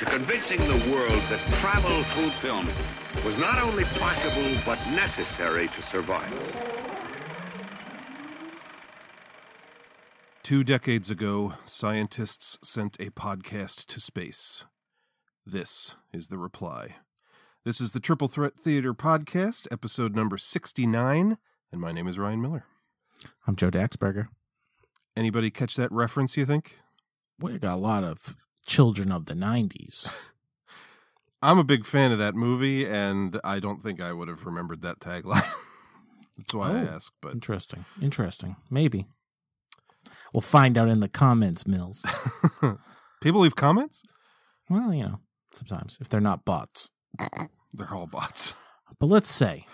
to convincing the world that travel through film was not only possible, but necessary to survive. Two decades ago, scientists sent a podcast to space. This is the reply. This is the Triple Threat Theater Podcast, episode number 69, and my name is Ryan Miller. I'm Joe Daxberger. Anybody catch that reference, you think? We got a lot of children of the 90s. I'm a big fan of that movie, and I don't think I would have remembered that tagline. That's why I Oh. ask, but Interesting. Interesting. Maybe. We'll find out in the comments, Mills. people leave comments? well, you know, sometimes if they're not bots. They're all bots. But let's say,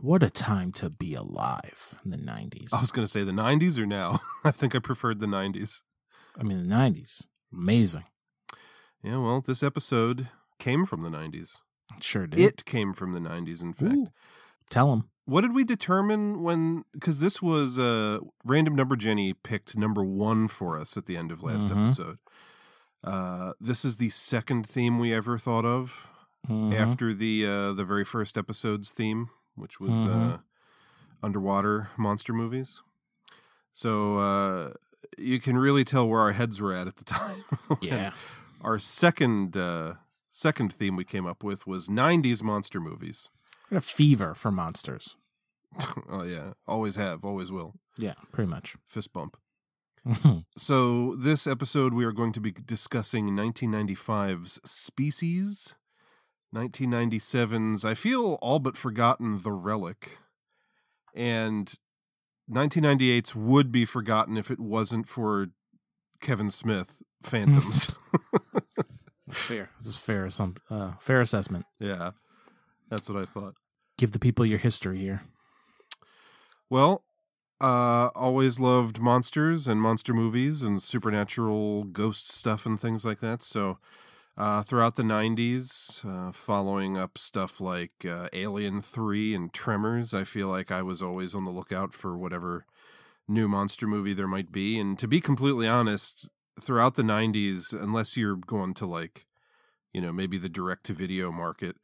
what a time to be alive in the 90s. I was going to say the 90s or now? I think I preferred the 90s. I mean, the 90s. Amazing. Yeah, well, this episode came from the 90s. Sure did. It came from the 90s, in fact. Ooh. Tell them. What did we determine when? Because this was uh, random number Jenny picked number one for us at the end of last Mhm. episode. Uh, this is the second theme we ever thought of Mm-hmm. after the uh, the very first episode's theme, which was uh, Mhm. underwater monster movies. So uh, you can really tell where our heads were at at the time. Yeah. Our second uh, second theme we came up with was '90s monster movies. Got a fever for monsters. oh yeah, always have, always will. Yeah, pretty much. Fist bump. So this episode we are going to be discussing 1995's Species, 1997's I feel all but forgotten The Relic, and 1998's would be forgotten if it wasn't for Kevin Smith Phantoms. fair. This is fair. Some uh, fair assessment. yeah. That's what I thought. Give the people your history here. Well, uh, always loved monsters and monster movies and supernatural ghost stuff and things like that. So, uh, throughout the 90s, uh, following up stuff like uh, Alien 3 and Tremors, I feel like I was always on the lookout for whatever new monster movie there might be. And to be completely honest, throughout the 90s, unless you're going to like, you know, maybe the direct to video market,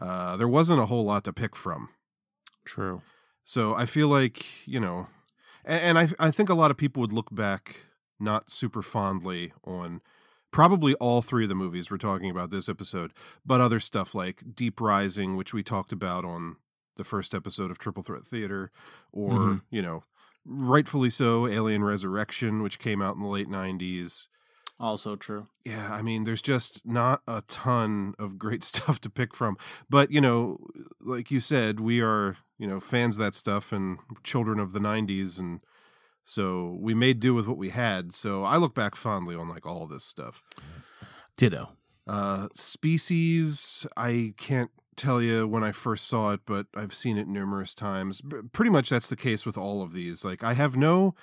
uh, there wasn't a whole lot to pick from. True. So I feel like you know, and, and I I think a lot of people would look back not super fondly on probably all three of the movies we're talking about this episode, but other stuff like Deep Rising, which we talked about on the first episode of Triple Threat Theater, or Mhm. you know, rightfully so, Alien Resurrection, which came out in the late '90s. Also true. Yeah, I mean, there's just not a ton of great stuff to pick from. But, you know, like you said, we are, you know, fans of that stuff and children of the 90s. And so we made do with what we had. So I look back fondly on like all this stuff. Ditto. Uh, Species, I can't tell you when I first saw it, but I've seen it numerous times. Pretty much that's the case with all of these. Like, I have no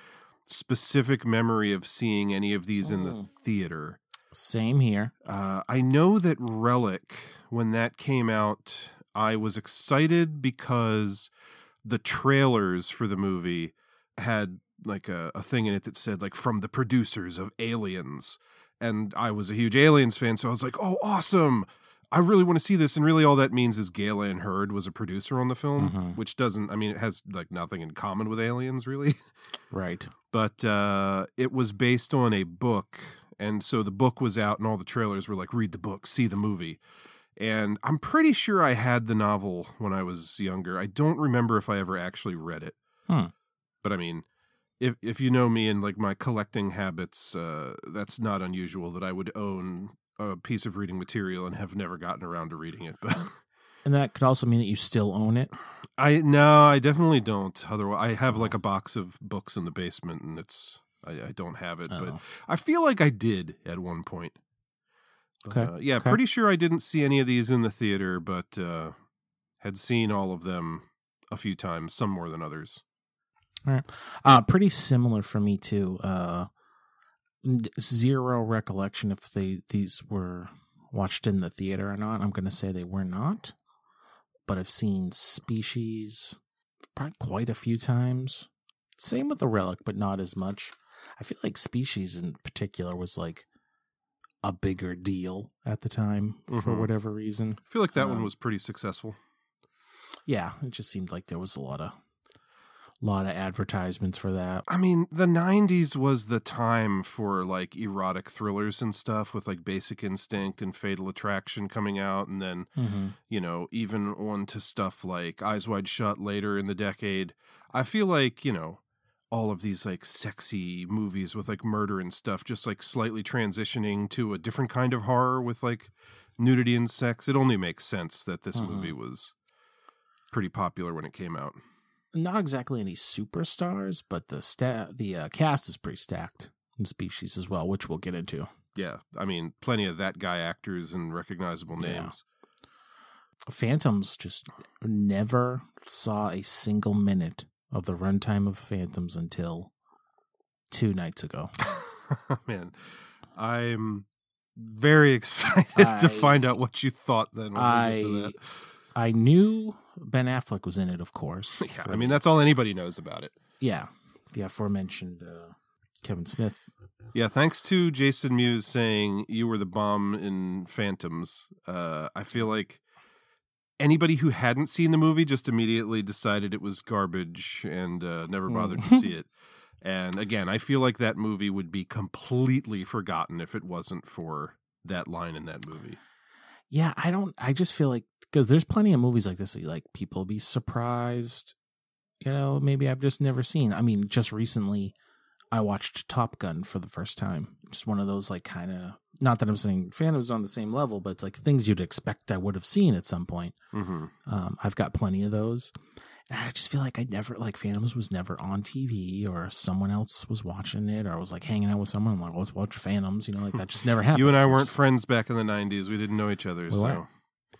specific memory of seeing any of these in the Oh. theater. Same here. Uh, I know that Relic, when that came out, I was excited because the trailers for the movie had like a, a thing in it that said like from the producers of Aliens. And I was a huge Aliens fan, so I was like, oh, awesome. I really want to see this. And really, all that means is Gale Anne Hurd was a producer on the film, Mhm. which doesn't, I mean, it has like nothing in common with Aliens, really Right. but uh, it was based on a book, and so the book was out, and all the trailers were like, "Read the book, see the movie." And I'm pretty sure I had the novel when I was younger. I don't remember if I ever actually read it. Hmm. But I mean, if if you know me and like my collecting habits, uh, that's not unusual that I would own a piece of reading material and have never gotten around to reading it. But And that could also mean that you still own it. I no, I definitely don't. Otherwise, I have like a box of books in the basement, and it's I, I don't have it, but Oh. I feel like I did at one point. Okay, uh, yeah, okay. pretty sure I didn't see any of these in the theater, but uh, had seen all of them a few times, some more than others. Uh, pretty similar for me too. Uh, zero recollection if they these were watched in the theater or not. I'm going to say they were not, but I've seen Species probably quite a few times. Same with the Relic, but not as much. I feel like Species in particular was like a bigger deal at the time for Mhm. whatever reason. I feel like that one Um, was pretty successful. Yeah, it just seemed like there was a lot of lot of advertisements for that. I mean, the 90s was the time for like erotic thrillers and stuff with like Basic Instinct and Fatal Attraction coming out. And then, Mm-hmm. you know, even on to stuff like Eyes Wide Shut later in the decade. I feel like, you know, all of these like sexy movies with like murder and stuff just like slightly transitioning to a different kind of horror with like nudity and sex. It only makes sense that this Mhm. movie was pretty popular when it came out. Not exactly any superstars, but the sta- the uh, cast is pretty stacked in Species as well, which we'll get into. Yeah, I mean, plenty of that guy actors and recognizable Yeah. names. Phantoms just never saw a single minute of the runtime of Phantoms until two nights ago. Man, I'm very excited to find out what you thought then. When I that. I knew Ben Affleck was in it, of course. Yeah, for I mean, that's all anybody knows about it. yeah, the aforementioned uh, Kevin Smith. Yeah, thanks to Jason Mewes saying you were the bomb in Phantoms. Uh, I feel like anybody who hadn't seen the movie just immediately decided it was garbage and uh, never bothered to see it. And again, I feel like that movie would be completely forgotten if it wasn't for that line in that movie. Yeah, I don't. I just feel like because there's plenty of movies like this, that, like people be surprised. You know, maybe I've just never seen. I mean, just recently, I watched Top Gun for the first time. Just one of those like kind of not that I'm saying Phantom's on the same level, but it's like things you'd expect I would have seen at some point. Mm-hmm. Um, I've got plenty of those. I just feel like I never like Phantoms was never on TV or someone else was watching it or I was like hanging out with someone. I'm like, let's watch Phantoms. You know, like that just never happened. You and I So weren't just- friends back in the 90s. We didn't know each other, so.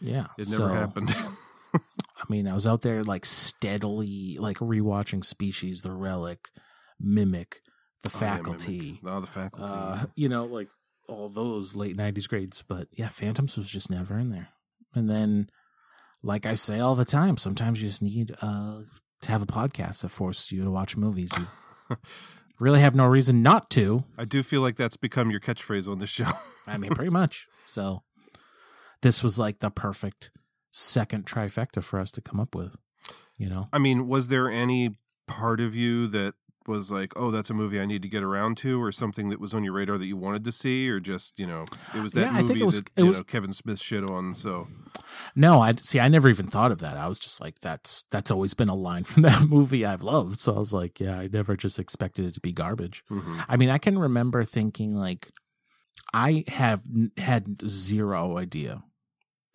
Yeah, it never so- happened. I mean, I was out there like steadily, like rewatching Species, The Relic, Mimic, The Oh, yeah, Mimic. Faculty. Oh, the faculty. uh, you know, like all those late '90s grades. But yeah, Phantoms was just never in there. And then, like I say all the time, sometimes you just need uh, to have a podcast that forces you to watch movies. You really have no reason not to. I do feel like that's become your catchphrase on the show. I mean, pretty much. So this was like the perfect second trifecta for us to come up with. You know. I mean, was there any part of you that was like, oh, that's a movie I need to get around to, or something that was on your radar that you wanted to see, or just, you know, it was that Yeah, movie it was- that you was- know, Kevin Smith shit on. So, No, I see. I never even thought of that. I was just like, that's that's always been a line from that movie I've loved. So I was like, yeah, I never just expected it to be garbage. mhm. I mean, I can remember thinking like, I have n- had zero idea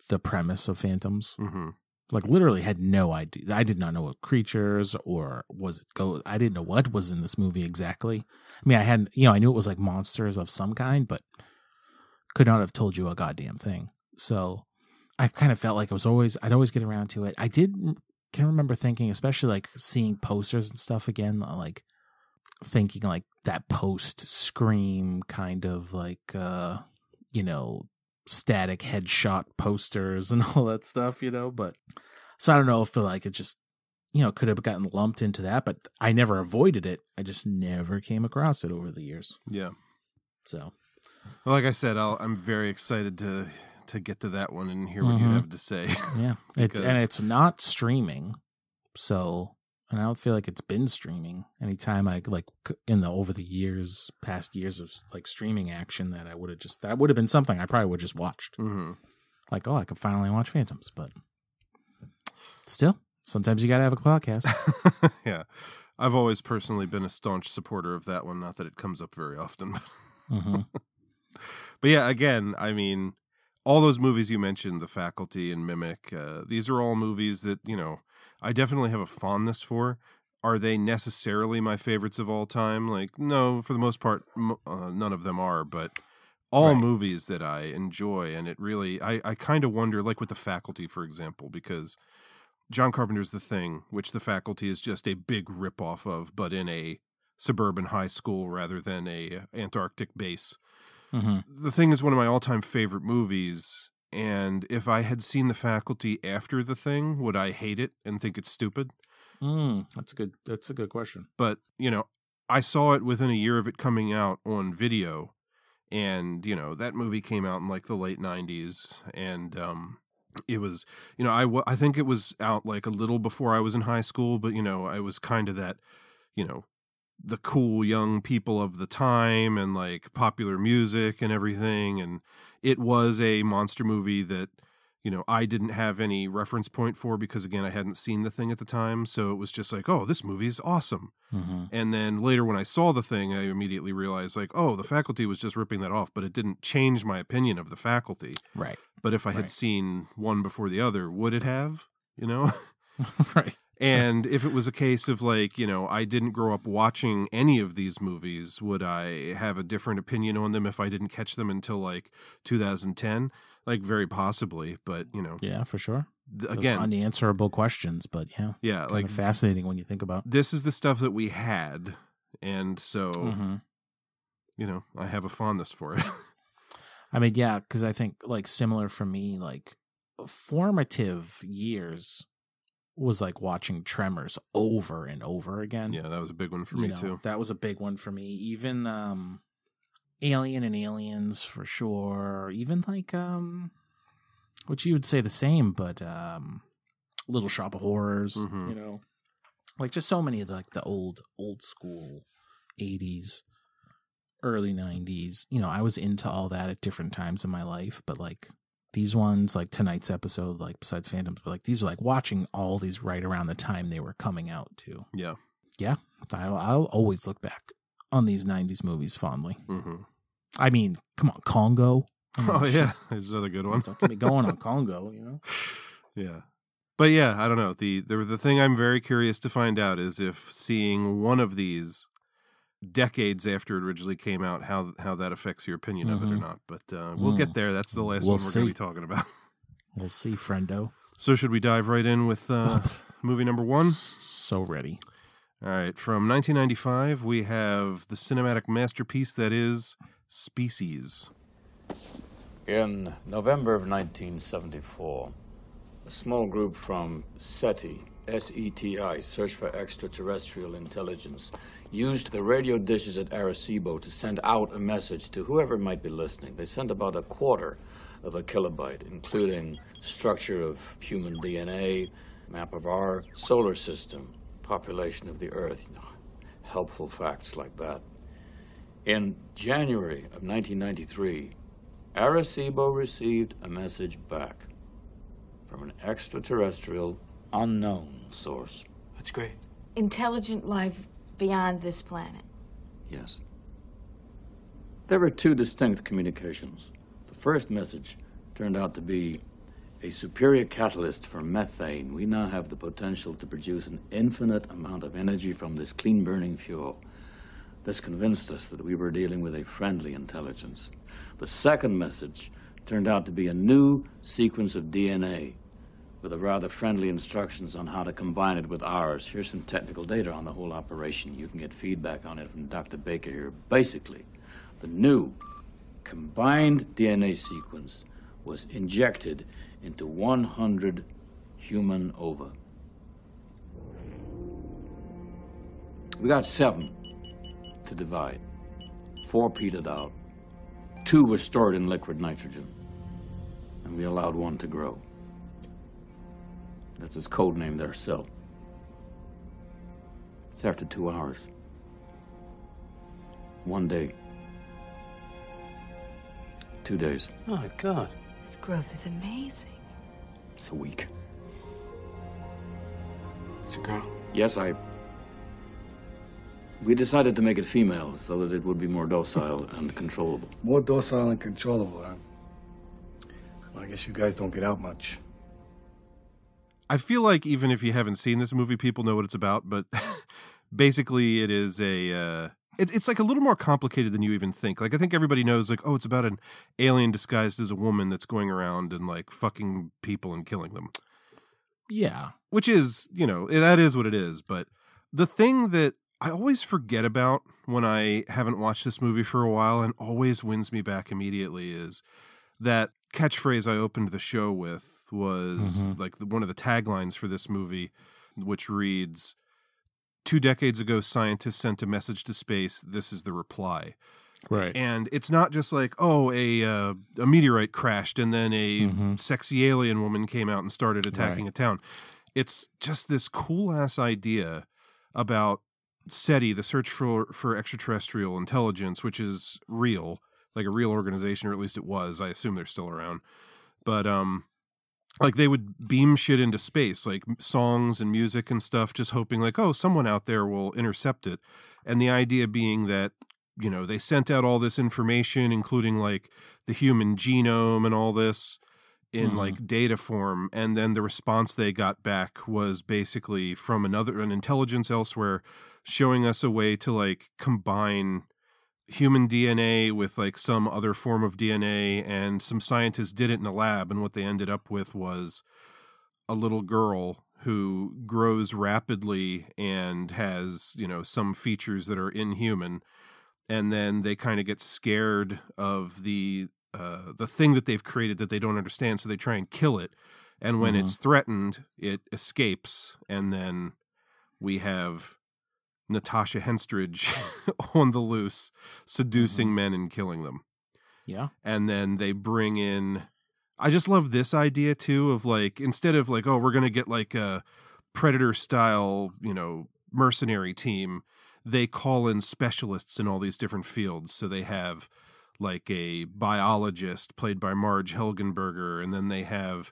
the premise of Phantoms. Mhm. Like, literally had no idea. I did not know what creatures or was it go. I didn't know what was in this movie exactly. I mean, I had you know I knew it was like monsters of some kind, but could not have told you a goddamn thing. So I kind of felt like I was always I'd always get around to it. I did can remember thinking, especially like seeing posters and stuff again, like thinking like that post scream kind of like uh you know static headshot posters and all that stuff, you know. But so I don't know if like it just you know could have gotten lumped into that, but I never avoided it. I just never came across it over the years. yeah. So like I said, I'll, I'm very excited to to get to that one and hear what you Mhm. have to say. yeah, it, and it's not streaming, so and I don't feel like it's been streaming. Anytime I like in the over the years, past years of like streaming action, that I would have just that would have been something I probably would have just watched. hmm Like, oh, I could finally watch Phantoms, but still, sometimes you gotta have a podcast. yeah. I've always personally been a staunch supporter of that one. Not that it comes up very often. hmm But yeah, again, I mean, all those movies you mentioned, The Faculty and Mimic, uh, these are all movies that, you know, I definitely have a fondness for. Are they necessarily my favorites of all time? Like, no, for the most part, uh, none of them are, but all Right. movies that I enjoy, and it really I I kind of wonder, like with the Faculty, for example, because John Carpenter's The Thing, which the Faculty is just a big ripoff of, but in a suburban high school rather than a Antarctic base. Mm-hmm. The Thing is one of my all-time favorite movies. And if I had seen the faculty after the thing, would I hate it and think it's stupid? Mm, that's a good. That's a good question. but you know i saw it within a year of it coming out on video and you know that movie came out in like the late 90s and um it was you know I I think it was out like a little before i was in high school but you know i was kind of that you know the cool young people of the time and like popular music and everything and it was a monster movie that you know I didn't have any reference point for because again I hadn't seen the thing at the time so it was just like oh this movie is awesome. Mm-hmm. and then later when I saw the thing I immediately realized like oh the faculty was just ripping that off but it didn't change my opinion of the faculty. Right. but if I had seen one before the other would it have? You know right. and if it was a case of like, you know, I didn't grow up watching any of these movies, would I have a different opinion on them if I didn't catch them until like 2010? Like, very possibly. But, you know, Yeah, for sure. th- Those again, unanswerable questions, but yeah, yeah, like fascinating when you think about. this is the stuff that we had. And so, Mhm. you know, I have a fondness for it. I mean, yeah, because I think like similar for me, like formative years was like watching Tremors over and over again. yeah, that was a big one for You me know, too. That was a big one for me. Even um Alien and Aliens for sure. Even like um which you would say the same, but um Little Shop of Horrors, Mhm. you know. Like just so many of the, like the old old school 80s early 90s. You know, I was into all that at different times in my life, but like these ones like tonight's episode like besides Phantoms, but like these are like watching all these right around the time they were coming out too Yeah. yeah, I'll, I'll always look back on these '90s movies fondly. hmm I mean, come on, Congo. Oh, shit, yeah. There's another good one. Don't get me going on Congo. You know, Yeah. But yeah, I don't know. The, the the thing I'm very curious to find out is if seeing one of these decades after it originally came out, how how that affects your opinion of it or Mhm. not. But uh, we'll Mm. get there. That's the last We'll one we're going to be talking about. we'll see, friendo. So should we dive right in with uh, movie number one? So ready. All right, from 1995, we have the cinematic masterpiece that is Species. In November of 1974, A small group from SETI, S-E-T-I, Search for Extraterrestrial Intelligence, used the radio dishes at Arecibo to send out a message to whoever might be listening. They sent about a quarter of a kilobyte, including structure of human DNA, map of our solar system, population of the Earth, you know, helpful facts like that. In January of 1993, Arecibo received a message back from an extraterrestrial unknown source. That's great. Intelligent life beyond this planet. Yes. There were two distinct communications. The first message turned out to be a superior catalyst for methane. We now have the potential to produce an infinite amount of energy from this clean burning fuel. This convinced us that we were dealing with a friendly intelligence. The second message turned out to be a new sequence of DNA with rather friendly instructions on how to combine it with ours. Here's some technical data on the whole operation. You can get feedback on it from Dr. Baker here. Basically, the new combined DNA sequence was injected into 100 human ova. We got seven to divide. Four petered out. Two were stored in liquid nitrogen. And we allowed one to grow. That's his code name there, Cell. It's after two hours. One day. Two days. Oh, my God. This growth is amazing. It's a week. It's a girl. Yes, I. We decided to make it female so that it would be more docile and controllable. More docile and controllable, huh? Well, I guess you guys don't get out much. I feel like even if you haven't seen this movie, people know what it's about. But basically, it is a uh, it, it's like a little more complicated than you even think. Like I think everybody knows, like, oh, it's about an alien disguised as a woman that's going around and like fucking people and killing them. Yeah. Which is, you know, that is what it is. But the thing that I always forget about when I haven't watched this movie for a while and always wins me back immediately is that catchphrase I opened the show with was Mhm. like the, one of the taglines for this movie, which reads, Two decades ago, scientists sent a message to space. This is the reply. Right. And it's not just like, oh, a uh, a meteorite crashed and then a Mhm. sexy alien woman came out and started attacking Right. a town. It's just this cool ass idea about SETI, the search for for extraterrestrial intelligence, which is real, like a real organization, or at least it was. I assume they're still around. But um like they would beam shit into space, like songs and music and stuff, just hoping like, oh, someone out there will intercept it. And the idea being that, you know, they sent out all this information, including like the human genome and all this in Mhm. like data form. And then the response they got back was basically from another an intelligence elsewhere showing us a way to like combine human DNA with like some other form of DNA, and some scientists did it in a lab, and what they ended up with was a little girl who grows rapidly and has you know some features that are inhuman, and then they kind of get scared of the uh, the thing that they've created that they don't understand, so they try and kill it, and when Mhm. it's threatened, it escapes, and then we have Natasha Henstridge on the loose, seducing mm-hmm. men and killing them. Yeah. And then they bring in. I just love this idea too of like instead of like oh we're gonna get like a predator style you know mercenary team, they call in specialists in all these different fields. So they have like a biologist played by Marg Helgenberger, and then they have.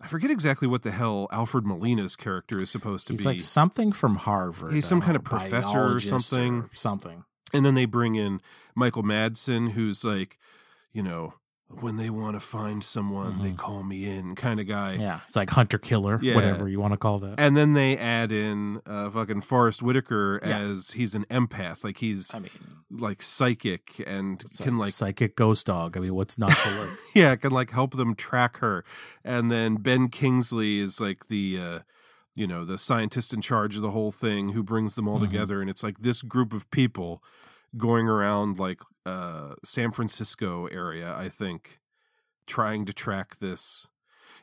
I forget exactly what the hell Alfred Molina's character is supposed to He's be. like something from Harvard. He's some kind know, of professor or something. or something. And then they bring in Michael Madsen, who's like, you know, when they want to find someone, they call me in kind of guy. Mm-hmm. Yeah. It's like hunter killer, Yeah. whatever you want to call that. And then they add in uh, fucking Forest Whitaker Yeah. as he's an empath. Like he's I mean, like psychic and can like psychic ghost dog. I mean, what's not to learn? yeah, can like help them track her. And then Ben Kingsley is like the uh you know, the scientist in charge of the whole thing who brings them all Mhm. together and it's like this group of people going around like uh San Francisco area, I think, trying to track this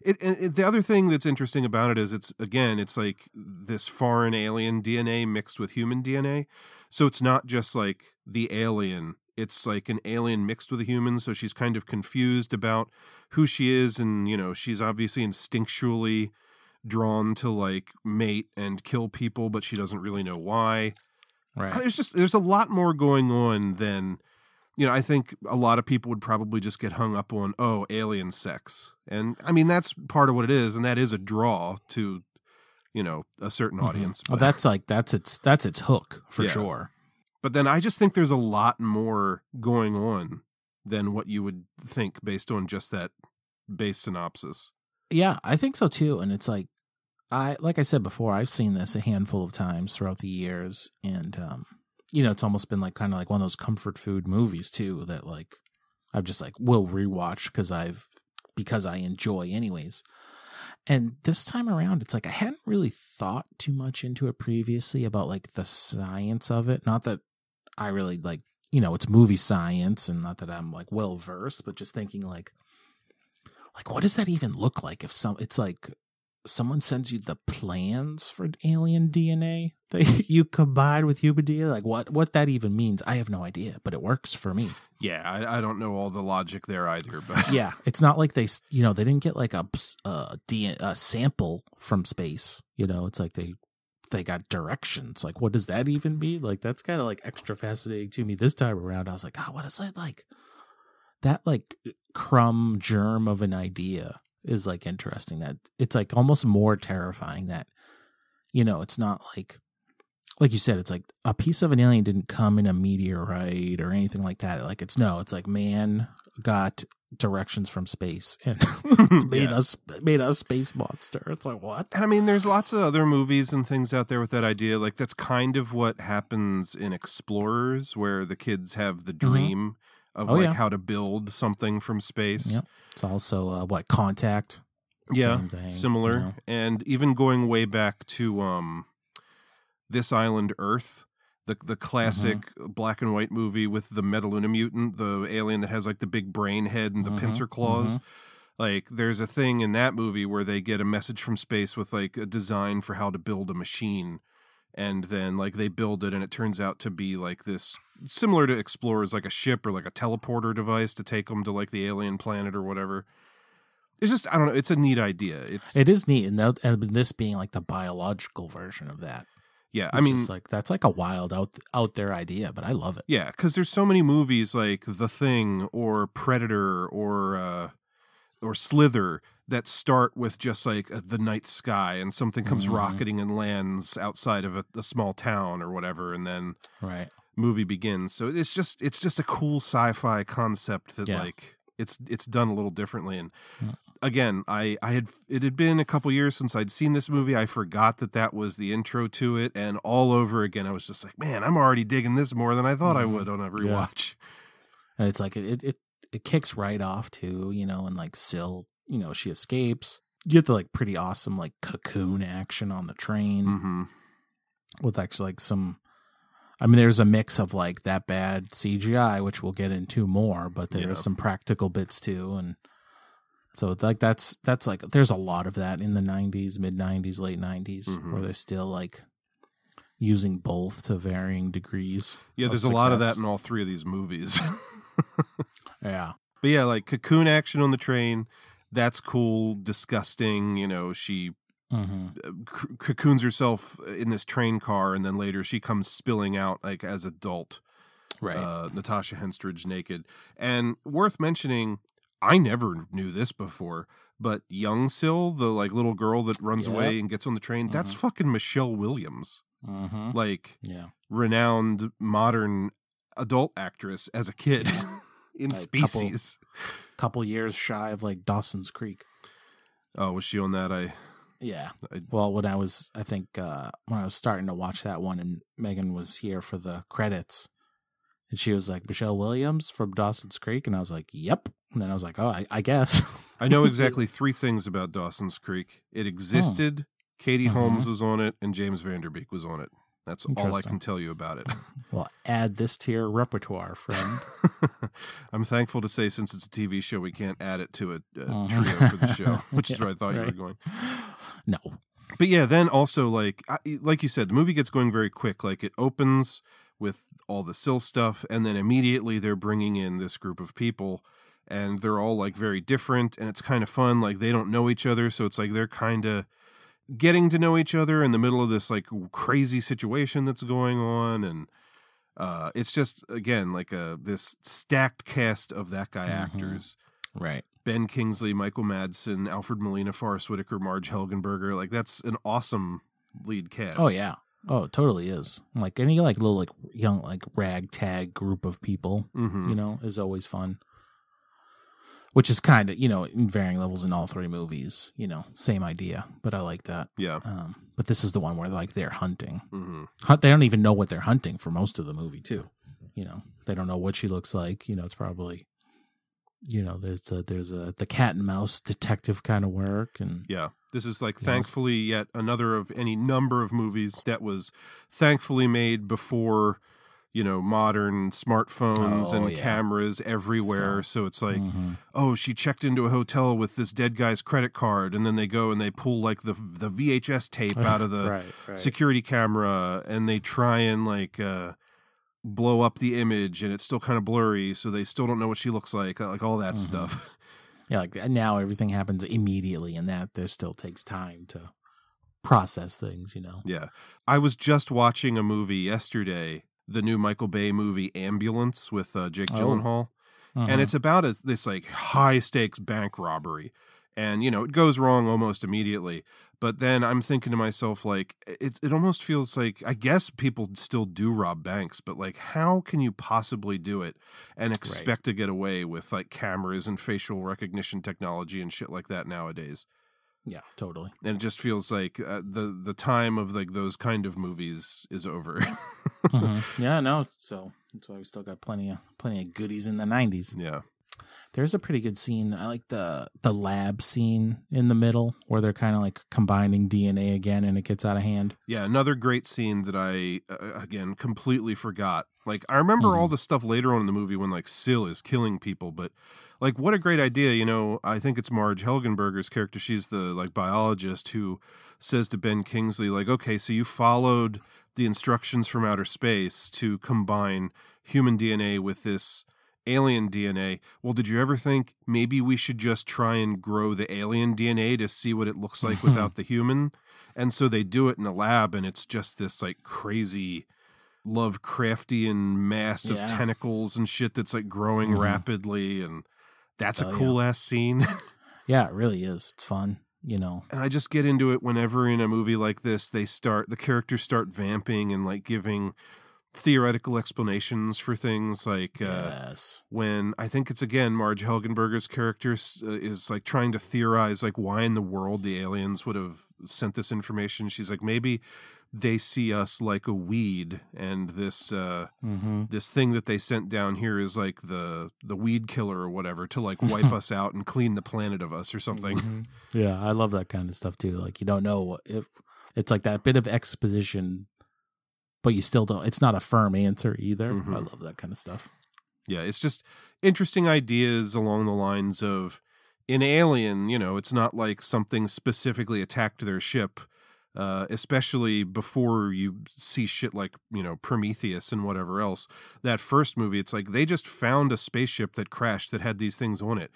it, and it, the other thing that's interesting about it is it's again it's like this foreign alien DNA mixed with human DNA. So it's not just like the alien, it's like an alien mixed with a human, so she's kind of confused about who she is and you know, she's obviously instinctually drawn to like mate and kill people, but she doesn't really know why. Right. There's just there's a lot more going on than you know, I think a lot of people would probably just get hung up on oh, alien sex. And I mean that's part of what it is and that is a draw to you know, a certain Mhm. audience. Well, that's like that's its that's its hook for Yeah. sure. But then I just think there's a lot more going on than what you would think based on just that base synopsis. Yeah, I think so too. And it's like I like I said before, I've seen this a handful of times throughout the years, and um, you know, it's almost been like kind of like one of those comfort food movies too that like I've just like will rewatch because I've because I enjoy anyways. And this time around, it's like I hadn't really thought too much into it previously about like the science of it. Not that I really like, you know, it's movie science, and not that I'm like well versed, but just thinking like, like what does that even look like if some it's like someone sends you the plans for alien dna that you combine with human dna like what what that even means i have no idea but it works for me. Yeah, I, I don't know all the logic there either, but yeah it's not like they you know they didn't get like a, a, D- a sample from space you know? It's like they they got directions. Like what does that even mean? Like that's kind of like extra fascinating to me this time around. I was like oh what is that like that like crumb germ of an idea is like interesting that it's like almost more terrifying that you know it's not like like you said, it's like a piece of an alien didn't come in a meteorite or anything like that. Like it's no, it's like man got directions from space and it's made Yeah. us made us space monster. It's like what? And I mean, there's lots of other movies and things out there with that idea. Like that's kind of what happens in Explorers, where the kids have the mm-hmm. dream of Oh, like yeah. how to build something from space. Yep. It's also uh, what contact. Yeah, thing, similar. you know. And even going way back to um, this island Earth, the the classic Mm-hmm. black and white movie with the Metaluna mutant, the alien that has like the big brain head and the Mhm, pincer claws. Like there's a thing in that movie where they get a message from space with like a design for how to build a machine. And then like they build it and it turns out to be like this similar to Explorers, like a ship or like a teleporter device to take them to like the alien planet or whatever. It's just I don't know. It's a neat idea. It's It is neat, and, that, and this being like the biological version of that. yeah. I mean, just like that's like a wild out out there idea, but I love it. yeah, because there's so many movies like The Thing or Predator or uh, or Slither that start with just like the night sky and something comes Mhm. rocketing and lands outside of a, a small town or whatever, and then Right. movie begins. So it's just it's just a cool sci-fi concept that Yeah. like it's it's done a little differently and Yeah. again I I had it had been a couple years since I'd seen this movie I forgot that that was the intro to it and all over again I was just like man I'm already digging this more than I thought I Mhm. would on a Yeah. rewatch and it's like it, it it kicks right off too, you know, and like Sil, you know, she escapes. You get the like pretty awesome like cocoon action on the train hmm with actually like some. I mean, there's a mix of like that bad CGI, which we'll get into more, but there's Yeah. some practical bits too, and so like that's that's like there's a lot of that in the '90s, mid '90s, late '90s, Mhm. where they're still like using both to varying degrees. yeah there's a lot of that in all three of these movies Yeah, But yeah, like cocoon action on the train, that's cool, disgusting. You know, she hmm uh, c- cocoons herself in this train car, and then later she comes spilling out like as adult. right. Uh, Natasha Henstridge naked, and worth mentioning. I never knew this before, but young Sil, the like little girl that runs Yep. away and gets on the train, that's Mhm. fucking Michelle Williams, hmm like Yeah. renowned modern adult actress as a kid in Like, couple- Species. couple years shy of like Dawson's Creek. Oh, was she on that? I Yeah. I- Well, when I was, I think uh when I was starting to watch that one, and Megan was here for the credits, and she was like Michelle Williams from Dawson's Creek, and I was like, "Yep." And then I was like, "Oh, I, I guess." I know exactly three things about Dawson's Creek. It existed, Katie Mhm. Holmes was on it, and James Van Der Beek was on it. That's all I can tell you about it. well, add this to your repertoire, friend. I'm thankful to say, since it's a TV show, we can't add it to a, a Mhm. trio for the show, which is where I thought you were going. No. But yeah, then also like I, like you said, the movie gets going very quick. Like it opens with all the Sil stuff, and then immediately they're bringing in this group of people, and they're all like very different, and it's kind of fun. Like they don't know each other, so it's like they're kind of getting to know each other in the middle of this like crazy situation that's going on, and uh, it's just again like a this stacked cast of that guy Mhm. actors. Right. Ben Kingsley, Michael Madsen, Alfred Molina, Forest Whitaker, Marg Helgenberger. Like that's an awesome lead cast. Oh yeah. Oh, it totally is. Like any like little like young like ragtag group of people. hmm you know, is always fun. Which is kind of, you know, in varying levels in all three movies, you know, same idea, but I like that. Yeah. Um, but this is the one where like they're hunting. hmm Hunt, they don't even know what they're hunting for most of the movie too. You know, they don't know what she looks like. You know, it's probably, you know, there's a, there's a the cat and mouse detective kind of work, and Yeah. This is like thankfully yet another of any number of movies that was thankfully made before, you know, modern smartphones Oh, and yeah. cameras everywhere. So, it's like, Mhm. oh, she checked into a hotel with this dead guy's credit card, and then they go and they pull like the the VHS tape out of the right, right. security camera and they try and like uh blow up the image and it's still kind of blurry so they still don't know what she looks like like all that Mhm. stuff yeah, like now everything happens immediately, and that there still takes time to process things. You know, yeah i was just watching a movie yesterday the new michael bay movie ambulance with uh, jake Oh. gyllenhaal Mhm. and it's about a, this like high stakes bank robbery and you know it goes wrong almost immediately. But then I'm thinking to myself, like it it almost feels like I guess people still do rob banks, but like how can you possibly do it and expect to get away with like cameras and facial recognition technology and shit like that nowadays? Yeah, totally. And it just feels like uh, the the time of like those kind of movies is over. Mhm. Yeah, no. So that's why we still got plenty of plenty of goodies in the '90s. yeah. There's a pretty good scene. I like the the lab scene in the middle where they're kind of like combining DNA again, and it gets out of hand. Yeah, another great scene that I uh, again completely forgot. Like I remember all the stuff later on in the movie when like Sil is killing people, but like what a great idea, you know. I think it's Marg Helgenberger's character. She's the like biologist who says to Ben Kingsley like, "Okay, so you followed the instructions from outer space to combine human DNA with this alien DNA. Well, did you ever think maybe we should just try and grow the alien DNA to see what it looks like without the human?" And so they do it in a lab, and it's just this like crazy Lovecraftian mass of tentacles and shit that's like growing Mhm. rapidly, and that's a Oh, yeah. cool ass scene. Yeah, it really is. It's fun. You know. and I just get into it whenever in a movie like this they start the characters start vamping and like giving theoretical explanations for things like uh, yes. when I think it's again Marg Helgenberger's character uh, is like trying to theorize like why in the world the aliens would have sent this information. She's like maybe they see us like a weed and this uh Mm-hmm. this thing that they sent down here is like the the weed killer or whatever to like wipe us out and clean the planet of us or something. Mm-hmm. Yeah, I love that kind of stuff too. Like you don't know if it's like that bit of exposition, but you still don't. It's not a firm answer either. Mhm. I love that kind of stuff. Yeah, it's just interesting ideas along the lines of in Alien, you know, it's not like something specifically attacked their ship, uh, especially before you see shit like, you know, Prometheus and whatever else. That first movie, it's like they just found a spaceship that crashed that had these things on it.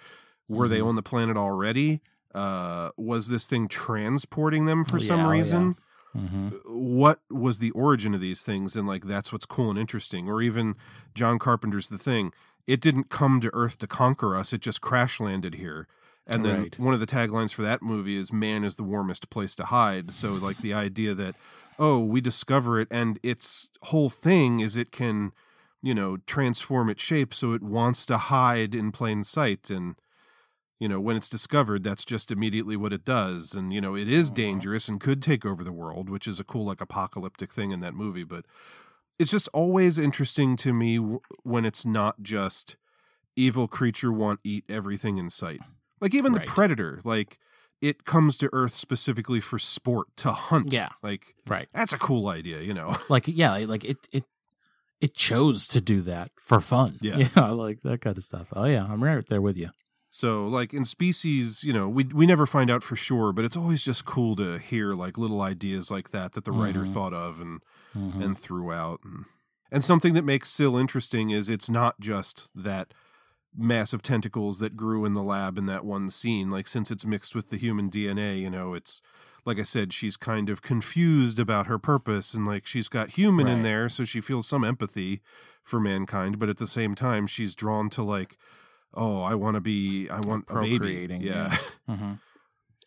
Were they Mhm. on the planet already? Uh, was this thing transporting them for Oh, some yeah, oh, yeah. reason? Mm-hmm. what was the origin of these things and like that's what's cool and interesting or even john carpenter's the thing it didn't come to earth to conquer us it just crash landed here and then Right. one of the taglines for that movie is man is the warmest place to hide. So like the idea that oh we discover it and its whole thing is it can you know transform its shape so it wants to hide in plain sight. And you know when it's discovered that's just immediately what it does. And you know it is dangerous and could take over the world which is a cool like apocalyptic thing in that movie. But it's just always interesting to me w- when it's not just evil creature want eat everything in sight like even Right. the predator like it comes to earth specifically for sport to hunt Yeah. like Right. that's a cool idea you know Like yeah, like it it it chose to do that for fun. Yeah. I like that kind of stuff. Oh yeah, I'm right there with you. So, like in species, you know, we we never find out for sure, but it's always just cool to hear like little ideas like that that the writer Mhm. thought of and Mhm. and threw out. And, and something that makes Sil interesting is it's not just that massive tentacles that grew in the lab in that one scene. Like since it's mixed with the human DNA, you know, it's like I said, she's kind of confused about her purpose and like she's got human in there, so she feels some empathy for mankind, but at the same time she's drawn to like oh, I want to be, I want a baby. procreating, Yeah. Mm-hmm.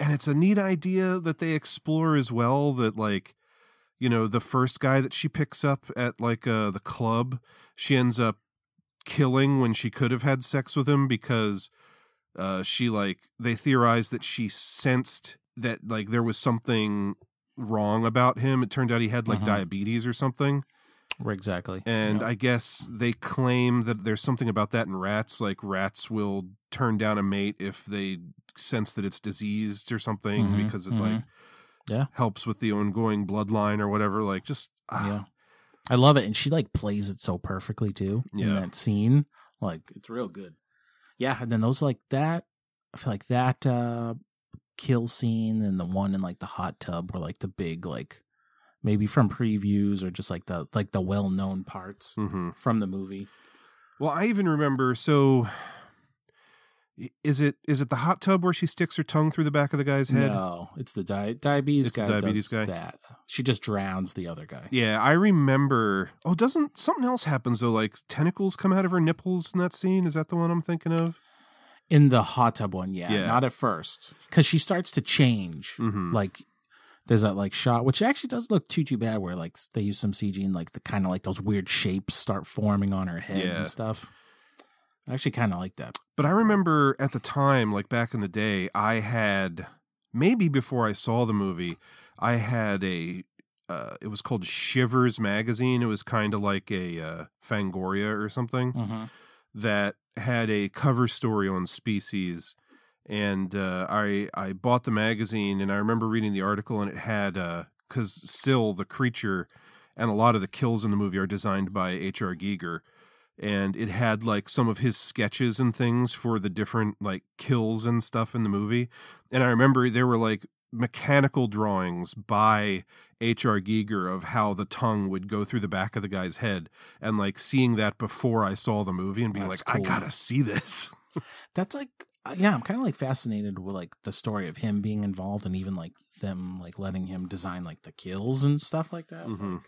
and it's a neat idea that they explore as well that like you know the first guy that she picks up at like uh the club she ends up killing when she could have had sex with him because uh she like they theorized that she sensed that like there was something wrong about him it turned out he had like Mhm. diabetes or something Exactly. and. I guess they claim that there's something about that in rats. Like rats will turn down a mate if they sense that it's diseased or something Mhm, because it like mhm. Yeah. helps with the ongoing bloodline or whatever. Like just ah, yeah. I love it, and she like plays it so perfectly too in that scene. Like it's real good. Yeah, and then those like that. I feel like that uh kill scene and the one in like the hot tub were like the big like maybe from previews or just like the like the well known parts mhm. from the movie. Well, I even remember. So is it is it the hot tub where she sticks her tongue through the back of the guy's head? No, it's the di- diabetes It's the guy. diabetes does guy? That she just drowns the other guy. Yeah, I remember. Oh, doesn't something else happens though? Like tentacles come out of her nipples in that scene. Is that the one I'm thinking of? In the hot tub one, yeah, Yeah. not at first, because she starts to change. Mhm. Like there's that like shot, which actually does look too too bad, where like they use some CG and like the kind of like those weird shapes start forming on her head Yeah. and stuff. I actually kind of like that. But I remember at the time, like back in the day, I had maybe before I saw the movie, I had a. Uh, it was called Shivers magazine. It was kind of like a uh, Fangoria or something Mm-hmm. that had a cover story on species. And uh, I I bought the magazine, and I remember reading the article, and it had because Sil, the creature, and a lot of the kills in the movie are designed by H.R. Giger and it had like some of his sketches and things for the different like kills and stuff in the movie. And I remember there were like mechanical drawings by H.R. Giger of how the tongue would go through the back of the guy's head, and like seeing that before I saw the movie and being That's like, cool. I gotta see this. That's like uh, yeah, I'm kind of like fascinated with like the story of him being involved and even like them like letting him design like the kills and stuff like that. Mhm. Like,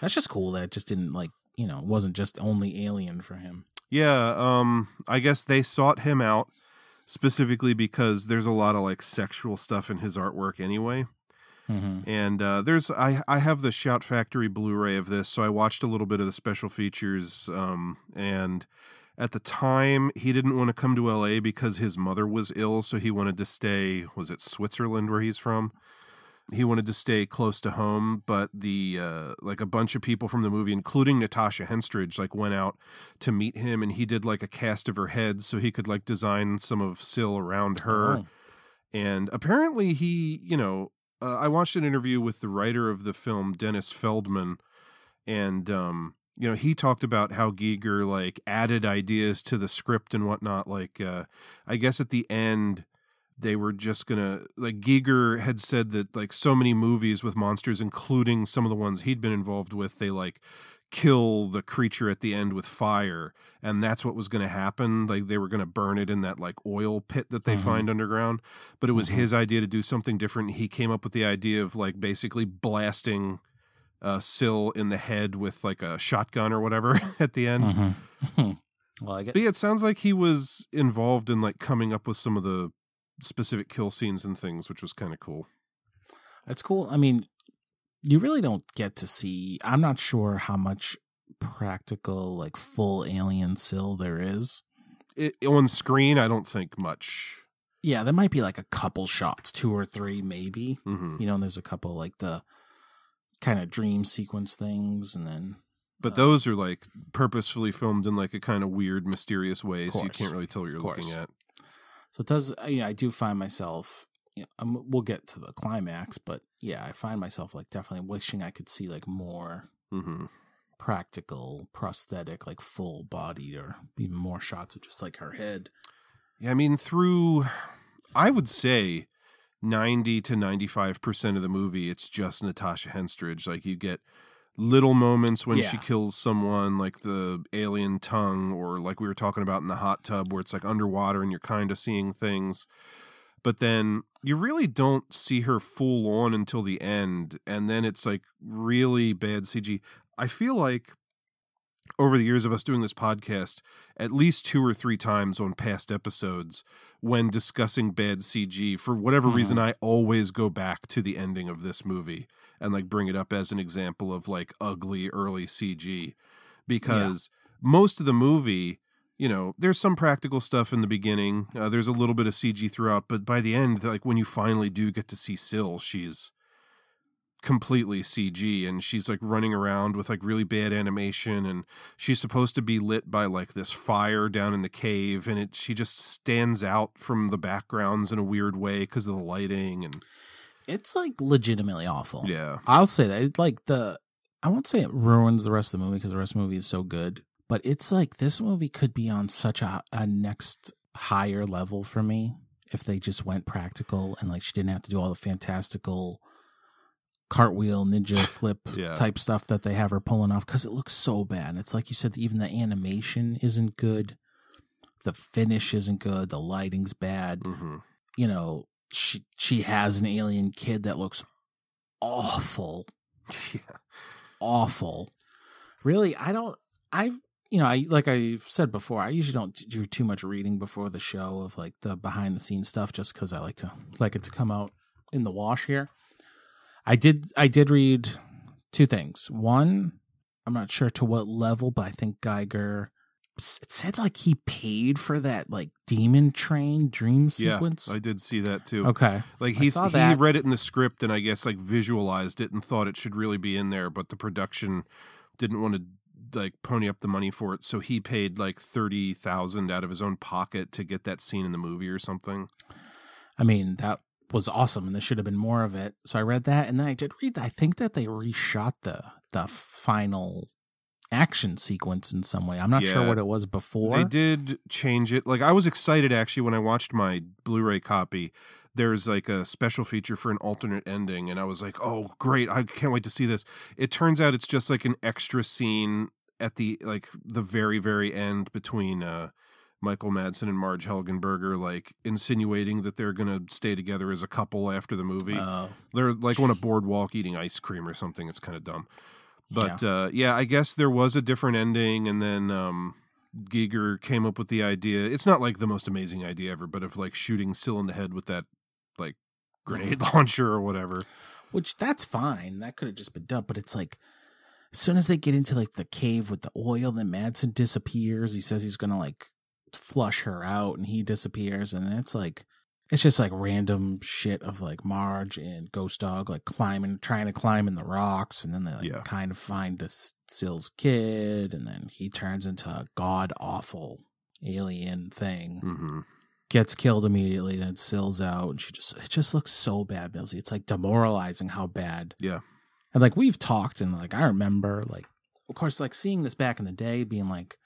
that's just cool that it just didn't like you know it wasn't just only Alien for him. Yeah, um, I guess they sought him out specifically because there's a lot of like sexual stuff in his artwork anyway. Mm-hmm. And uh, there's I I have the Shout Factory Blu-ray of this, so I watched a little bit of the special features. Um, and at the time, he didn't want to come to L.A. because his mother was ill, so he wanted to stay. Was it Switzerland where he's from? He wanted to stay close to home, but the uh, like a bunch of people from the movie, including Natasha Henstridge, like went out to meet him, and he did like a cast of her head so he could like design some of Sil around her Oh. and apparently he you know uh, i watched an interview with the writer of the film dennis feldman and um you know he talked about how Giger like added ideas to the script and whatnot like uh i guess at the end they were just gonna like Giger had said that like so many movies with monsters including some of the ones he'd been involved with they like kill the creature at the end with fire and that's what was going to happen like they were going to burn it in that like oil pit that they Mhm. find underground but it was Mhm. his idea to do something different he came up with the idea of like basically blasting uh Sil in the head with like a shotgun or whatever at the end Mm-hmm. well, I get but yeah, it sounds like he was involved in like coming up with some of the specific kill scenes and things, which was kind of cool. It's cool. I mean, you really don't get to see. I'm not sure how much practical, like full alien Sil there is. It, on screen, I don't think much. Yeah, there might be like a couple shots, two or three, maybe. hmm You know, and there's a couple like the kind of dream sequence things, and then But Uh, those are like purposefully filmed in like a kind of weird, mysterious way, so you can't really tell what you're looking at. So it does. uh, Yeah, I do find myself. Yeah, um, we'll get to the climax, but yeah, I find myself like definitely wishing I could see like more hmm practical, prosthetic, like full body, or even more shots of just like her head. Yeah, I mean, through, I would say, ninety to ninety-five percent of the movie, it's just Natasha Henstridge. Like you get little moments when she kills someone, like the alien tongue, or like we were talking about in the hot tub, where it's like underwater and you're kind of seeing things. But then you really don't see her full on until the end, and then it's like really bad CG. I feel like over the years of us doing this podcast, at least two or three times on past episodes, when discussing bad CG, for whatever reason, mm-hmm. I always go back to the ending of this movie and like bring it up as an example of like ugly early CG because most of the movie. You know, there's some practical stuff in the beginning. Uh, there's a little bit of CG throughout, but by the end, like when you finally do get to see Sil, she's completely CG and she's like running around with like really bad animation and she's supposed to be lit by like this fire down in the cave and it she just stands out from the backgrounds in a weird way because of the lighting and It's like legitimately awful. yeah I'll say that. It like the I won't say it ruins the rest of the movie because the rest of the movie is so good, but it's like this movie could be on such a, a next higher level for me if they just went practical and like she didn't have to do all the fantastical cartwheel ninja flip Yeah. type stuff that they have her pulling off because it looks so bad. And it's like you said, even the animation isn't good, the finish isn't good, the lighting's bad hmm you know, she she has an alien kid that looks awful, yeah awful. Really, I don't. I you know, I like I've said before, I usually don't do too much reading before the show of like the behind the scenes stuff, just because I like to like it to come out in the wash here. I did I did read two things. One, I'm not sure to what level, but I think Giger it said like he paid for that like demon train dream sequence. Yeah, I did see that too. Okay. Like he he read it in the script and I guess like visualized it and thought it should really be in there, but the production didn't want to like pony up the money for it, so he paid like thirty thousand out of his own pocket to get that scene in the movie or something. I mean, that was awesome and there should have been more of it. So I read that and then I did read I think that they reshot the the final action sequence in some way. I'm not sure what it was before. They did change it. Like I was excited actually when I watched my Blu-ray copy. There's like a special feature for an alternate ending, and I was like, "Oh, great! I can't wait to see this." It turns out it's just like an extra scene at the like the very very end between uh, Michael Madsen and Marg Helgenberger, like insinuating that they're gonna stay together as a couple after the movie. Oh. they're like on a boardwalk eating ice cream or something. It's kind of dumb. But yeah. Uh, yeah, I guess there was a different ending, and then um, Giger came up with the idea. It's not like the most amazing idea ever, but of like shooting Sil in the head with that like grenade launcher or whatever. Which that's fine. That could have just been done, but it's like as soon as they get into like the cave with the oil, then Madsen disappears. He says he's gonna like flush her out, and he disappears, and it's like it's just like random shit of like Marg and Ghost Dog like climbing, trying to climb in the rocks, and then they like Yeah. kind of find this Sil's kid, and then he turns into a god awful alien thing. Mm-hmm. Gets killed immediately, then Sil's out, and she just it just looks so bad, Millsy. It's like demoralizing how bad. Yeah. And like we've talked, and like I remember, like of course, like seeing this back in the day, being like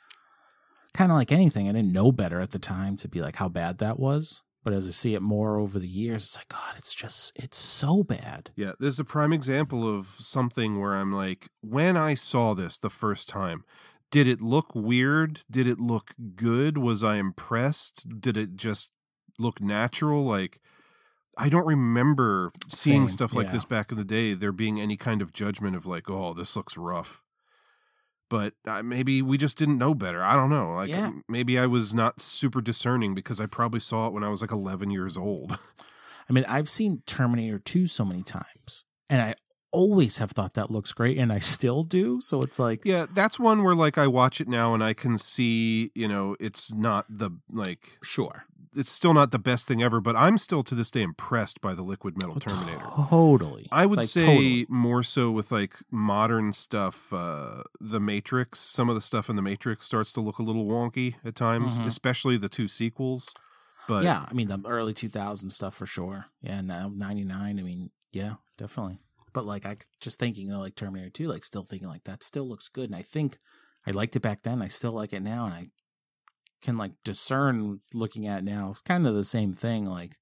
kind of like anything. I didn't know better at the time to be like how bad that was. But as I see it more over the years, it's like God, it's just it's so bad. Yeah, there's a prime example of something where I'm like, when I saw this the first time, did it look weird? Did it look good? Was I impressed? Did it just look natural? Like, I don't remember seeing Same, stuff like yeah. this back in the day, there being any kind of judgment of like, oh, this looks rough. But uh, maybe we just didn't know better. I don't know. Like, Yeah. maybe I was not super discerning because I probably saw it when I was like 11 years old. I mean, I've seen Terminator 2 so many times, and I always have thought that looks great, and I still do. So it's like, Yeah, that's one where like I watch it now and I can see, you know, it's not the like sure, it's still not the best thing ever, but I'm still to this day impressed by the liquid metal Terminator. totally. I would Like, say totally. more so with like modern stuff, uh the Matrix, some of the stuff in the Matrix starts to look a little wonky at times, Mhm. especially the two sequels. But yeah, I mean the early 2000 stuff for sure. Yeah, now 99. I mean, yeah, definitely. But like I just thinking of like Terminator 2, like still thinking like that still looks good, and I think I liked it back then. I still like it now, and I can like discern looking at now. It's kind of the same thing. Like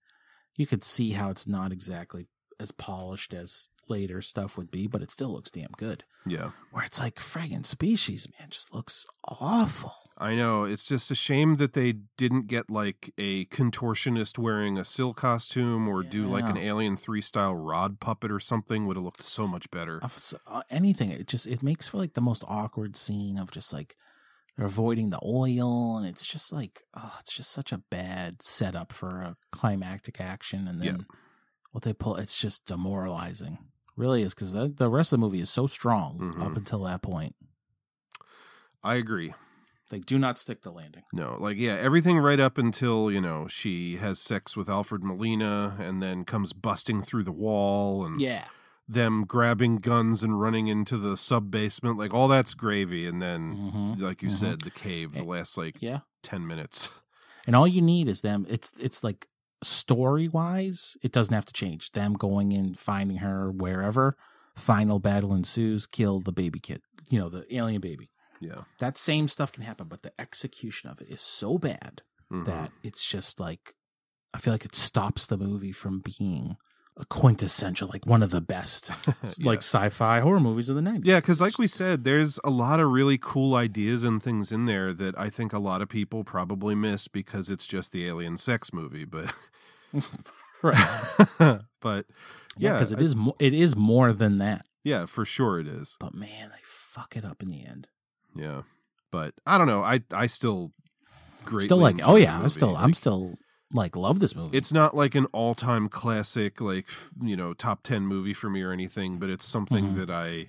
you could see how it's not exactly as polished as later stuff would be, but it still looks damn good. yeah. Where it's like friggin' species, man, just looks awful. I know. It's just a shame that they didn't get like a contortionist wearing a Sil costume or do like an Alien 3 style rod puppet or something would have looked so much better. uh, anything. It just it makes for like the most awkward scene of just like they're avoiding the oil, and it's just like oh, it's just such a bad setup for a climactic action, and then Yeah. what they pull, it's just demoralizing. Really is because the, the rest of the movie is so strong up Mhm. until that point. I agree. Like, do not stick the landing. No, like yeah, everything right up until, you know, she has sex with Alfred Molina and then comes busting through the wall and Yeah, them grabbing guns and running into the sub basement, like all that's gravy and then Mhm. like you Mhm. said, the cave, the last like yeah. 10 minutes. And all you need is them. It's it's like story wise, it doesn't have to change. Them going in, finding her wherever. Final battle ensues. Kill the baby kid. You know the alien baby. Yeah. That same stuff can happen, but the execution of it is so bad Mhm. that it's just like I feel like it stops the movie from being a quintessential, like one of the best, like sci-fi horror movies of the nineties. Yeah, because like we said, there's a lot of really cool ideas and things in there that I think a lot of people probably miss because it's just the alien sex movie. But right. but Yeah, yeah, because it I- is mo- it is more than that. yeah, for sure it is. But man, they fuck it up in the end. Yeah. But I don't know. I I still greatly still like, oh yeah, I'm still, I'm still like love this movie. It's not like an all time classic, like you know, top ten movie for me or anything. But it's something Mhm. that I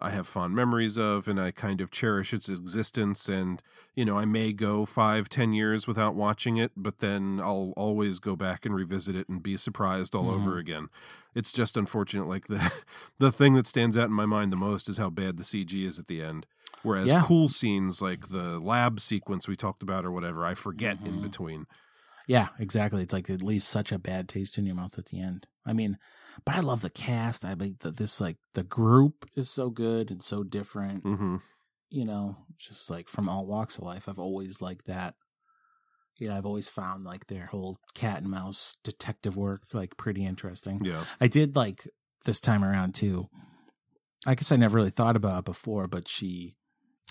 I have fond memories of, and I kind of cherish its existence. And you know, I may go five, ten years without watching it, but then I'll always go back and revisit it and be surprised all over Mhm. again. It's just unfortunate. Like the the thing that stands out in my mind the most is how bad the CG is at the end. Whereas Yeah. cool scenes like the lab sequence we talked about or whatever, I forget in Mhm. between. Yeah, exactly. It's like it leaves such a bad taste in your mouth at the end. I mean, but I love the cast. I mean, the, this like the group is so good and so different. hmm You know, just like from all walks of life. I've always liked that. You know, I've always found like their whole cat and mouse detective work like pretty interesting. Yeah. I did like this time around too. I guess I never really thought about it before, but she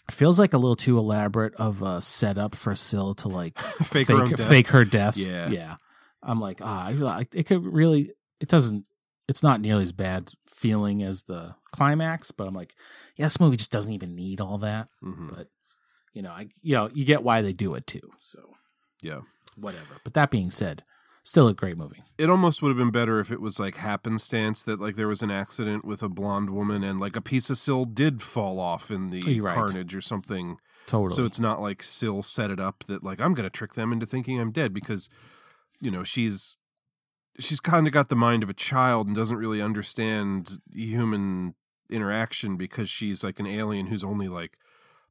feels like a little too elaborate of a setup for Sil to like Fake her own death. fake her death. Yeah. yeah. I'm like, ah, I it could really, it doesn't, it's not nearly as bad feeling as the climax, but I'm like, yeah, this movie just doesn't even need all that. hmm But you know, I, you know, you get why they do it too. So Yeah. whatever. But that being said, still a great movie. It almost would have been better if it was like happenstance that like there was an accident with a blonde woman and like a piece of Sil did fall off in the right. carnage or something. Totally. So it's not like Sil set it up that like I'm gonna trick them into thinking I'm dead because you know she's she's kind of got the mind of a child and doesn't really understand human interaction because she's like an alien who's only like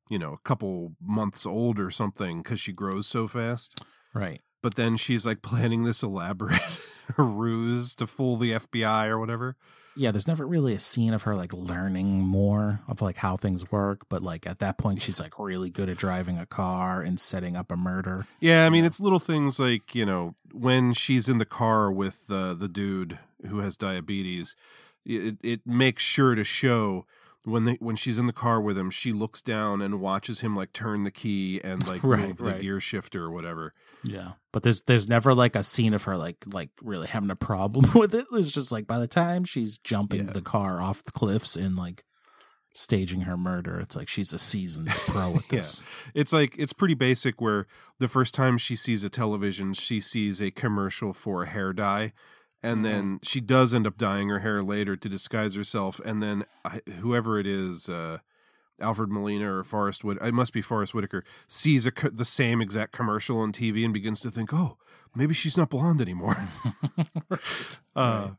you know a couple months old or something because she grows so fast. right. But then she's like planning this elaborate ruse to fool the FBI or whatever. yeah, there's never really a scene of her like learning more of like how things work, but like at that point she's like really good at driving a car and setting up a murder. Yeah, I mean, it's little things like you know when she's in the car with uh, the dude who has diabetes, it it makes sure to show when they when she's in the car with him, she looks down and watches him like turn the key and like Right, move the right. gear shifter or whatever. Yeah. But there's there's never like a scene of her like like really having a problem with it. It's just like by the time she's jumping Yeah. the car off the cliffs and like staging her murder, it's like she's a seasoned pro at Yeah. this. It's like it's pretty basic. Where the first time she sees a television, she sees a commercial for a hair dye, and then she does end up dyeing her hair later to disguise herself. And then I, whoever it is, uh, Alfred Molina or Forrest Wood, it must be Forest Whitaker, sees a, the same exact commercial on TV and begins to think, oh, maybe she's not blonde anymore. uh,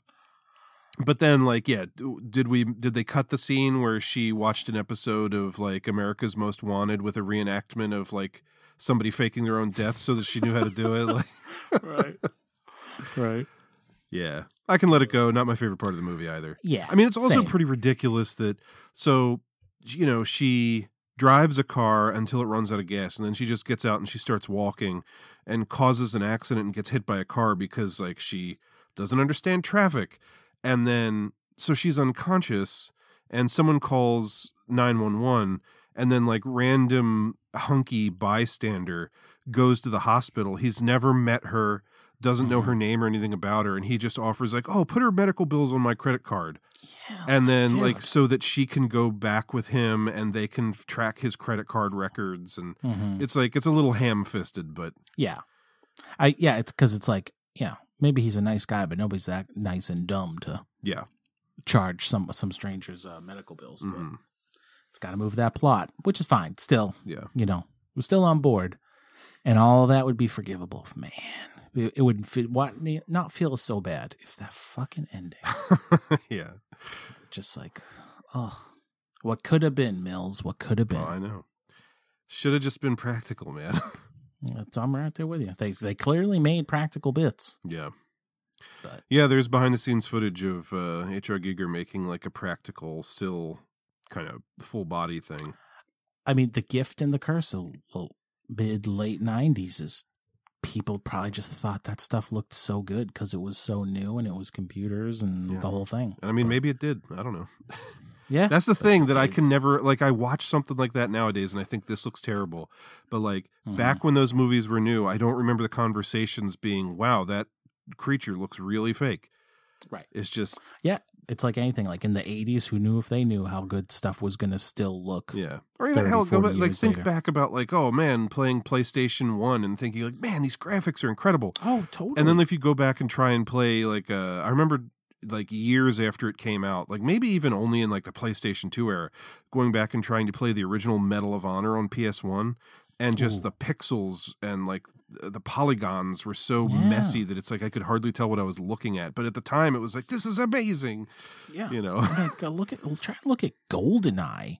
but then, like, yeah, did we did they cut the scene where she watched an episode of like America's Most Wanted with a reenactment of like somebody faking their own death so that she knew how to do it? Like, right. Right. yeah, I can let it go. Not my favorite part of the movie either. Yeah. I mean, it's also same. pretty ridiculous that so you know she drives a car until it runs out of gas, and then she just gets out and she starts walking and causes an accident and gets hit by a car because like she doesn't understand traffic, and then so she's unconscious, and someone calls nine one one, and then like random hunky bystander goes to the hospital. He's never met her. Doesn't know mm-hmm. her name or anything about her, and he just offers like, "Oh, put her medical bills on my credit card." And then like so that she can go back with him and they can track his credit card records and Mhm. it's like it's a little ham-fisted but Yeah. I yeah, it's cuz it's like, yeah, maybe he's a nice guy, but nobody's that nice and dumb to yeah charge some some strangers uh, medical bills. but mhm, It's got to move that plot, which is fine. Still, yeah you know, we're still on board, and all that would be forgivable. Man, it, it would fit, what, not feel so bad if that fucking ending, yeah just like, oh, what could have been, Mills? What could have been? oh, i know should have just been practical man I'm right there with you. They they clearly made practical bits. yeah But- yeah there's behind the scenes footage of uh hr giger making like a practical still kind of full body thing I mean, the gift and the curse of mid late '90s is people probably just thought that stuff looked so good because it was so new and it was computers and Yeah. the whole thing. and i mean But- maybe it did i don't know yeah, That's the thing that I can never like. I watch something like that nowadays, and I think this looks terrible. But like Mhm. back when those movies were new, I don't remember the conversations being, "Wow, that creature looks really fake." Right. It's just Yeah, it's like anything. Like in the '80s, who knew if they knew how good stuff was going to still look? Yeah. Or even 30, hell, go back, like years think later. back about like, oh man, playing PlayStation One and thinking like, man, these graphics are incredible. Oh, totally. And then if you go back and try and play like, uh, I remember like years after it came out, like maybe even only in like the PlayStation Two era, going back and trying to play the original Medal of Honor on PS One, and just Ooh. the pixels and like the polygons were so Yeah. messy that it's like I could hardly tell what I was looking at. But at the time, it was like, this is amazing. yeah, You know. like, uh, look at we'll try and look at Goldeneye.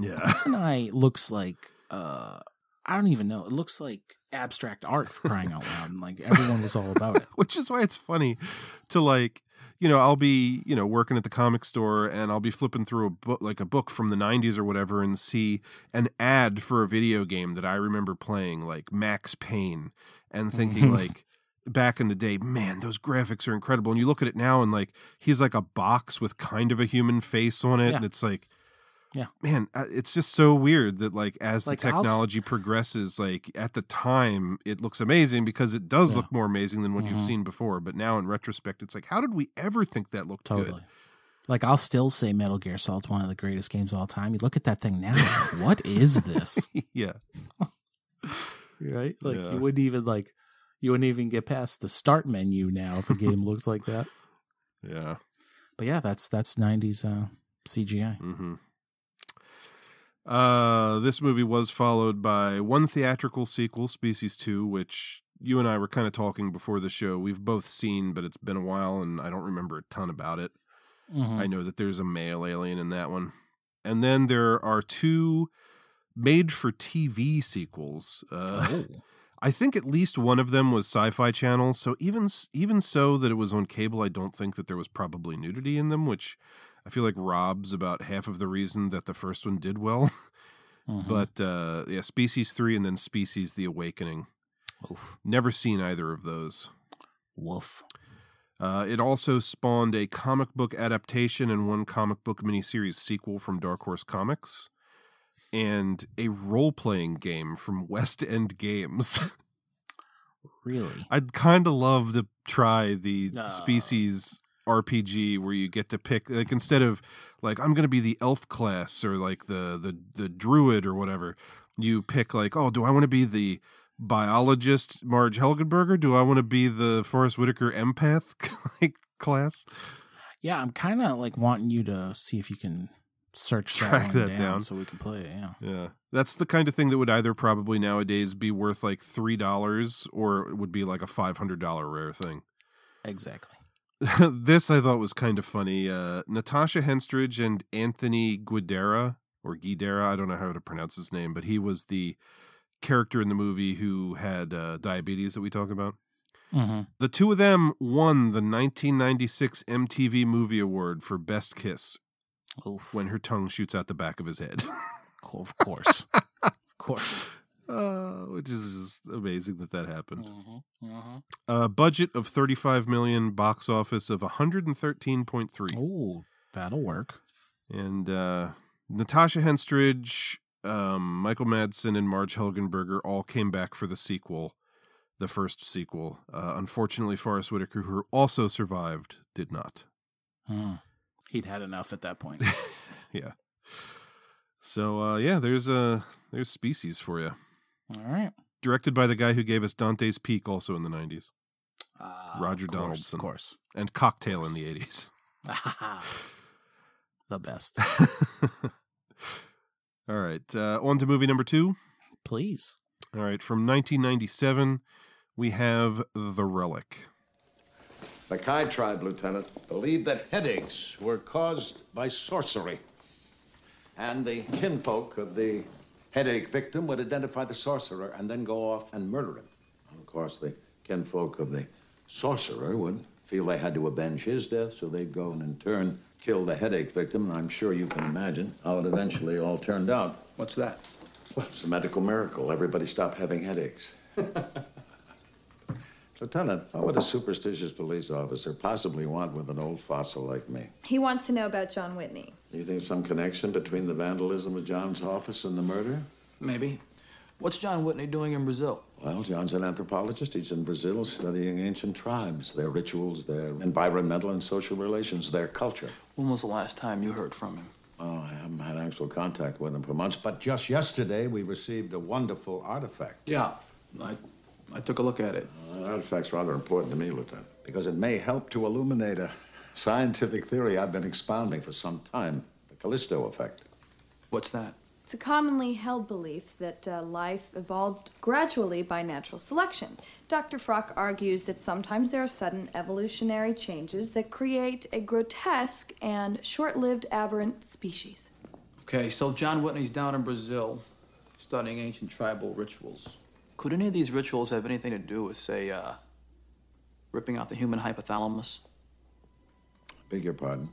Yeah. Goldeneye looks like uh, I don't even know. It looks like abstract art for crying out loud. And like everyone was all about it. which is why it's funny to like you know i'll be you know working at the comic store and i'll be flipping through a book like a book from the 90s or whatever and see an ad for a video game that i remember playing like max payne and thinking mm-hmm. like back in the day man those graphics are incredible and you look at it now and like he's like a box with kind of a human face on it Yeah. and it's like Yeah. man uh, it's just so weird that like as Like, the technology progresses like at the time it looks amazing because it does Yeah. look more amazing than what Mhm. you've seen before but now in retrospect it's like how did we ever think that looked Totally. Like I'll still say Metal Gear Solid's one of the greatest games of all time. You look at that thing now, like, what is this? yeah Right? Like Yeah. you wouldn't even like you wouldn't even get past the start menu now if a game looked like that. yeah But yeah, that's that's nineties uh CGI. hmm Uh, this movie was followed by one theatrical sequel, Species 2, which you and I were kind of talking before the show. We've both seen, but it's been a while and I don't remember a ton about it. Mhm. I know that there's a male alien in that one. And then there are two made for TV sequels. Uh, Oh. I think at least one of them was Sci-Fi Channel. So even even so that it was on cable, I don't think that there was probably nudity in them, which I feel like robs about half of the reason that the first one did well. Mhm. But uh, yeah, Species Three and then Species: The Awakening. Oof. Never seen either of those. Woof. Uh, it also spawned a comic book adaptation and one comic book miniseries sequel from Dark Horse Comics, and a role playing game from West End Games. Really? I'd kind of love to try the Uh. Species RPG where you get to pick like instead of like I'm going to be the elf class or like the the the druid or whatever, you pick like oh do I want to be the biologist Marg Helgenberger? Do I want to be the Forest Whitaker empath like class? Yeah, I'm kind of like wanting you to see if you can search that Track that down, down. so we can play it. Yeah. Yeah. That's the kind of thing that would either probably nowadays be worth like $3 or it would be like a $500 rare thing. Exactly. this I thought was kind of funny. Uh, Natasha Henstridge and Anthony Guidera or Guidera, I don't know how to pronounce his name, but he was the character in the movie who had uh, diabetes that we talk about. Mm-hmm. The two of them won the 1996 MTV Movie Award for Best Kiss Oof. when her tongue shoots out the back of his head. Of course. of course. uh, which is just amazing that that happened. Mm-hmm. Mm-hmm. Uh, budget of 35 million, box office of 113.3. Oh, that'll work. And uh, Natasha Henstridge, um, Michael Madsen, and Marg Helgenberger all came back for the sequel, the first sequel. Uh, unfortunately, Forest Whitaker, who also survived, did not. Hmm. He'd had enough at that point. Yeah. So uh, yeah, there's uh, there's Species for you. All right. Directed by the guy who gave us Dante's Peak, also in the 90s, Uh, Roger of course, Donaldson. Of course. and Cocktail in the 80s. the best. All right, uh, on to movie number two. Please. All right, from 1997, we have The Relic. The Kai tribe, Lieutenant, believed that headaches were caused by sorcery. And the kinfolk of the headache victim would identify the sorcerer and then go off and murder him. Of course, the kinfolk of the sorcerer would feel they had to avenge his death, so they'd go and in turn kill the headache victim. And I'm sure you can imagine how it eventually all turned out. What's that? Well, it's a medical miracle. Everybody stopped having headaches. Lieutenant, what would a superstitious police officer possibly want with an old fossil like me? He wants to know about John Whitney. Do you think some connection between the vandalism of John's office and the murder? Maybe. What's John Whitney doing in Brazil? Well, John's an anthropologist. He's in Brazil studying ancient tribes, their rituals, their environmental and social relations, their culture. When was the last time you heard from him? Oh, I haven't had actual contact with him for months, but just yesterday we received a wonderful artifact. Yeah, I, I took a look at it. Uh, that artifact's rather important to me, Lieutenant, because it may help to illuminate a scientific theory I've been expounding for some time the Callisto effect. What's that? It's a commonly held belief that uh, life evolved gradually by natural selection. Dr. Frock argues that sometimes there are sudden evolutionary changes that create a grotesque and short lived aberrant species. Okay, so John Whitney's down in Brazil studying ancient tribal rituals. Could any of these rituals have anything to do with, say, uh, ripping out the human hypothalamus? Beg your pardon?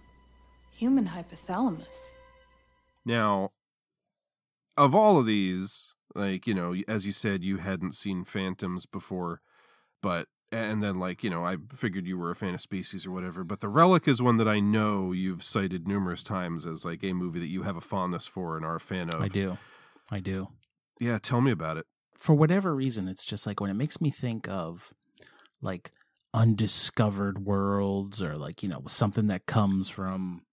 Human hypothalamus. Now, of all of these, like, you know, as you said, you hadn't seen Phantoms before, but, and then, like, you know, I figured you were a fan of Species or whatever, but The Relic is one that I know you've cited numerous times as, like, a movie that you have a fondness for and are a fan of. I do. I do. Yeah, tell me about it. For whatever reason, it's just like when it makes me think of, like, undiscovered worlds or, like, you know, something that comes from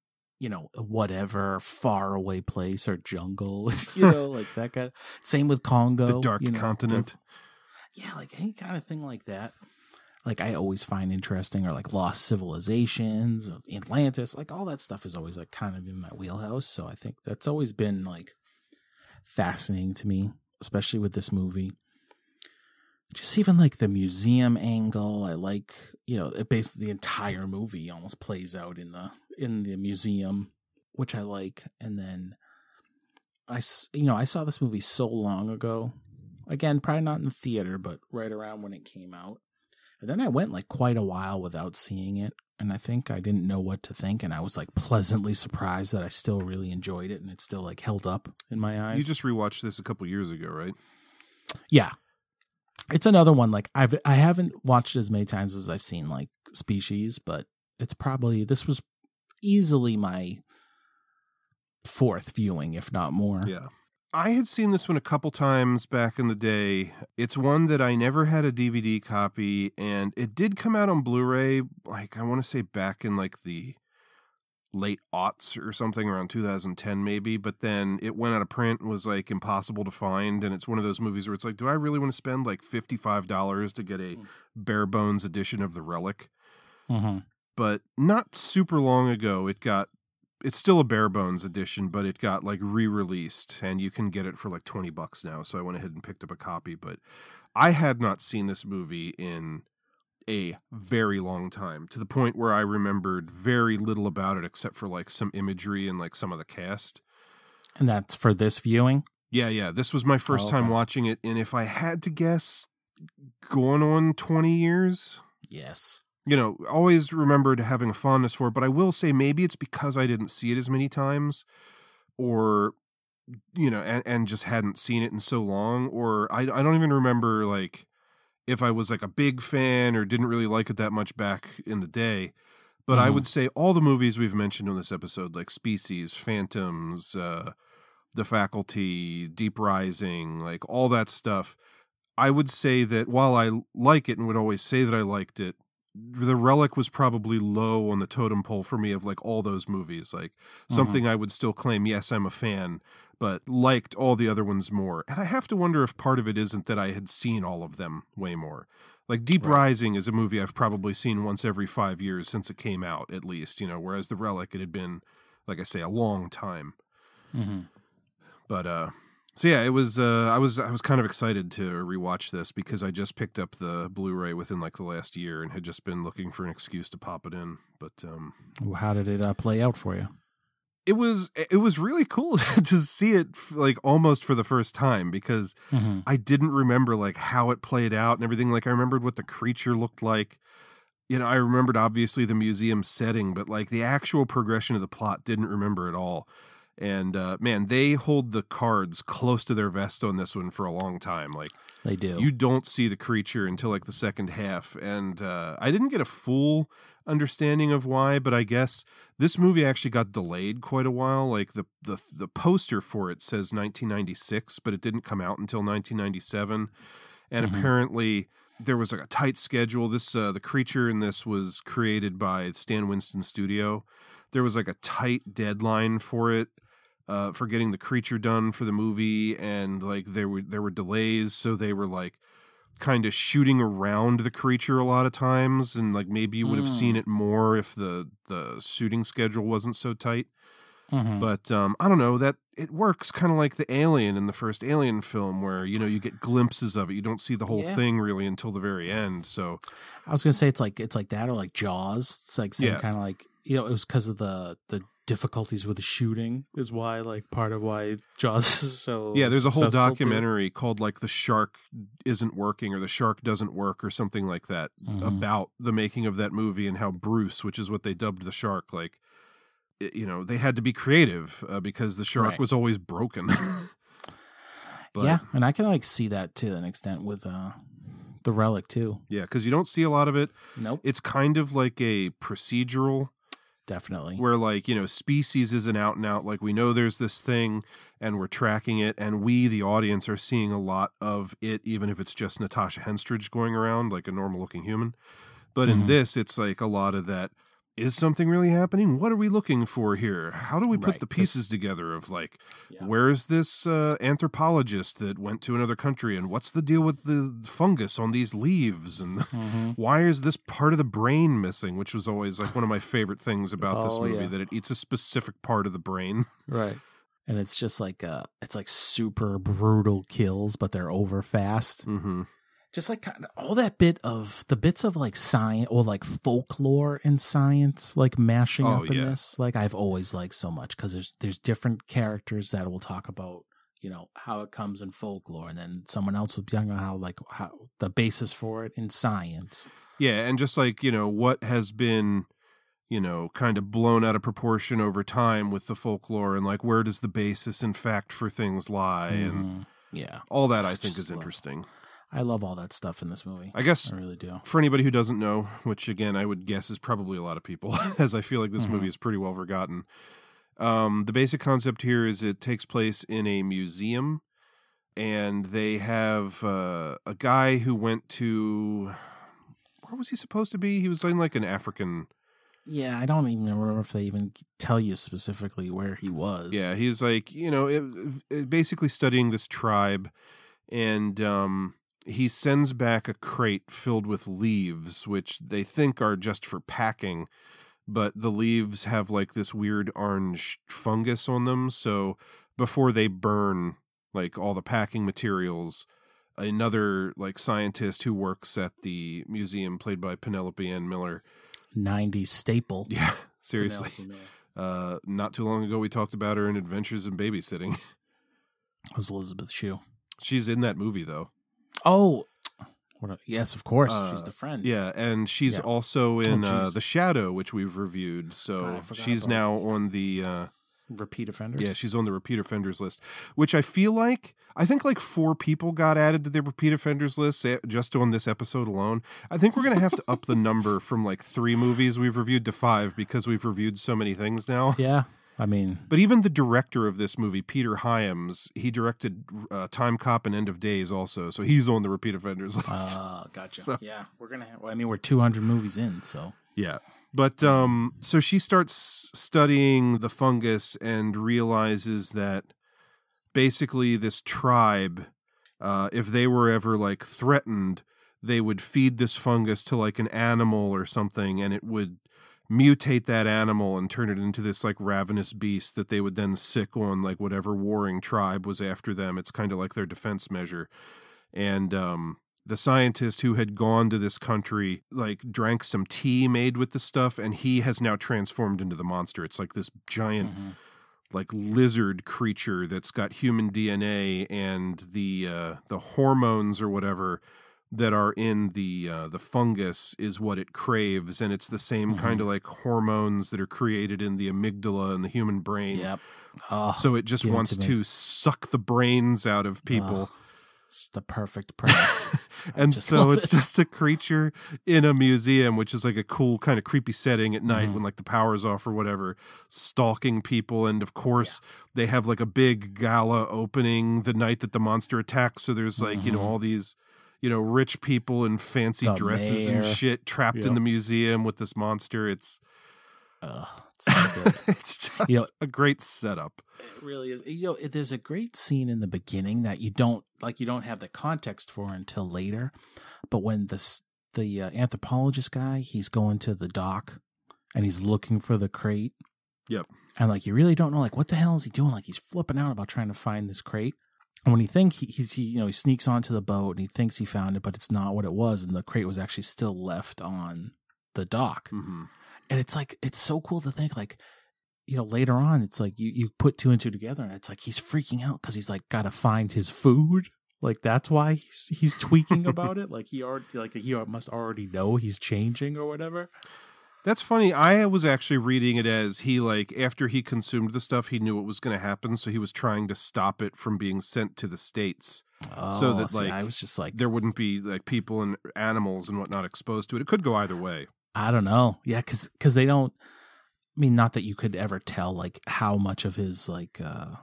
you know, whatever far away place or jungle, you know, like that kind. Of, same with Congo, the dark you know, continent. Yeah, like any kind of thing like that. Like I always find interesting, or like lost civilizations, uh, Atlantis, like all that stuff is always like kind of in my wheelhouse. So I think that's always been like fascinating to me, especially with this movie. Just even like the museum angle, I like you know, it basically the entire movie almost plays out in the in the museum, which I like. And then I, you know, I saw this movie so long ago. Again, probably not in the theater, but right around when it came out. And then I went like quite a while without seeing it. And I think I didn't know what to think. And I was like pleasantly surprised that I still really enjoyed it and it still like held up in my eyes. You just rewatched this a couple years ago, right? Yeah. It's another one like I've I haven't watched as many times as I've seen like Species, but it's probably this was easily my fourth viewing, if not more. Yeah. I had seen this one a couple times back in the day. It's one that I never had a DVD copy, and it did come out on Blu ray, like I want to say back in like the late aughts or something around 2010 maybe but then it went out of print and was like impossible to find and it's one of those movies where it's like do i really want to spend like $55 to get a Hmm. bare bones edition of the relic mm-hmm. but not super long ago it got it's still a bare bones edition but it got like re-released and you can get it for like 20 bucks now so i went ahead and picked up a copy but i had not seen this movie in a very long time to the point where i remembered very little about it except for like some imagery and like some of the cast And that's for this viewing? yeah yeah this was my first Oh, time watching it and if i had to guess going on 20 years Yes. You know, always remembered having a fondness for it, but I will say maybe it's because I didn't see it as many times or you know, and, and just hadn't seen it in so long or I I don't even remember like if I was like a big fan or didn't really like it that much back in the day. But I Mhm. would say all the movies we've mentioned on this episode like Species, Phantoms, uh The Faculty, Deep Rising, like all that stuff I would say that while I like it and would always say that I liked it, the relic was probably low on the totem pole for me of like all those movies like something i would still claim yes i'm a fan but liked all the other ones more. And i have to wonder if part of it isn't that i had seen all of them way more. Like deep rising is a movie i've probably seen once every five years since it came out at least you know whereas the relic it had been like i say a long time. Mm-hmm. but uh so yeah, it was uh I was I was kind of excited to rewatch this because I just picked up the Blu-ray within like the last year and had just been looking for an excuse to pop it in. But um How did it uh, play out for you? it was it was really cool to see it f- like almost for the first time because Mhm. I didn't remember like how it played out and everything like I remembered what the creature looked like. You know, I remembered obviously the museum setting, but like the actual progression of the plot didn't remember at all. And uh man, they hold the cards close to their vest on this one for a long time. Like They do. you don't see the creature until like the second half and uh, i didn't get a full understanding of why but i guess this movie actually got delayed quite a while like the the, the poster for it says 1996 but it didn't come out until 1997 and Mhm. apparently there was like a tight schedule. This uh, the creature in this was created by Stan Winston Studio. There was like a tight deadline for it. Uh, for getting the creature done for the movie, and like there were there were delays, so they were like kind of shooting around the creature a lot of times and like maybe you would have seen Mm. it more if the the shooting schedule wasn't so tight Mhm. but um i don't know that it works kind of like the alien in the first alien film where you know you get glimpses of it you don't see the whole Yeah. thing really until the very end so I was gonna say it's like it's like that or like Jaws. It's like same Yeah. kind of like you know it was because of the the difficulties with the shooting is why like part of why Jaws is so yeah there's a whole documentary called like the shark isn't working or the shark doesn't work or something like that Mhm. about the making of that movie and how bruce which is what they dubbed the shark like you know they had to be creative uh, because the shark Right. was always broken But- yeah, and I can like see that to an extent with uh the relic too. yeah because you don't see a lot of it Nope, it's kind of like a procedural definitely. where like you know species isn't out and out like we know there's this thing and we're tracking it and we the audience are seeing a lot of it even if it's just natasha henstridge going around like a normal looking human but in Mhm. this it's like a lot of that is something really happening what are we looking for here how do we put Right, the pieces together of like Yeah. where's this uh, anthropologist that went to another country and what's the deal with the fungus on these leaves and Mhm. why is this part of the brain missing which was always like one of my favorite things about this Oh, movie yeah. that it eats a specific part of the brain Right. And it's just like uh it's like super brutal kills, but they're over fast. mm-hmm. Just like kind of all that bit of the bits of like science or like folklore and science, like mashing Oh, up in yeah. this. Like I've always liked so much because there's there's different characters that will talk about you know how it comes in folklore, and then someone else will be talking about how like how the basis for it in science. yeah and just like you know what has been you know kind of blown out of proportion over time with the folklore and like where does the basis in fact for things lie and Mhm. Yeah, all that i think is love- interesting I love all that stuff in this movie. i guess I really do. for anybody who doesn't know, which again I would guess is probably a lot of people, as I feel like this Mhm. movie is pretty well forgotten. Um, the basic concept here is it takes place in a museum, and they have uh, a guy who went to where was he supposed to be? He was in like an African. Yeah, I don't even remember if they even tell you specifically where he was. Yeah, he's like you know it, it- basically studying this tribe, and um, he sends back a crate filled with leaves, which they think are just for packing, but the leaves have like this weird orange fungus on them. So before they burn like all the packing materials, another like scientist who works at the museum, played by Penelope Ann Miller. 90s staple. Yeah, seriously. Uh, not too long ago, we talked about her in Adventures in Babysitting. It was Elizabeth Shue. She's in that movie though. Oh, a- yes, of course. She's Uh, the friend. Yeah, and she's Yeah. also in Oh, uh. The Shadow, which we've reviewed. So forgot she's now on the uh, Repeat offenders. yeah, she's on the repeat offenders list, which I feel like I think like four people got added to the repeat offenders list eh, just on this episode alone. I think we're gonna have to up the number from like three movies we've reviewed to five because we've reviewed so many things now. Yeah. I mean, But even the director of this movie, Peter Hyams, he directed uh, Time Cop and End of Days also, so he's on the repeat offenders list. uh, gotcha. So- yeah, we're gonna. Have, well, I mean, we're 200 movies in, so Yeah. But um so she starts studying the fungus and realizes that basically this tribe uh if they were ever like threatened, they would feed this fungus to like an animal or something and it would mutate that animal and turn it into this like ravenous beast that they would then sick on like whatever warring tribe was after them. It's kind of like their defense measure. And um the scientist who had gone to this country like drank some tea made with the stuff and he has now transformed into the monster it's like this giant Mm-hmm. like lizard creature that's got human dna and the uh the hormones or whatever that are in the uh the fungus is what it craves and it's the same Mm-hmm. kind of like hormones that are created in the amygdala in the human brain yep. Oh, so it just give it wants to to suck the brains out of people it's the perfect premise. and so it's it. just a creature in a museum which is like a cool kind of creepy setting at Mm-hmm. night when like the power's off or whatever stalking people and of course they have like a big gala opening the night that the monster attacks so there's like you know Mhm. all these you know, rich people in fancy The dresses and shit trapped Yep. in the museum with this monster. It's Ugh, it's so good. it's just You know- a great setup. It really is. You know, it- there's a great scene in the beginning that you don't like. You don't have the context for until later. But when this the uh, anthropologist guy, he's going to the dock and he's looking for the crate, Yep. and like you really don't know like what the hell is he doing? Like he's flipping out about trying to find this crate. And when he think he, he's he you know he sneaks onto the boat and he thinks he found it, but it's not what it was, and the crate was actually still left on the dock. hmm And it's like it's so cool to think like you know later on it's like you you put two and two together and it's like he's freaking out because he's like got to find his food. Like that's why he's he's tweaking about it. Like he already like he must already know he's changing or whatever. That's funny. I was actually reading it as he like after he consumed the stuff, he knew what was going to happen, so he was trying to stop it from being sent to the states, so Oh, that see, like I was just like there wouldn't be like people and animals and whatnot exposed to it. It could go either way. I don't know. Yeah, because because they don't. I mean, not that you could ever tell like how much of his like uh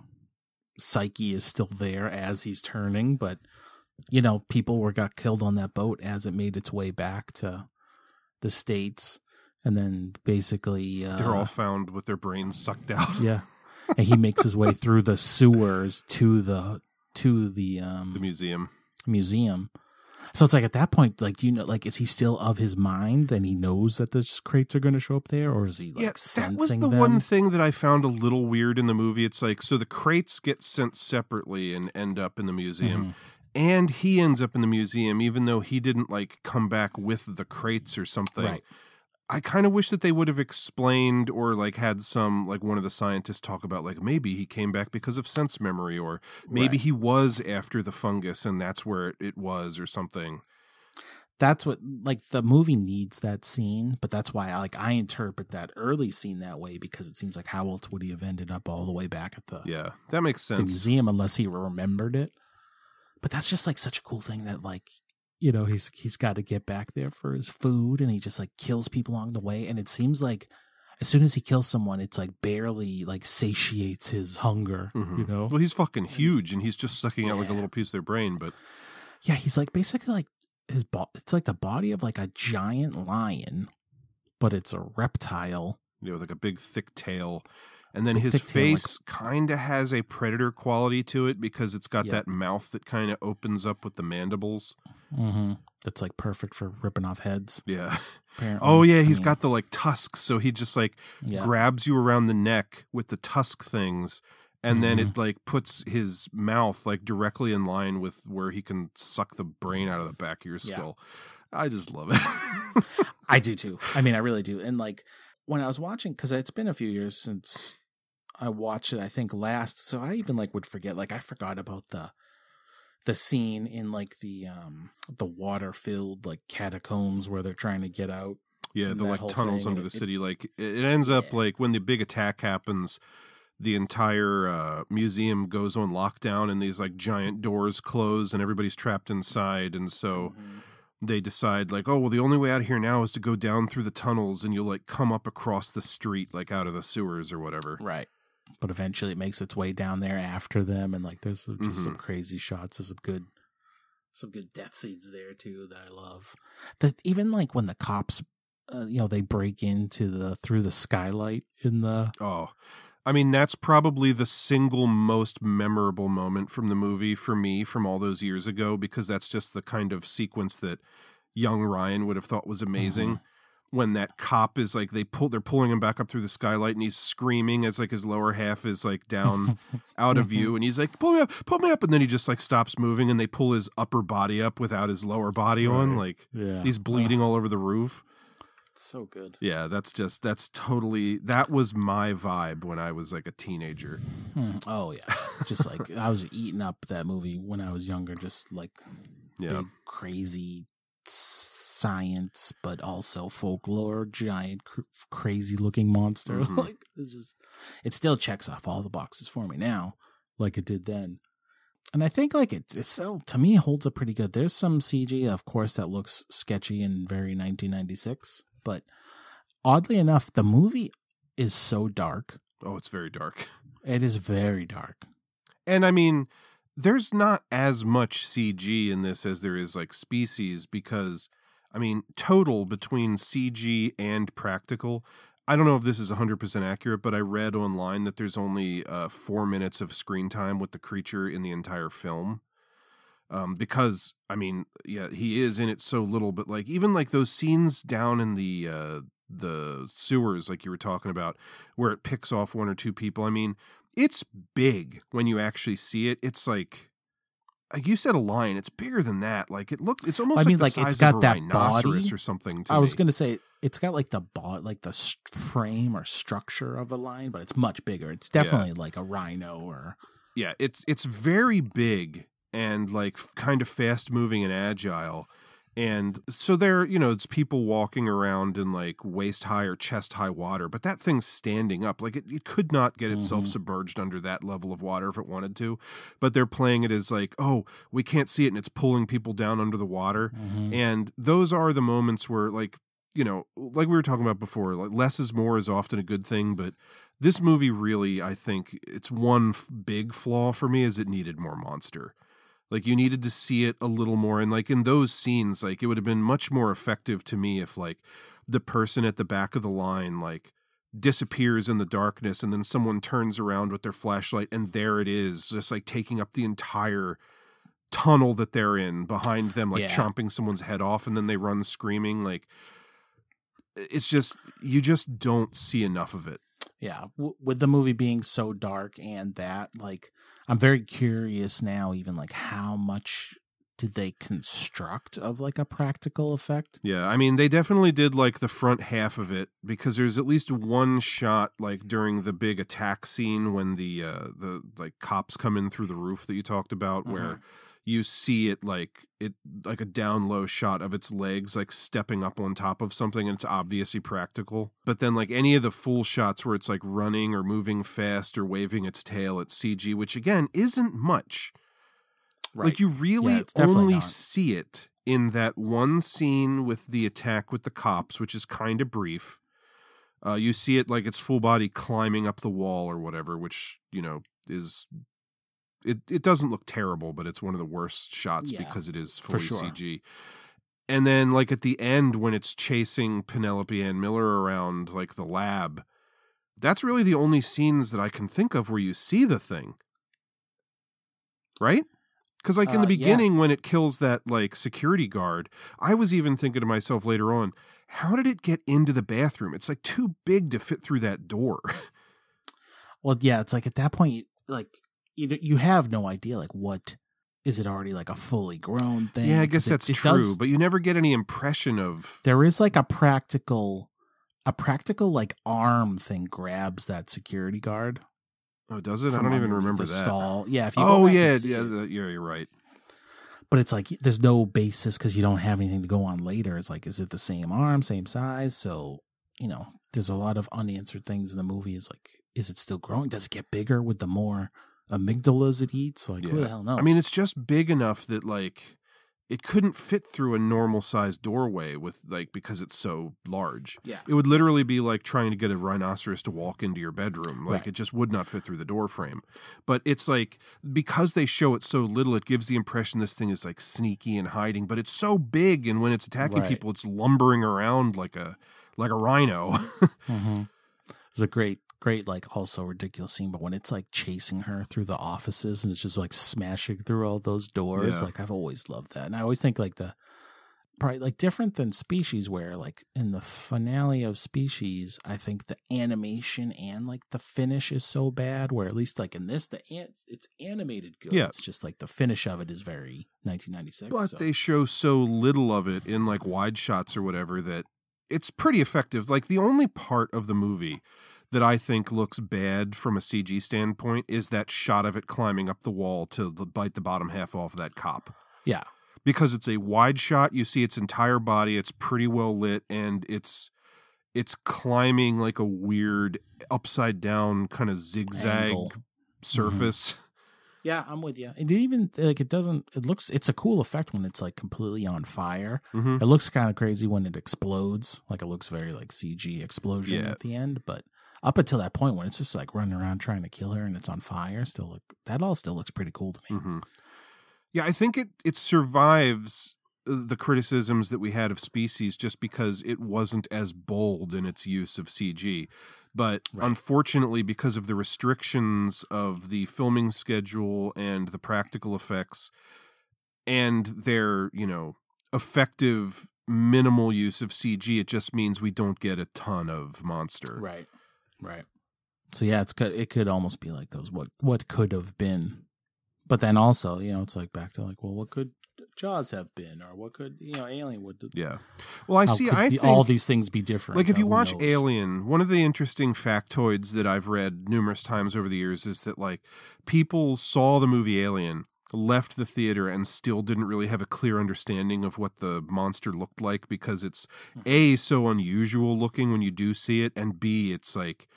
psyche is still there as he's turning, but you know, people were got killed on that boat as it made its way back to the states, and then basically uh, They're all found with their brains sucked out. yeah, and he makes his way through the sewers to the to the um the museum. museum. So it's like at that point, like you know, like is he still of his mind and he knows that the crates are going to show up there, or is he like yeah, that was the them? one thing that I found a little weird in the movie. It's like so the crates get sent separately and end up in the museum. Mm-hmm. And he ends up in the museum, even though he didn't like come back with the crates or something. Right. I kind of wish that they would have explained or like had some like one of the scientists talk about like maybe he came back because of sense memory or maybe Right. he was after the fungus and that's where it, was or something. That's what like the movie needs that scene, but that's why I like I interpret that early scene that way because it seems like how else would he have ended up all the way back at the Yeah, that makes the sense. museum unless he remembered it. But that's just like such a cool thing that like you know he's he's got to get back there for his food and he just like kills people along the way and it seems like as soon as he kills someone it's like barely like satiates his hunger Mhm. you know Well, he's fucking huge and he's just sucking out like a little piece of their brain, but yeah he's like basically like his bo- it's like the body of like a giant lion but it's a reptile you know, with like a big thick tail. And then his tail, like- face kind of has a predator quality to it because it's got Yeah. that mouth that kind of opens up with the mandibles. Mm-hmm. that's like perfect for ripping off heads Yeah. apparently Oh yeah, I he's mean, got the like tusks, so he just like Yeah. grabs you around the neck with the tusk things, and then Mm-hmm. it like puts his mouth like directly in line with where he can suck the brain out of the back of your Yeah. skull. I just love it. I do too. I mean, I really do. And like when I was watching, because it's been a few years since I watched it. I think last, so I even like would forget. Like I forgot about the the scene in like the um the water filled like catacombs where they're trying to get out. Yeah, the like tunnels thing, under and the it- city. Like it, ends up like when the big attack happens, the entire uh, museum goes on lockdown, and these like giant doors close, and everybody's trapped inside. And so Mm-hmm. they decide like, oh well, the only way out of here now is to go down through the tunnels, and you'll like come up across the street, like out of the sewers or whatever. Right. But eventually it makes its way down there after them, and like there's just some Mhm. crazy shots. There's some good, some good death scenes there too that I love. That even like when the cops, uh, you know, they break into the through the skylight in the Oh, I mean, that's probably the single most memorable moment from the movie for me from all those years ago because that's just the kind of sequence that young Ryan would have thought was amazing. When that cop is like they pull, they're pulling him back up through the skylight, and he's screaming as like his lower half is like down out of view, and he's like, "Pull me up, pull me up!" And then he just like stops moving, and they pull his upper body up without his lower body on, like Yeah. he's bleeding all over the roof. so good. Yeah, that's just that's totally that was my vibe when I was like a teenager. Hmm. Oh yeah, just like I was eating up that movie when I was younger. Just like Yeah. big crazy science, but also folklore, giant cr- crazy looking monster. Mhm. like it's just it still checks off all the boxes for me now, like it did then. And I think like it, it still to me holds up pretty good. There's some CG, of course, that looks sketchy and very 1996, but oddly enough, the movie is so dark. Oh, it's very dark. It is very dark. And I mean, there's not as much CG in this as there is like species because I mean total between CG and practical. I don't know if this is 100% accurate, but I read online that there's only uh, four minutes of screen time with the creature in the entire film. Um, because I mean, yeah, he is in it so little, but like even like those scenes down in the uh, the sewers, like you were talking about, where it picks off one or two people. I mean, it's big when you actually see it. It's like like you said a lion. It's bigger than that. Like it looked. It's almost I mean, like like it's got that rhinoceros body or something. To I was me. gonna say it's got like the bo- like the frame or structure of a lion, but it's much bigger. It's Yeah. definitely like a rhino or yeah, it's it's very big and like kind of fast moving and agile. And so there, you know, it's people walking around in like waist high or chest high water, but that thing's standing up. Like it, it could not get itself Mhm. submerged under that level of water if it wanted to. But they're playing it as like, oh, we can't see it and it's pulling people down under the water. Mhm. And those are the moments where like, you know, like we were talking about before, like less is more is often a good thing, but this movie really, I think, its one f- big flaw for me is it needed more monster. Like you needed to see it a little more, and like in those scenes, like it would have been much more effective to me if like the person at the back of the line like disappears in the darkness, and then someone turns around with their flashlight, and there it is, just like taking up the entire tunnel that they're in behind them, like Yeah. chomping someone's head off, and then they run screaming. Like it's just you just don't see enough of it. yeah. W- with the movie being so dark and that, like, I'm very curious now, even like how much did they construct of like a practical effect? Yeah, I mean, they definitely did like the front half of it because there's at least one shot like during the big attack scene when the uh the like cops come in through the roof that you talked about where you see it like it like a down low shot of its legs like stepping up on top of something and it's obviously practical. But then like any of the full shots where it's like running or moving fast or waving its tail it's CG, which again isn't much. Like you really Yeah, only see it in that one scene with the attack with the cops, which is kind of brief. Uh, you see it like its full body climbing up the wall or whatever, which you know is it. It doesn't look terrible, but it's one of the worst shots Yeah, because it is for fully sure. CG. And then, like at the end, when it's chasing Penelope Ann Miller around like the lab, that's really the only scenes that I can think of where you see the thing, right? Because like in the Uh, yeah. beginning, when it kills that like security guard, I was even thinking to myself later on, how did it get into the bathroom? It's like too big to fit through that door. Well, yeah, it's like at that point, like you you have no idea, like what is it already like a fully grown thing? yeah, I guess that's it true, does- but you never get any impression of. there is like a practical, a practical like arm thing grabs that security guard. Oh, does it? I don't even remember that. Stall. Yeah, if you oh yeah, yeah, the- yeah. You're right. but it's like there's no basis because you don't have anything to go on later. It's like, is it the same arm, same size? So you know, there's a lot of unanswered things in the movie. Is like, is it still growing? Does it get bigger with the more amygdalas it eats? Like, who the hell knows? I mean, it's just big enough that like it couldn't fit through a normal sized doorway with like because it's so large. Yeah. It would literally be like trying to get a rhinoceros to walk into your bedroom. Like Right. it just would not fit through the door frame. But it's like because they show it so little, it gives the impression this thing is like sneaky and hiding, but it's so big and when it's attacking Right. people, it's lumbering around like a like a rhino. Mm-hmm. It's a great, great, like also ridiculous scene. But when it's like chasing her through the offices and it's just like smashing through all those doors, Yeah. like I've always loved that. And I always think like the probably like different than Species, where like in the finale of Species, I think the animation and like the finish is so bad. Where at least like in this, the an- it's animated good. Yeah. It's just like the finish of it is very 1996. But so. they show so little of it in like wide shots or whatever that it's pretty effective. Like the only part of the movie that I think looks bad from a CG standpoint is that shot of it climbing up the wall to bite the bottom half off that cop. yeah. Because it's a wide shot, you see its entire body, it's pretty well lit, and it's it's climbing like a weird upside down kind of zigzag Angle. surface. Yeah, I'm with you. It even like it doesn't. It looks. It's a cool effect when it's like completely on fire. Mhm. It looks kind of crazy when it explodes. Like it looks very like CG explosion Yeah. at the end. But up until that point when it's just like running around trying to kill her and it's on fire, still look that all still looks pretty cool to me. hmm Yeah, I think it it survives uh, the criticisms that we had of Species just because it wasn't as bold in its use of CG. But unfortunately, because of the restrictions of the filming schedule and the practical effects and their, you know, effective minimal use of CG, it just means we don't get a ton of monster. Right. Right. So yeah, it's co- it could almost be like those what what could have been, but then also you know it's like back to like well what could Jaws have been or what could you know Alien would Yeah. Well, I how see. I the- think all these things be different. Like if you watch knows? Alien, one of the interesting factoids that I've read numerous times over the years is that like people saw the movie Alien, left the theater and still didn't really have a clear understanding of what the monster looked like because it's Mm-hmm. a so unusual looking when you do see it and b it's like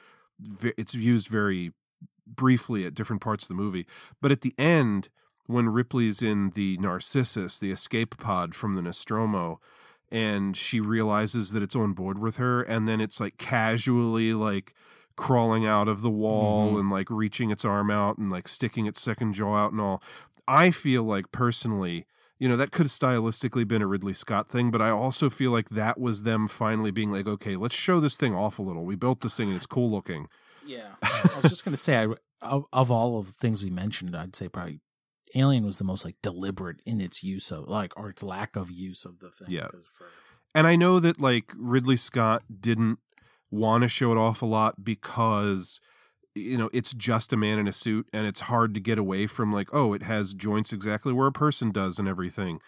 it's used very briefly at different parts of the movie. But at the end, when Ripley's in the Narcissus, the escape pod from the Nostromo, and she realizes that it's on board with her, and then it's like casually like crawling out of the wall Mhm. and like reaching its arm out and like sticking its second jaw out and all. I feel like personally, you know, that could have stylistically been a Ridley Scott thing, but I also feel like that was them finally being like, okay, let's show this thing off a little. We built this thing and it's cool looking. Yeah, I was just gonna say, I of, of all of the things we mentioned, I'd say probably Alien was the most like deliberate in its use of like or its lack of use of the thing. Yeah. for- And I know that like Ridley Scott didn't want to show it off a lot because you know it's just a man in a suit and it's hard to get away from like oh it has joints exactly where a person does and everything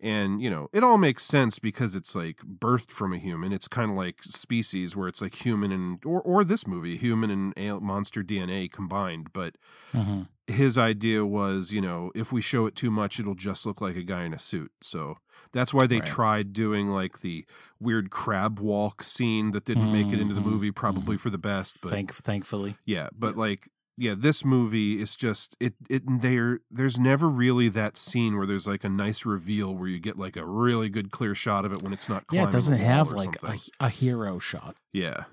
and you know it all makes sense because it's like birthed from a human. It's kind of like species where it's like human and or or this movie human and monster dna combined. But Mhm. his idea was you know if we show it too much it'll just look like a guy in a suit. So that's why they Right. tried doing like the weird crab walk scene that didn't make it into the Mhm, movie probably for the best but Thank, thankfully, yeah, but like yeah, this movie is just it it there there's never really that scene where there's like a nice reveal where you get like a really good clear shot of it when it's not yeah, it doesn't have like a, a hero shot. yeah.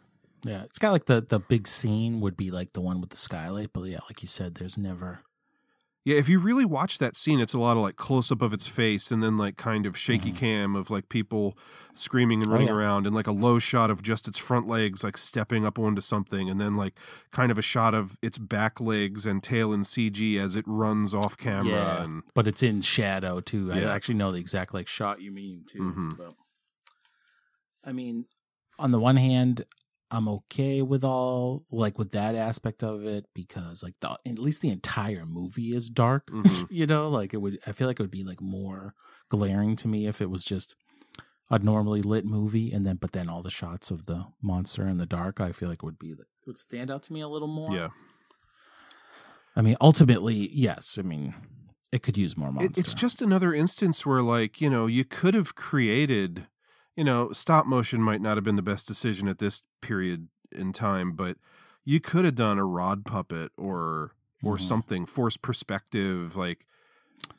Yeah, it's got like the the big scene would be like the one with the skylight, but yeah, like you said, there's never. Yeah, if you really watch that scene, it's a lot of like close up of its face and then like kind of shaky cam of like people screaming and Mm-hmm. Oh, running yeah. around and like a low shot of just its front legs like stepping up onto something and then like kind of a shot of its back legs and tail in CG as it runs off camera yeah, and but it's in shadow too. Yeah. I actually know the exact like shot you mean too. Mhm. But, I mean, on the one hand, I'm okay with all like with that aspect of it because like the at least the entire movie is dark. Mhm. you know, like it would. I feel like it would be like more glaring to me if it was just a normally lit movie and then but then all the shots of the monster in the dark. I feel like it would be it would stand out to me a little more. yeah. I mean, ultimately, yes. I mean, it could use more monster. It's just another instance where, like, you know, you could have created, you know, stop motion might not have been the best decision at this period in time, but you could have done a rod puppet or or Mhm. something, forced perspective. Like,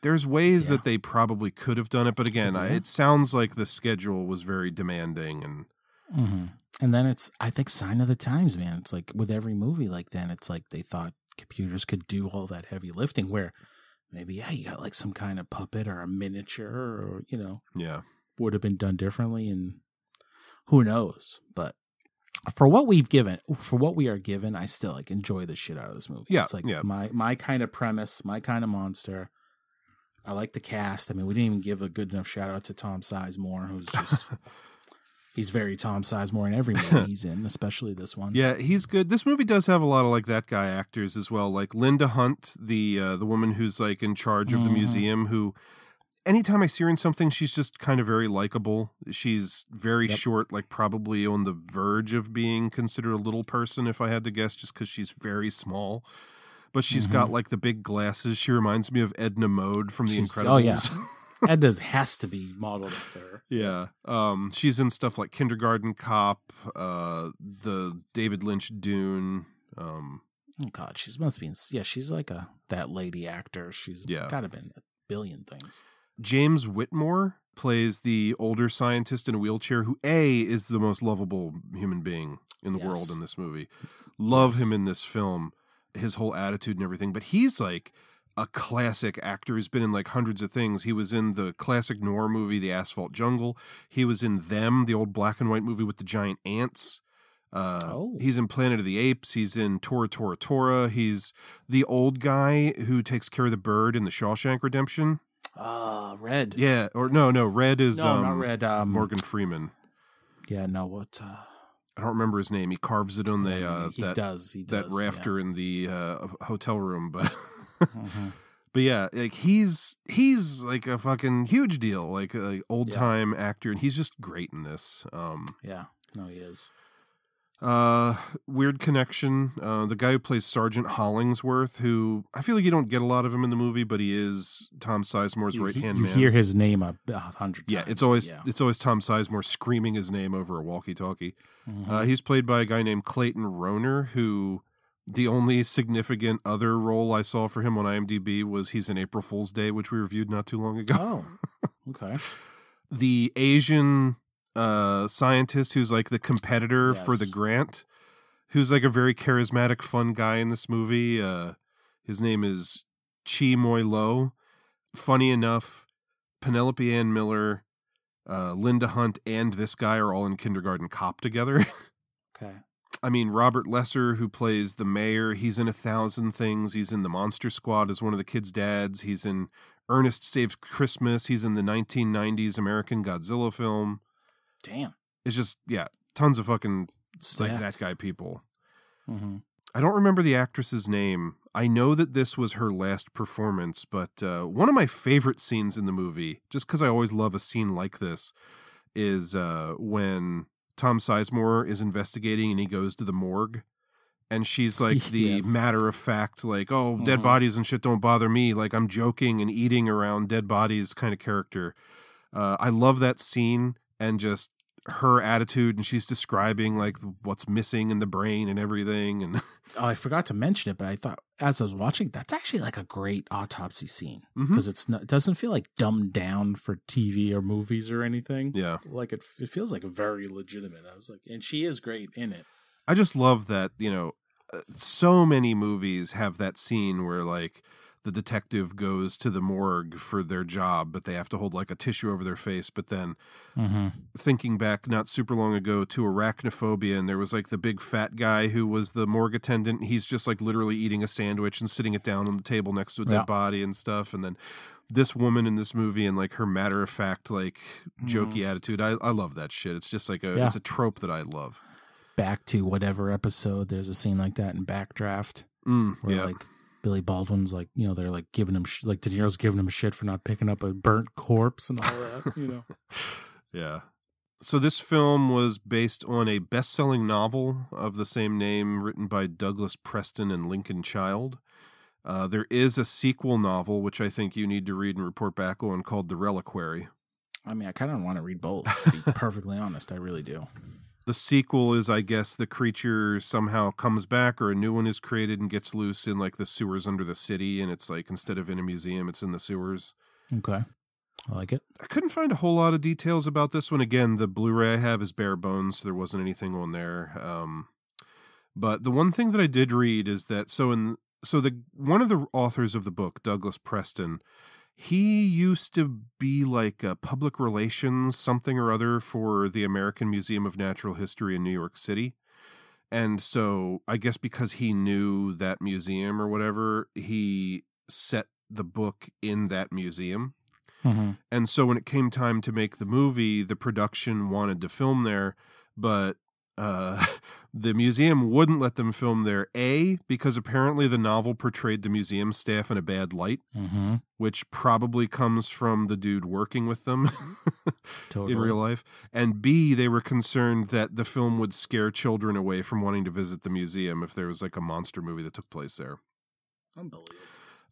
there's ways Yeah. that they probably could have done it, but again, I, it sounds like the schedule was very demanding, and hmm And then it's, I think, sign of the times, man. It's like with every movie, like then it's like they thought computers could do all that heavy lifting. Where maybe yeah, you got like some kind of puppet or a miniature, or you know, yeah, would have been done differently, and who knows? But for what we've given, for what we are given, I still like enjoy the shit out of this movie. Yeah, it's like yeah. my my kind of premise, my kind of monster. I like the cast. I mean, we didn't even give a good enough shout out to Tom Sizemore, who's just he's very Tom Sizemore in every movie he's in, especially this one. Yeah, he's good. This movie does have a lot of like that guy actors as well, like Linda Hunt, the uh, the woman who's like in charge of the Mhm. museum. Who, anytime I see her in something, she's just kind of very likable. She's very Yep. short, like probably on the verge of being considered a little person, if I had to guess, just because she's very small. But she's got Mhm. like the big glasses. She reminds me of Edna Mode from The She's- Incredibles. oh, yeah. Does has to be modeled after her. Yeah. Um, she's in stuff like Kindergarten Cop, uh, the David Lynch Dune. Um, Oh God, she's must be. In, yeah, she's like a that lady actor. She's Yeah. got to been a billion things. James Whitmore plays the older scientist in a wheelchair who A is the most lovable human being in the Yes. world in this movie. Love him in this film, his whole attitude and everything, but he's like a classic actor. He's been in like hundreds of things. He was in the classic noir movie The Asphalt Jungle. He was in Them, the old black and white movie with the giant ants. Uh, Oh. He's in Planet of the Apes. He's in Tora Tora Tora. He's the old guy who takes care of the bird in the Shawshank Redemption. Ah, Red. Yeah, or no, no, Red is No, um, not Red, um, Morgan Freeman. Yeah, no, what? Uh, I don't remember his name. He carves it on the uh, he that does, he that does, rafter in the uh, hotel room, but Mhm. but yeah, like he's he's like a fucking huge deal, like a old time actor, and he's just great in this. Um, yeah, no, he is. Uh, weird connection. Uh, the guy who plays Sergeant Hollingsworth, who I feel like you don't get a lot of him in the movie, but he is Tom Sizemore's right hand you hear his name a, hundred. Yeah, times, it's always yeah. it's always Tom Sizemore screaming his name over a walkie-talkie. Mhm. Uh, he's played by a guy named Clayton Rohner, who the only significant other role I saw for him on IMDb was he's in April Fool's Day, which we reviewed not too long ago. Oh, okay. the Asian uh, scientist who's like the competitor for the grant, who's like a very charismatic, fun guy in this movie. Uh, his name is Chi Muoi Lo. Funny enough, Penelope Ann Miller, uh, Linda Hunt, and this guy are all in Kindergarten Cop together. Okay. I mean, Robert Lesser, who plays the mayor, he's in a thousand things. He's in the Monster Squad as one of the kids' dads. He's in Ernest Saves Christmas. He's in the 1990s American Godzilla film. Damn. It's just, yeah, tons of fucking like that guy people. Mm-hmm. I don't remember the actress's name. I know that this was her last performance, but uh, one of my favorite scenes in the movie, just because I always love a scene like this, is uh, when Tom Sizemore is investigating and he goes to the morgue. And she's like the Yes. matter of fact, like, oh, dead Mhm. bodies and shit don't bother me. Like, I'm joking and eating around dead bodies kind of character. Uh, I love that scene and just her attitude. And she's describing like what's missing in the brain and everything. And Oh, I forgot to mention it, but I thought as I was watching, that's actually like a great autopsy scene because it's not, it doesn't feel like dumbed down for TV or movies or anything. Yeah. like it, it feels like very legitimate. I was like, and she is great in it. I just love that, you know, uh, so many movies have that scene where like the detective goes to the morgue for their job, but they have to hold like a tissue over their face. But then Mm-hmm. thinking back not super long ago to arachnophobia, and there was like the big fat guy who was the morgue attendant. He's just like literally eating a sandwich and sitting it down on the table next to a dead body and stuff. And then this woman in this movie and like her matter of fact, like jokey attitude. I, I love that shit. It's just like a Yeah. it's a trope that I love. Back to whatever episode, there's a scene like that in Backdraft Mm, where yeah. like Billy Baldwin's like, you know, they're like giving him sh- like De Niro's giving him shit for not picking up a burnt corpse and all that, you know. Yeah. So this film was based on a best-selling novel of the same name written by Douglas Preston and Lincoln Child. Uh, there is a sequel novel which I think you need to read and report back on called The Reliquary. I mean, I kind of want to read both. To be perfectly honest, I really do. The sequel is, I guess, the creature somehow comes back or a new one is created and gets loose in like the sewers under the city, and it's like instead of in a museum, it's in the sewers. Okay, I like it. I couldn't find a whole lot of details about this one. Again, the Blu-ray I have is bare bones, so there wasn't anything on there. Um, but the one thing that I did read is that so in so the one of the authors of the book, Douglas Preston, he used to be like a public relations something or other for the American Museum of Natural History in New York City. And so I guess because he knew that museum or whatever, he set the book in that museum. Mm-hmm. And so when it came time to make the movie, the production wanted to film there, but uh, the museum wouldn't let them film there. A, because apparently the novel portrayed the museum staff in a bad light, Mm-hmm. which probably comes from the dude working with them Totally. in real life. And B, they were concerned that the film would scare children away from wanting to visit the museum if there was like a monster movie that took place there. Unbelievable.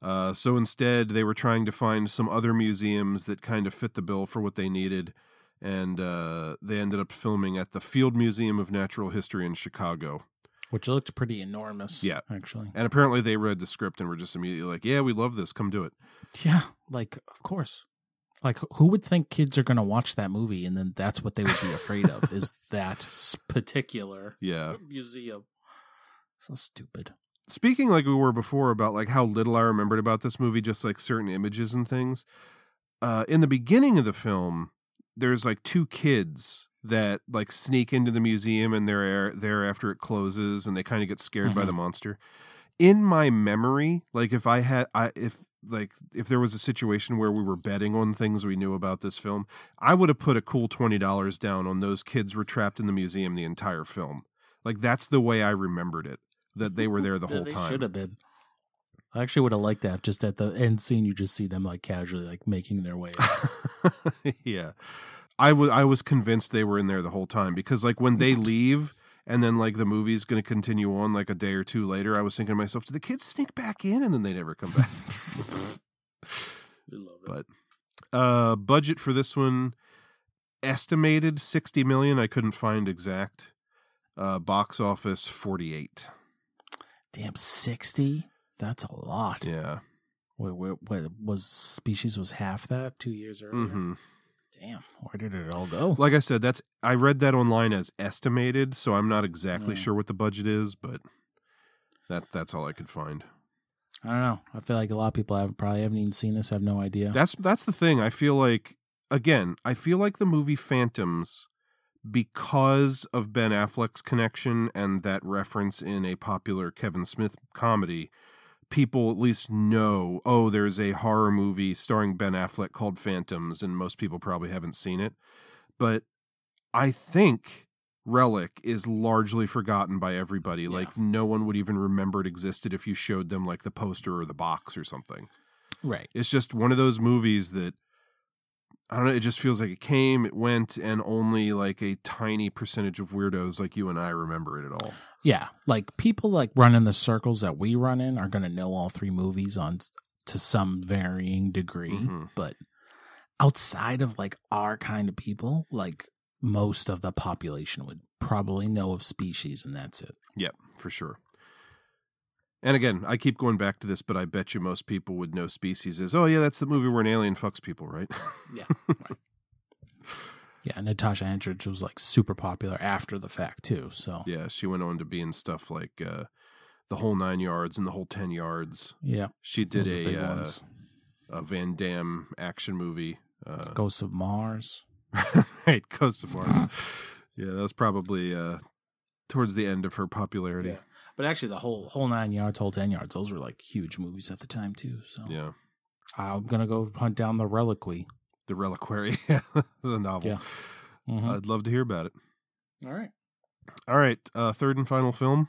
Uh, so instead, they were trying to find some other museums that kind of fit the bill for what they needed. And uh, they ended up filming at the Field Museum of Natural History in Chicago. Which looked pretty enormous. Yeah. actually. And apparently they read the script and were just immediately like, "Yeah, we love this. Come do it." Yeah, like of course. Like who would think kids are going to watch that movie and then that's what they would be afraid of is that particular Yeah. museum. So stupid. Speaking like we were before about like how little I remembered about this movie, just like certain images and things. Uh, in the beginning of the film, there's like two kids that like sneak into the museum and they're there after it closes, and they kind of get scared by the Mhm. monster. In my memory, like if I had, I if like if there was a situation where we were betting on things we knew about this film, I would have put a cool twenty dollars down on those kids were trapped in the museum the entire film. Like that's the way I remembered it. That they were there the whole they time. Should have been. I actually would have liked to have Just at the end scene, you just see them like casually like making their way. yeah. I wa- I was convinced they were in there the whole time because like when they leave and then like the movie's going to continue on like a day or two later, I was thinking to myself, do the kids sneak back in and then they never come back? But uh budget for this one estimated 60 million, I couldn't find exact. Uh box office 48. Damn, sixty. That's a lot. Yeah. Wait, wait, wait, was Species was half that two years earlier? Mhm. Damn, where did it all go? Like I said, that's I read that online as estimated, so I'm not exactly Yeah. sure what the budget is, but that that's all I could find. I don't know. I feel like a lot of people haven't probably haven't even seen this. Have no idea. That's that's the thing. I feel like again, I feel like the movie Phantoms because of Ben Affleck's connection and that reference in a popular Kevin Smith comedy, people at least know, oh, there's a horror movie starring Ben Affleck called Phantoms and most people probably haven't seen it. But I think Relic is largely forgotten by everybody. Like no one would even remember it existed if you showed them like the poster or the box or something. right. It's just one of those movies that I don't know. It just feels like it came, it went, and only like a tiny percentage of weirdos like you and I remember it at all. Yeah, like people like run in the circles that we run in are going to know all three movies on to some varying degree, Mhm. but outside of like our kind of people, like most of the population would probably know of Species, and that's it. Yep, for sure. And again, I keep going back to this, but I bet you most people would know Species is, oh, yeah, that's the movie where an alien fucks people, right? Yeah, right. Yeah, Natasha Henstridge was like super popular after the fact too. So yeah, she went on to be in stuff like uh, The Whole Nine Yards and The Whole Ten Yards. Yeah, She did those are big a, uh, a Van Damme action movie. Uh, Ghosts of Mars. right, Ghosts of Mars. yeah, that was probably uh, towards the end of her popularity. Yeah. But actually, the whole whole nine yards, whole ten yards, those were like huge movies at the time too. So Yeah. I'm gonna go hunt down the Reliquary. The Reliquary, the novel. Yeah. Mhm. I'd love to hear about it. All right, All right, uh, third and final film.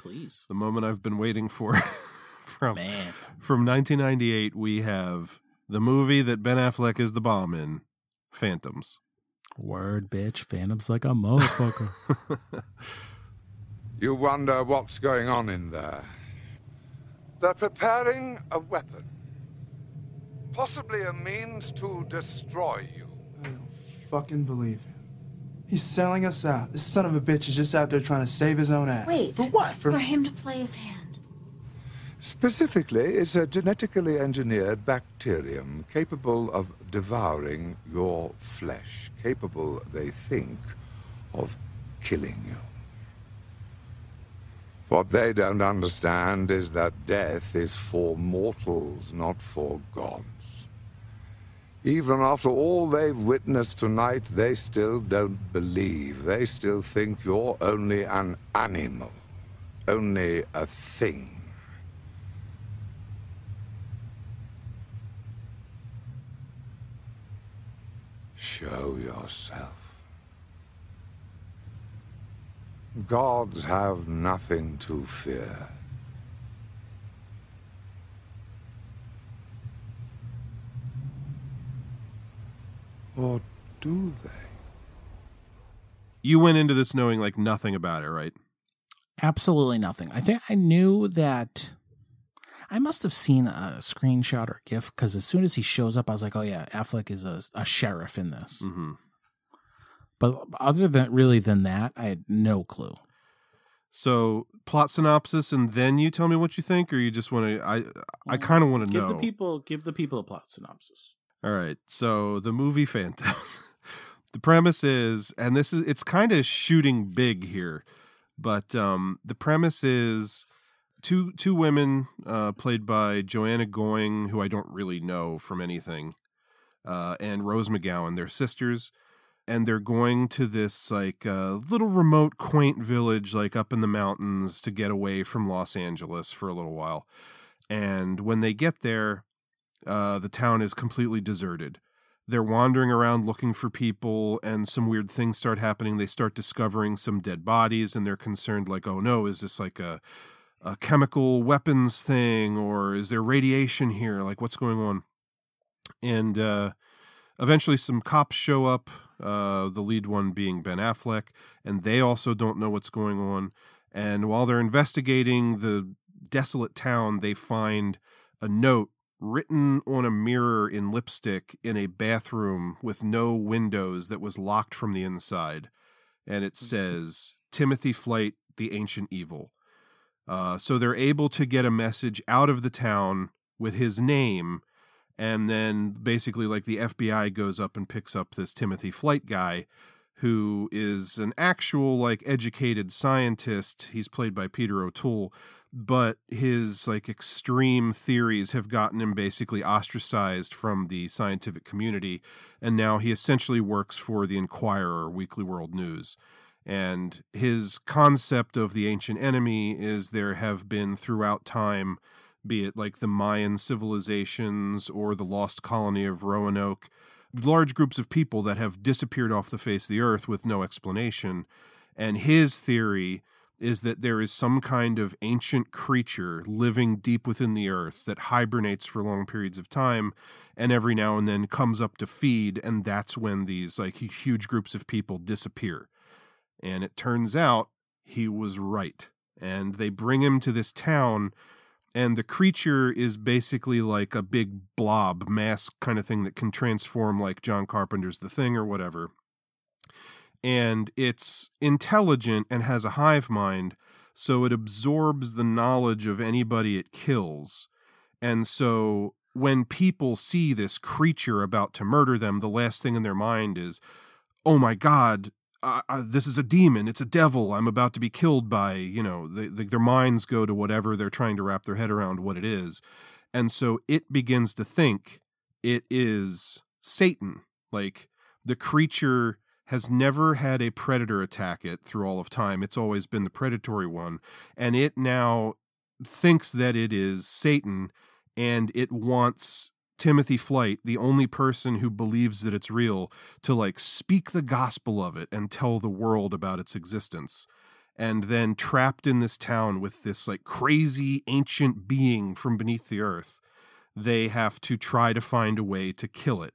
please. The moment I've been waiting for. from Man. from 1998, we have the movie that Ben Affleck is the bomb in, Phantoms. Word, bitch. Phantom's like a motherfucker. You wonder what's going on in there. They're preparing a weapon. Possibly a means to destroy you. I don't fucking believe him. He's selling us out. This son of a bitch is just out there trying to save his own ass. Wait. For what? For, For him to play his hand. Specifically, it's a genetically engineered bacterium capable of devouring your flesh, capable, they think, of killing you. What they don't understand is that death is for mortals, not for gods. Even after all they've witnessed tonight, they still don't believe. They still think you're only an animal, only a thing. Show yourself. Gods have nothing to fear. Or do they? You went into this knowing like nothing about it, right? Absolutely nothing. I think I knew that. I must have seen a screenshot or GIF because as soon as he shows up, I was like, "Oh yeah, Affleck is a, a sheriff in this." Mm-hmm. But other than really than that, I had no clue. So plot synopsis, and then you tell me what you think, or you just want to. I I kind of want to Give know. the people give the people a plot synopsis. All right. So the movie Phantoms. the premise is, and this is it's kind of shooting big here, but um, the premise is two two women uh, played by Joanna Going, who I don't really know from anything, uh, and Rose McGowan. They're sisters, and they're going to this like uh, little remote, quaint village, like up in the mountains, to get away from Los Angeles for a little while. And when they get there, uh, the town is completely deserted. They're wandering around looking for people, and some weird things start happening. They start discovering some dead bodies, and they're concerned, like, oh no, is this like a, a chemical weapons thing, or is there radiation here? Like, what's going on? And uh, eventually, some cops show up, uh, the lead one being Ben Affleck, and they also don't know what's going on. And while they're investigating the desolate town, they find a note written on a mirror in lipstick in a bathroom with no windows that was locked from the inside. And it says, Timothy Flyte, the Ancient Evil. Uh, so they're able to get a message out of the town with his name. And then basically, like the FBI goes up and picks up this Timothy Flyte guy who is an actual, like, educated scientist. He's played by Peter O'Toole. But his like extreme theories have gotten him basically ostracized from the scientific community. And now he essentially works for the Inquirer Weekly World News. And his concept of the ancient enemy is there have been throughout time be it like the Mayan civilizations or the lost colony of Roanoke large groups of people that have disappeared off the face of the earth with no explanation. And his theory is that there is some kind of ancient creature living deep within the earth that hibernates for long periods of time and every now and then comes up to feed and that's when these like huge groups of people disappear. And it turns out he was right and they bring him to this town and the creature is basically like a big blob mass kind of thing that can transform like John Carpenter's The Thing or whatever and it's intelligent and has a hive mind, so it absorbs the knowledge of anybody it kills. And so when people see this creature about to murder them, the last thing in their mind is, oh my God, this is a demon. It's a devil. I'm about to be killed by, you know, the, the, their minds go to whatever they're trying to wrap their head around what it is. And so it begins to think it is Satan. Like the creature has never had a predator attack it through all of time. It's always been the predatory one. And it now thinks that it is Satan and it wants Timothy Flyte, the only person who believes that it's real, to like speak the gospel of it and tell the world about its existence. And then trapped in this town with this like crazy ancient being from beneath the earth, they have to try to find a way to kill it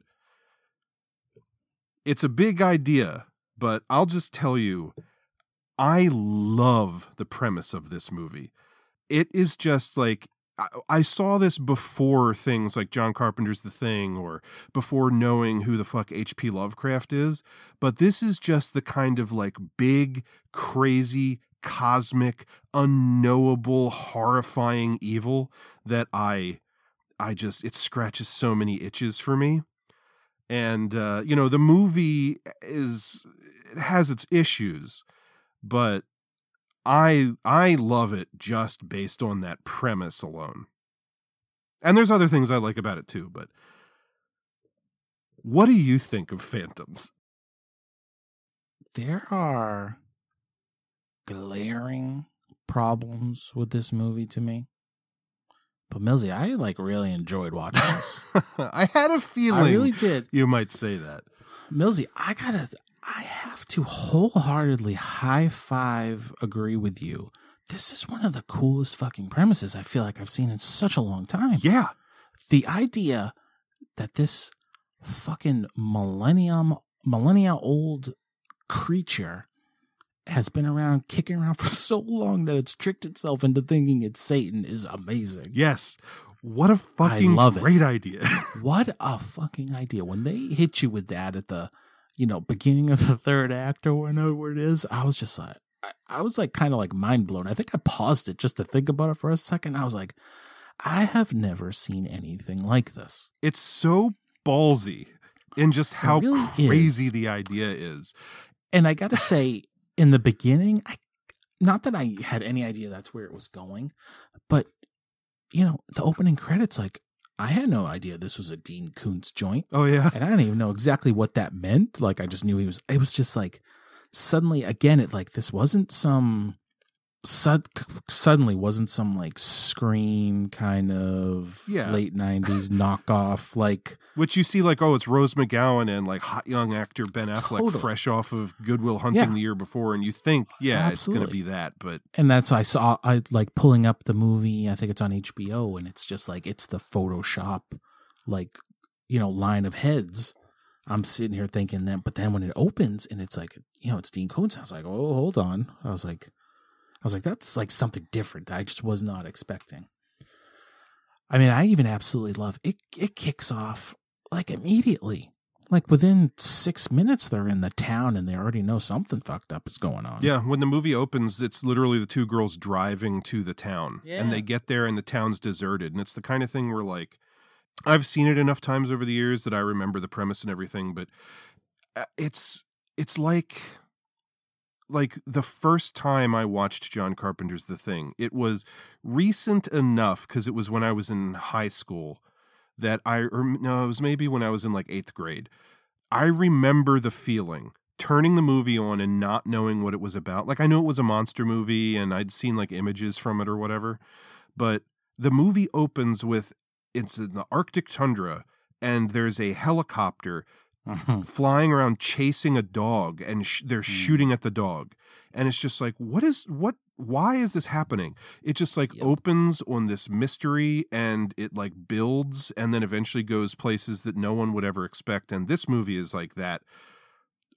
it's a big idea, but I'll just tell you, I love the premise of this movie. It is just like I, saw this before things like John Carpenter's The Thing or before knowing who the fuck H.P. Lovecraft is, but this is just the kind of like big, crazy, cosmic, unknowable, horrifying evil that I I just it scratches so many itches for me and uh, you know the movie is it has its issues but i i love it just based on that premise alone and there's other things i like about it too but what do you think of phantoms there are glaring problems with this movie to me but Millsy, I like really enjoyed watching this. I had a feeling I really did. You might say that. Millsy, I gotta I have to wholeheartedly high five agree with you. This is one of the coolest fucking premises I feel like I've seen in such a long time. Yeah. The idea that this fucking millennium millennia old creature has been around kicking around for so long that it's tricked itself into thinking it's Satan is amazing. Yes. What a fucking love great it. idea. what a fucking idea. When they hit you with that at the, you know, beginning of the third act or whatever it is, I was just like, I, I was like kind of like mind blown. I think I paused it just to think about it for a second. I was like, I have never seen anything like this. It's so ballsy in just how really crazy is. the idea is. And I got to say, in the beginning, I not that I had any idea that's where it was going, but you know, the opening credits, like I had no idea this was a Dean Koontz joint. Oh yeah, and I didn't even know exactly what that meant. Like I just knew he was. It was just like suddenly again, it like this wasn't some sud- suddenly wasn't some like scream kind of Yeah. late nineties knockoff like Which you see like, oh, it's Rose McGowan and like hot young actor Ben Affleck, Totally. fresh off of Goodwill Hunting Yeah. the year before, and you think, yeah, it's going to be that, but and that's I saw I like pulling up the movie. I think it's on HBO, and it's just like it's the Photoshop, like you know, line of heads. I'm sitting here thinking that, but then when it opens and it's like you know it's Dean Koontz, I was like, oh, hold on. I was like, I was like, that's like something different. I just was not expecting. I mean, I even absolutely love it. It kicks off like immediately. Like within six minutes, they're in the town and they already know something fucked up is going on. yeah, when the movie opens, it's literally the two girls driving to the town, and they get there and the town's deserted, and it's the kind of thing where like I've seen it enough times over the years that I remember the premise and everything, but uh, it's it's like like the first time I watched John Carpenter's The Thing, it was recent enough because it was when I was in high school that I or no, it was maybe when I was in like eighth grade. I remember the feeling turning the movie on and not knowing what it was about. Like I knew it was a monster movie and I'd seen like images from it or whatever, but the movie opens with it's in the Arctic tundra and there's a helicopter Uh-huh. flying around chasing a dog and sh- they're mm. shooting at the dog. And it's just like what is what why is this happening? It just like opens on this mystery and it like builds and then eventually goes places that no one would ever expect. And this movie is like that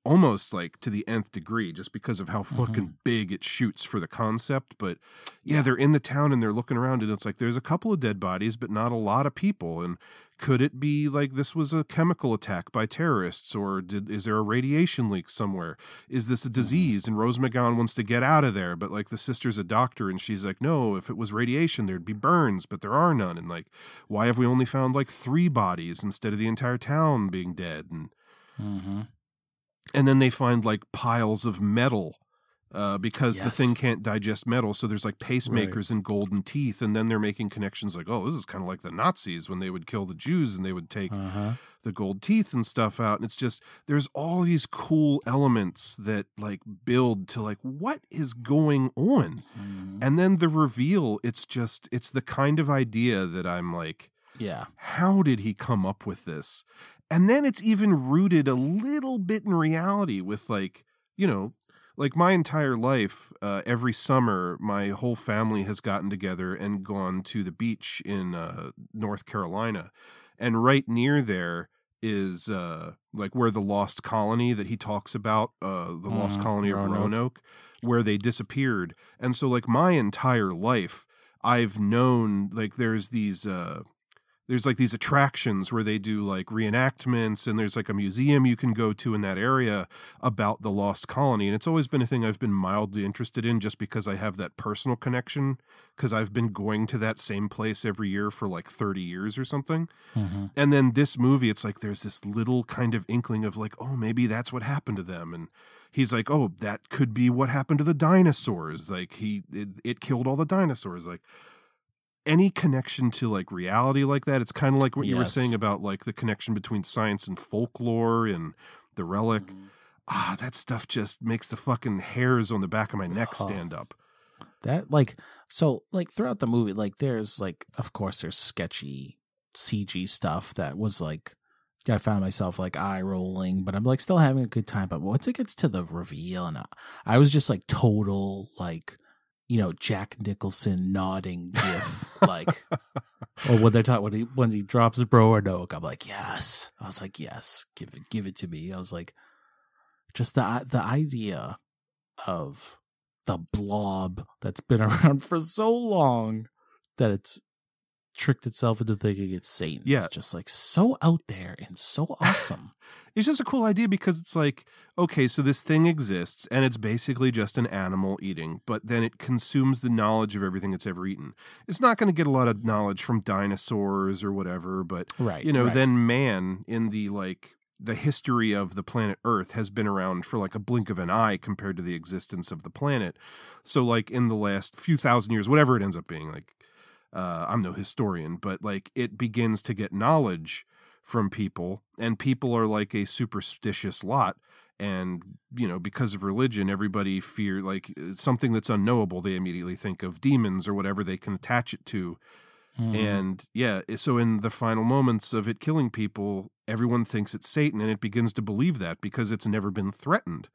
almost like to the nth degree just because of how fucking big it shoots for the concept but yeah, they're in the town and they're looking around and it's like there's a couple of dead bodies but not a lot of people and could it be like this was a chemical attack by terrorists or did is there a radiation leak somewhere? Is this a disease? And rose mcgowan wants to get out of there but like the sister's a doctor and she's like no if it was radiation there'd be burns but there are none and like why have we only found like three bodies instead of the entire town being dead? and Mm-hmm. And then they find like piles of metal uh, because the thing can't digest metal. So there's like pacemakers and golden teeth, and then they're making connections like, oh, this is kind of like the Nazis when they would kill the Jews and they would take Uh-huh. the gold teeth and stuff out. And it's just there's all these cool elements that like build to like what is going on, Mm-hmm. and then the reveal. It's just it's the kind of idea that I'm like Yeah. how did he come up with this? And then it's even rooted a little bit in reality with like, you know, like my entire life, uh, every summer, my whole family has gotten together and gone to the beach in uh, North Carolina. And right near there is uh, like where the lost colony that he talks about, uh, the lost Mhm, colony of Roanoke. Roanoke, where they disappeared. And so, like, my entire life, I've known like there's these uh there's like these attractions where they do like reenactments and there's like a museum you can go to in that area about the lost colony and it's always been a thing I've been mildly interested in just because I have that personal connection cuz I've been going to that same place every year for like 30 years or something. Mhm. And then this movie it's like there's this little kind of inkling of like oh maybe that's what happened to them and he's like oh that could be what happened to the dinosaurs like he it, it killed all the dinosaurs like any connection to like reality like that it's kind of like what you were saying about like the connection between science and folklore and the relic Mm-hmm. ah that stuff just makes the fucking hairs on the back of my neck Huh. stand up That like so like throughout the movie, like there's like of course there's sketchy CG stuff that was like I found myself like eye rolling, but I'm like still having a good time. But once it gets to the reveal, and I was just like total like you know Jack Nicholson nodding gif like or when they're talking when he when he drops Roanoke, I'm like yes. I was like yes, give it give it to me. I was like just the the idea of the blob that's been around for so long that it's tricked itself into thinking it's Satan. Yeah. It's just like so out there and so awesome. it's just a cool idea because it's like okay so this thing exists and it's basically just an animal eating but then it consumes the knowledge of everything it's ever eaten it's not going to get a lot of knowledge from dinosaurs or whatever but Right, you know right. then man in the like the history of the planet earth has been around for like a blink of an eye compared to the existence of the planet so like in the last few thousand years whatever it ends up being like uh, i'm no historian but like it begins to get knowledge from people and people are like a superstitious lot and you know because of religion everybody fear like uh, something that's unknowable they immediately think of demons or whatever they can attach it to Mhm. and yeah so in the final moments of it killing people everyone thinks it's satan and it begins to believe that because it's never been threatened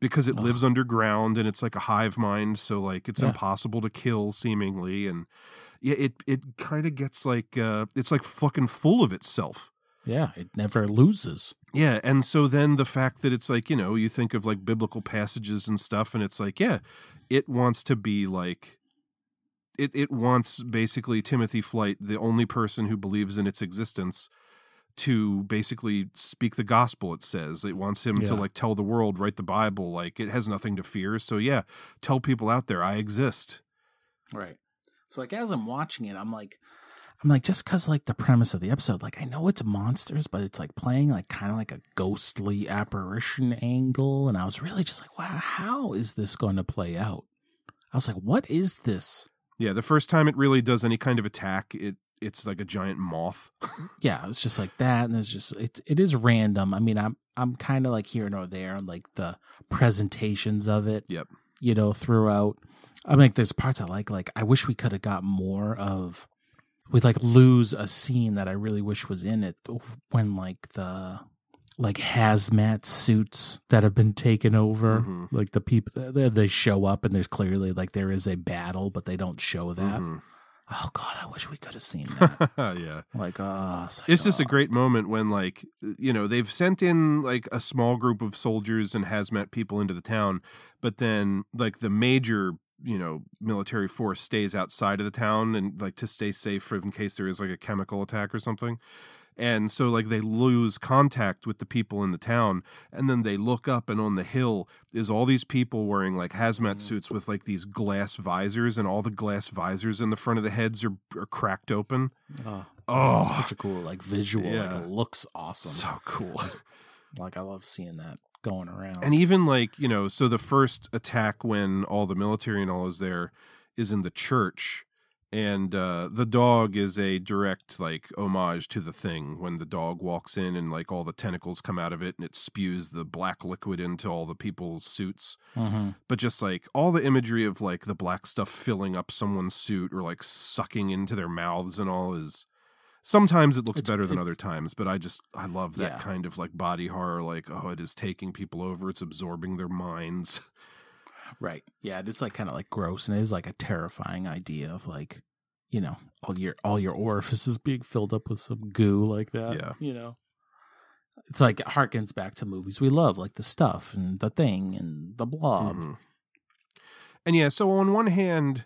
because it lives underground and it's like a hive mind so like it's Yeah. impossible to kill seemingly and it it kind of gets like uh it's like fucking full of itself yeah, it never loses. yeah, and so then the fact that it's like, you know, you think of like biblical passages and stuff and it's like, yeah, it wants to be like it it wants basically Timothy Flyte, the only person who believes in its existence, to basically speak the gospel it says. It wants him to like tell the world, write the Bible, like it has nothing to fear. So yeah, tell people out there I exist. Right. So like as I'm watching it, I'm like I'm like just cuz like the premise of the episode like I know it's monsters but it's like playing like kind of like a ghostly apparition angle and I was really just like wow how is this going to play out? I was like what is this? Yeah, the first time it really does any kind of attack, it it's like a giant moth. Yeah, it's just like that and it's just it it is random. I mean, I'm I'm kind of like here nor there like the presentations of it. Yep. You know, throughout I mean, like, there's parts I like. Like, I wish we could have got more of. We'd like lose a scene that I really wish was in it when like the like hazmat suits that have been taken over, Mhm. like the people they, they show up and there's clearly like there is a battle, but they don't show that. Mhm. Oh God, I wish we could have seen that. yeah. like, oh, it's like, It's just a great moment when, like, you know, they've sent in like a small group of soldiers and hazmat people into the town, but then like the major, you know, military force stays outside of the town and like to stay safe in case there is like a chemical attack or something. And so, like, they lose contact with the people in the town, and then they look up, and on the hill is all these people wearing like hazmat mm. suits with like these glass visors, and all the glass visors in the front of the heads are, are cracked open. Oh, Oh. such a cool like visual. Yeah. Like it looks awesome. So cool. like I love seeing that going around. And even like, you know, so the first attack when all the military and all is there is in the church. And uh, the dog is a direct like homage to the thing when the dog walks in and like all the tentacles come out of it and it spews the black liquid into all the people's suits. Mhm. But just like all the imagery of like the black stuff filling up someone's suit or like sucking into their mouths and all is sometimes it looks It's- better than other times but i just i love that Yeah. kind of like body horror like oh it is taking people over it's absorbing their minds Right. Yeah, it's like kind of like gross and it is like a terrifying idea of like, you know, all your all your orifices being filled up with some goo like that. Yeah. You know. It's like it harkens back to movies we love, like the stuff and the thing and the blob. Mhm. and yeah so on one hand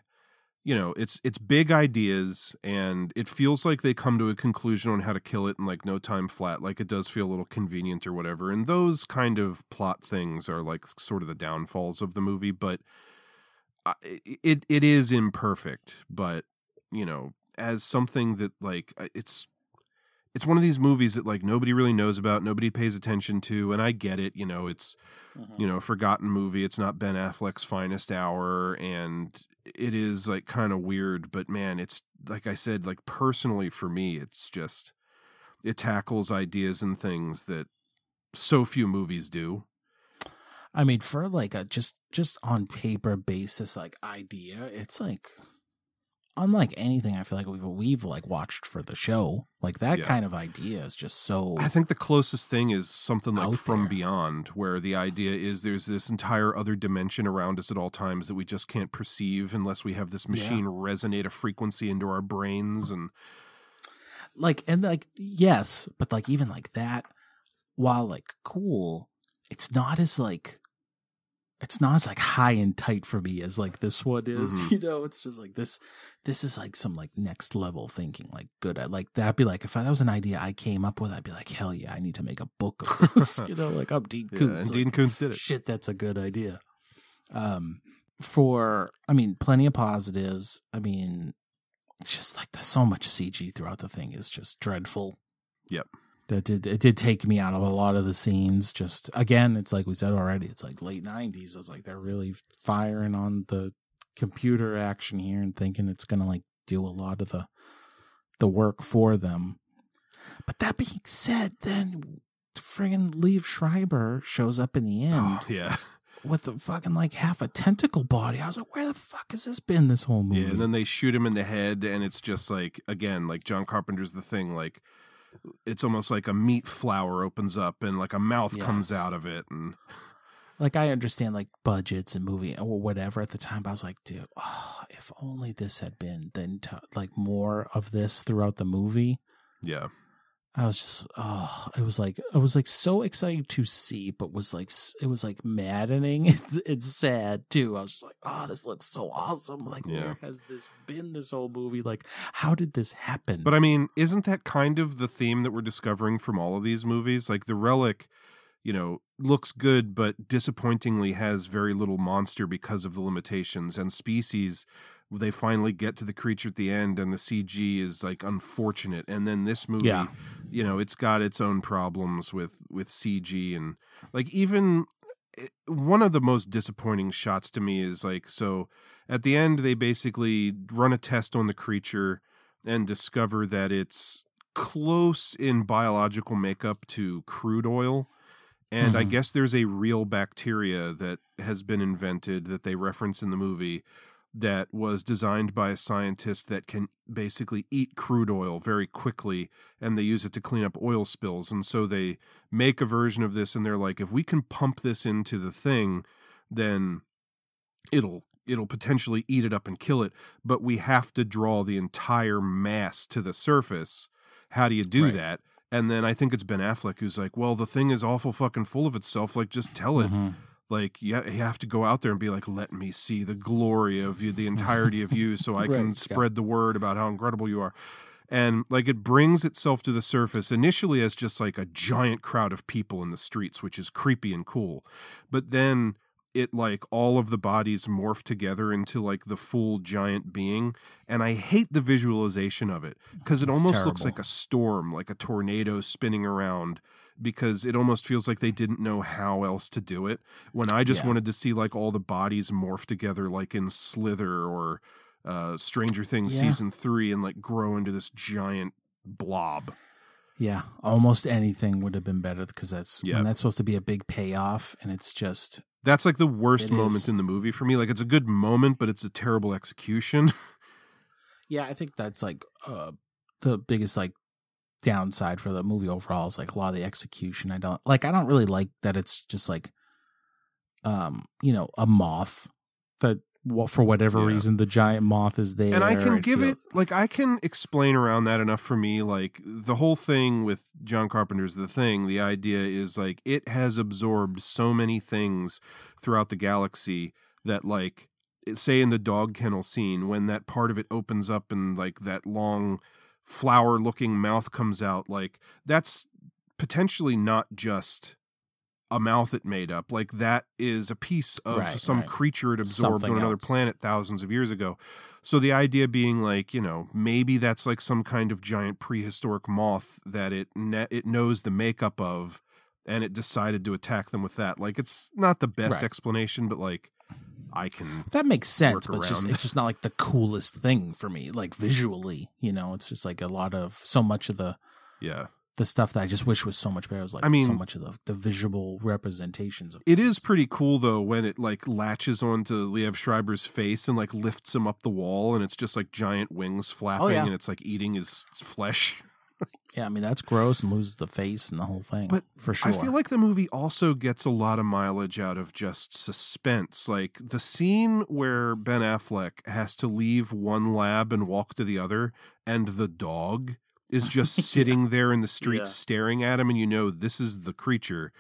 you know it's it's big ideas and it feels like they come to a conclusion on how to kill it in like no time flat like it does feel a little convenient or whatever and those kind of plot things are like sort of the downfalls of the movie but it it is imperfect but you know as something that like uh, it's it's one of these movies that like nobody really knows about nobody pays attention to and i get it you know it's you know, a forgotten movie. It's not Ben Affleck's finest hour, and it is like kind of weird. But man, it's like I said, like personally for me, it's just it tackles ideas and things that so few movies do. I mean, for like a just just on paper basis like idea, it's like unlike anything I feel like we've we've like watched for the show. Like that Yeah. kind of idea is just so I think the closest thing is something like From there. Beyond, where the idea is there's this entire other dimension around us at all times that we just can't perceive unless we have this Yeah. machine resonate a frequency into our brains and like and like yes but like even like that while like cool it's not as like it's not as like high and tight for me as like this one is. Mhm. You know, it's just like this. This is like some like next level thinking. Like good. I like that'd be like if I, that was an idea I came up with, I'd be like, hell yeah, I need to make a book of this. you know, like I'm Dean Yeah, Koontz. and like, Dean Koontz did it. Shit, that's a good idea. Um, for I mean, plenty of positives. I mean, it's just like there's so much CG throughout the thing is just dreadful. Yep. That did it did take me out of a lot of the scenes. Just again, it's like we said already. It's like late '90s. It's like they're really firing on the computer action here and thinking it's gonna like do a lot of the the work for them. But that being said, then friggin' Liev Schreiber shows up in the oh, end Oh, yeah. with a fucking like half a tentacle body. I was like, where the fuck has this been this whole movie? Yeah, and then they shoot him in the head, and it's just like again, like John Carpenter's The Thing. Like it's almost like a meat flower opens up, and like a mouth comes out of it, and like I understand like budgets and movie or whatever at the time, but I was like, dude, oh, if only this had been then t- like more of this throughout the movie. yeah, I was just oh, it was like I was like so excited to see, but was like it was like maddening. It's, it's sad too. I was just like, oh, this looks so awesome. Like Yeah. where has this been this whole movie? Like how did this happen? But I mean, isn't that kind of the theme that we're discovering from all of these movies? Like the relic, you know, looks good, but disappointingly has very little monster because of the limitations. And species, they finally get to the creature at the end, and the CG is like unfortunate. And then this movie, Yeah. you know, it's got its own problems with with CG and like even one of the most disappointing shots to me is like so at the end they basically run a test on the creature and discover that it's close in biological makeup to crude oil and i Mhm. guess there's a real bacteria that has been invented that they reference in the movie that was designed by a scientist that can basically eat crude oil very quickly and they use it to clean up oil spills. And so they make a version of this and they're like if we can pump this into the thing then it'll it'll potentially eat it up and kill it. But we have to draw the entire mass to the surface. How do you do Right. that? And then i think it's ben affleck who's like well the thing is awful fucking full of itself like just tell it. Mhm. Like you, you have to go out there and be like let me see the glory of you the mm-hmm. entirety of you so i can Right, yeah. spread the word about how incredible you are. And like it brings itself to the surface initially as just like a giant crowd of people in the streets which is creepy and cool. But then it like all of the bodies morph together into like the full giant being and i hate the visualization of it because it It's almost looks like a storm like a tornado spinning around because it almost feels like they didn't know how else to do it when i just Yeah. wanted to see like all the bodies morph together like in slither or uh stranger things Yeah. season three and like grow into this giant blob Yeah, almost anything would have been better because that's Yeah. when that's supposed to be a big payoff, and it's just that's like the worst moment is. in the movie for me like it's a good moment but it's a terrible execution yeah. I think that's like uh, the biggest like downside for the movie overall is like a lot of the execution. I don't like. I don't really like that it's just like, um, you know, a moth that well, for whatever Yeah. reason the giant moth is there, and I can give it like I can explain around that enough for me. Like the whole thing with John Carpenter's The Thing, the idea is like it has absorbed so many things throughout the galaxy that like say in the dog kennel scene when that part of it opens up and like that long flower looking mouth comes out like that's potentially not just a mouth it made up like that is a piece of Right, some right. creature it absorbed Something on another else. planet thousands of years ago so the idea being like, you know, maybe that's like some kind of giant prehistoric moth that it ne- it knows the makeup of and it decided to attack them with that. Like it's not the best Right. explanation, but like I can That makes sense, but it's just it's just not like the coolest thing for me, like visually. You know, it's just like a lot of so much of the yeah. the stuff that I just wish was so much better. It was like I mean- so much of the the visual representations of It is pretty cool though when it like latches onto Liev Schreiber's face and like lifts him up the wall and it's just like giant wings flapping Oh, yeah. and it's like eating his flesh. Yeah, I mean that's gross and loses the face and the whole thing. But for sure, I feel like the movie also gets a lot of mileage out of just suspense. Like the scene where Ben Affleck has to leave one lab and walk to the other, and the dog is just sitting there in the street Yeah. staring at him, and you know this is the creature.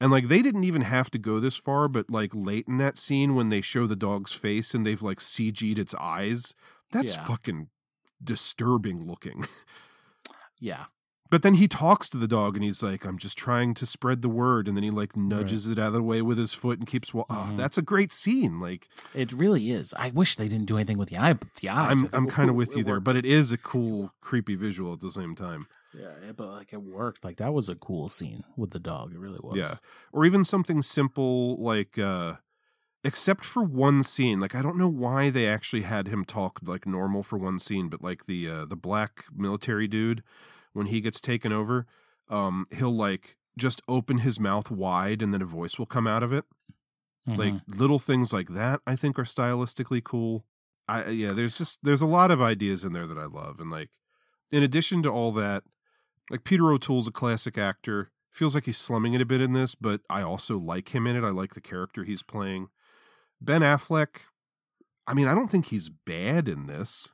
And like they didn't even have to go this far, but like late in that scene when they show the dog's face and they've like CG'd its eyes, that's Yeah. fucking disturbing looking. Yeah. But then he talks to the dog and he's like, I'm just trying to spread the word. And then he like nudges it out of the way with his foot and keeps, wa- oh, Mhm. that's a great scene. Like, It really is. I wish they didn't do anything with the eye. The eyes. I'm, I'm kind of with you there, worked. but it is a cool, creepy visual at the same time. Yeah, yeah, but like it worked. Like that was a cool scene with the dog. It really was. Yeah. Or even something simple like, uh, except for one scene, like I don't know why they actually had him talk like normal for one scene, but like the uh, the black military dude when he gets taken over, um, he'll like just open his mouth wide and then a voice will come out of it. Like little things like that, I think are stylistically cool. I yeah, there's just there's a lot of ideas in there that I love, and like in addition to all that, like Peter O'Toole's a classic actor. Feels like he's slumming it a bit in this, but I also like him in it. I like the character he's playing. Ben Affleck, I mean, I don't think he's bad in this.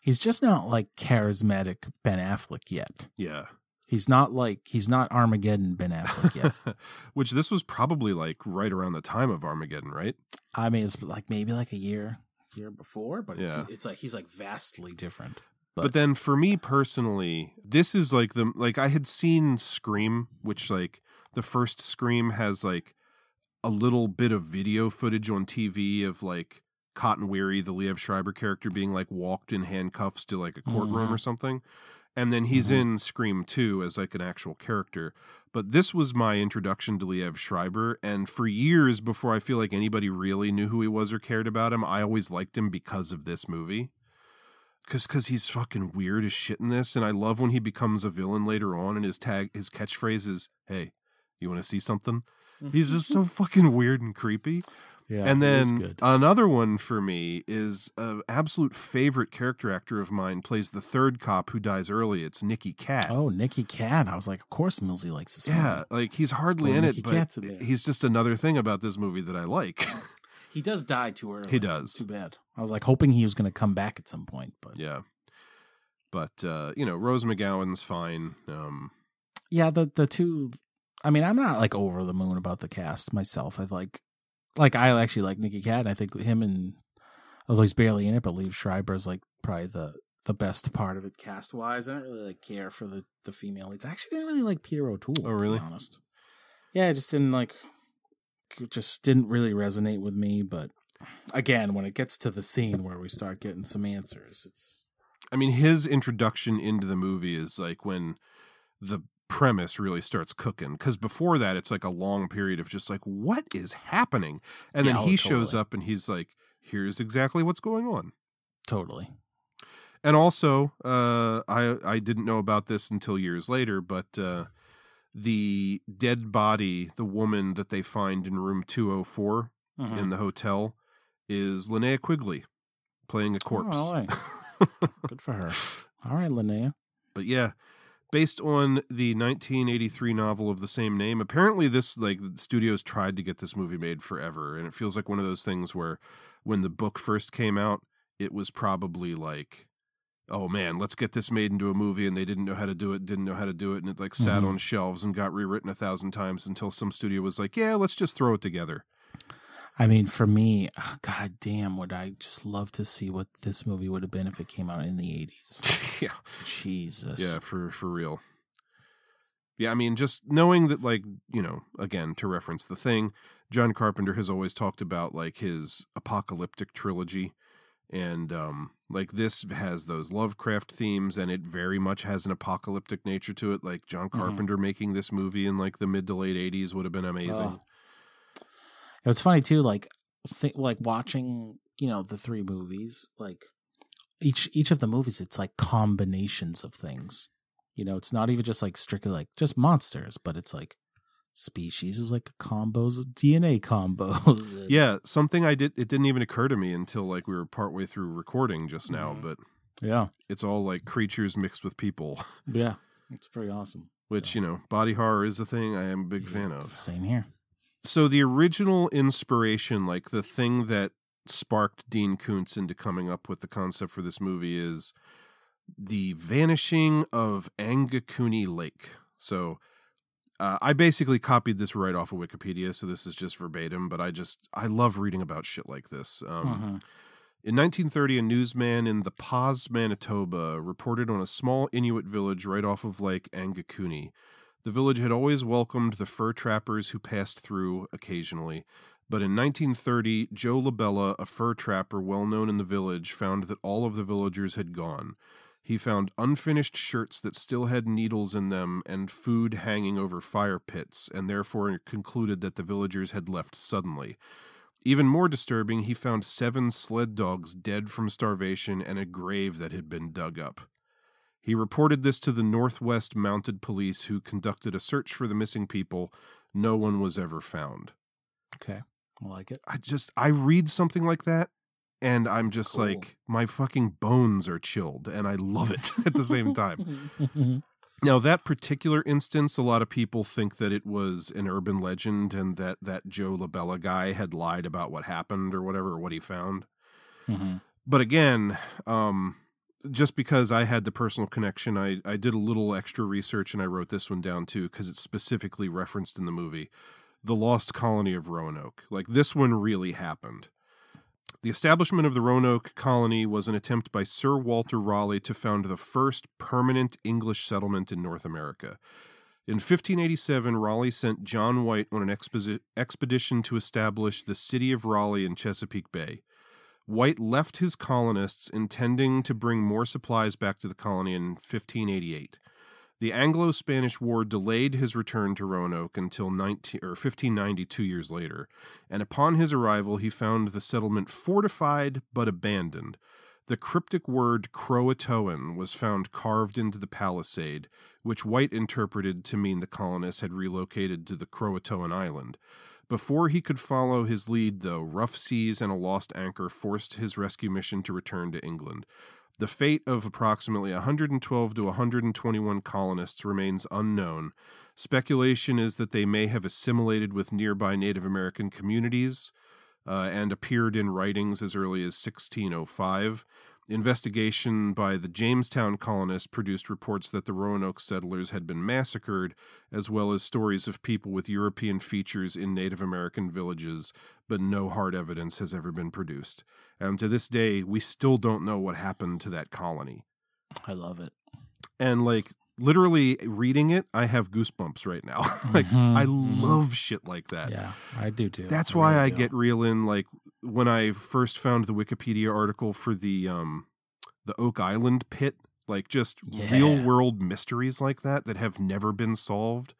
He's just not like charismatic Ben Affleck yet. Yeah. He's not like he's not Armageddon Ben Affleck yet. Which this was probably like right around the time of Armageddon, right? I mean, it's like maybe like a year year before, but it's Yeah. it's like he's like vastly different. But, then for me personally, this is like the like I had seen Scream, which like the first Scream has like a little bit of video footage on TV of like Cotton Weary, the Liev Schreiber character, being like walked in handcuffs to like a courtroom Mhm. or something. And then he's Mhm. in Scream 2 as like an actual character. But this was my introduction to Liev Schreiber. And for years before I feel like anybody really knew who he was or cared about him, I always liked him because of this movie because because he's fucking weird as shit in this, and I love when he becomes a villain later on, and his tag his catchphrase is "Hey, you want to see something?" He's just so fucking weird and creepy. Yeah, and then good. another one for me is an absolute favorite character actor of mine plays the third cop who dies early. It's Nicky Katt. Oh, Nicky Katt. I was like, of course Millsy likes this. yeah, movie. like he's hardly boy in it, Nicky but in he's just another thing about this movie that I like. He does die too early. He does. Too bad. I was like hoping he was going to come back at some point, but yeah, but uh, you know, Rose McGowan's fine. Um, yeah, the the two. I mean, I'm not like over the moon about the cast myself. I like, like I actually like Nicky Katt. I think him and although he's barely in it, but Liev Schreiber is like probably the the best part of it cast wise. I don't really like care for the the female leads. I actually didn't really like Peter O'Toole. Oh, really? To be honest. Yeah, it just didn't like. Just didn't really resonate with me. But again, when it gets to the scene where we start getting some answers, it's I mean, his introduction into the movie is like when the premise really starts cooking. Because before that, it's like a long period of just like, what is happening? And Yeah, then oh, he shows totally. up and he's like, here's exactly what's going on. totally. And also, uh, I I didn't know about this until years later, but uh, the dead body, the woman that they find in room two hundred four Mhm. in the hotel, is Linnea Quigley playing a corpse. all right. Good for her. All right, Linnea. But yeah, based on the 1983 novel of the same name, apparently this like the studios tried to get this movie made forever, and it feels like one of those things where when the book first came out, it was probably like. Oh man, let's get this made into a movie, and they didn't know how to do it, didn't know how to do it, and it like sat Mhm. on shelves and got rewritten a thousand times until some studio was like, "Yeah, let's just throw it together." I mean, for me, oh, god damn, would I just love to see what this movie would have been if it came out in the eighties. yeah, Jesus. Yeah, for for real. Yeah, I mean, just knowing that, like, you know, again, to reference the thing, John Carpenter has always talked about like his apocalyptic trilogy. And um like this has those Lovecraft themes and it very much has an apocalyptic nature to it. Like John Mhm. Carpenter making this movie in like the mid to late eighties would have been amazing. Oh. It's funny too, like think like watching, you know, the three movies, like each each of the movies, it's like combinations of things. You know, it's not even just like strictly like just monsters, but it's like species is like combos, DNA combos. and- Yeah, something I did it didn't even occur to me until like we were partway through recording just now, Mhm. but Yeah. it's all like creatures mixed with people. Yeah. It's pretty awesome. Which, you know, body horror is a thing I am a big fan of. Same here. So the original inspiration, like the thing that sparked Dean Koontz into coming up with the concept for this movie is the vanishing of Angikuni Lake. So Uh, I basically copied this right off of Wikipedia, so this is just verbatim. But I just I love reading about shit like this. Um, Mhm. In 1930, a newsman in the Pas, Manitoba, reported on a small Inuit village right off of Lake Angikuni. The village had always welcomed the fur trappers who passed through occasionally. But in 1930, Joe Labelle, a fur trapper well known in the village, found that all of the villagers had gone. He found unfinished shirts that still had needles in them and food hanging over fire pits, and therefore concluded that the villagers had left suddenly. Even more disturbing, he found seven sled dogs dead from starvation and a grave that had been dug up. He reported this to the Northwest Mounted Police, who conducted a search for the missing people. No one was ever found. Okay. I like it. I just, I read something like that and I'm just like, my fucking bones are chilled and I love it at the same time. Now, that particular instance, a lot of people think that it was an urban legend and that that Joe Labelle guy had lied about what happened or whatever, or what he found. Mhm. But again, um, just because I had the personal connection, I, I did a little extra research and I wrote this one down too because it's specifically referenced in the movie. The Lost Colony of Roanoke. Like this one really happened. The establishment of the Roanoke colony was an attempt by Sir Walter Raleigh to found the first permanent English settlement in North America. In 1587, Raleigh sent John White on an exposi- expedition to establish the city of Raleigh in Chesapeake Bay. White left his colonists intending to bring more supplies back to the colony in 1588. The Anglo Spanish War delayed his return to Roanoke until 19, or 1590, two years later, and upon his arrival, he found the settlement fortified but abandoned. The cryptic word Croatoan was found carved into the palisade, which White interpreted to mean the colonists had relocated to the Croatoan island. Before he could follow his lead, though, rough seas and a lost anchor forced his rescue mission to return to England. The fate of approximately 112 to 121 colonists remains unknown. Speculation is that they may have assimilated with nearby Native American communities uh, and appeared in writings as early as 1605. Investigation by the Jamestown colonists produced reports that the Roanoke settlers had been massacred, as well as stories of people with European features in Native American villages, but no hard evidence has ever been produced. And to this day, we still don't know what happened to that colony. I love it. And like literally reading it, I have goosebumps right now. like Mhm, I mhm. love shit like that. Yeah, I do too. That's I why really I do. get real in like when I first found the Wikipedia article for the um the Oak Island pit, like just real world mysteries like that that have never been solved.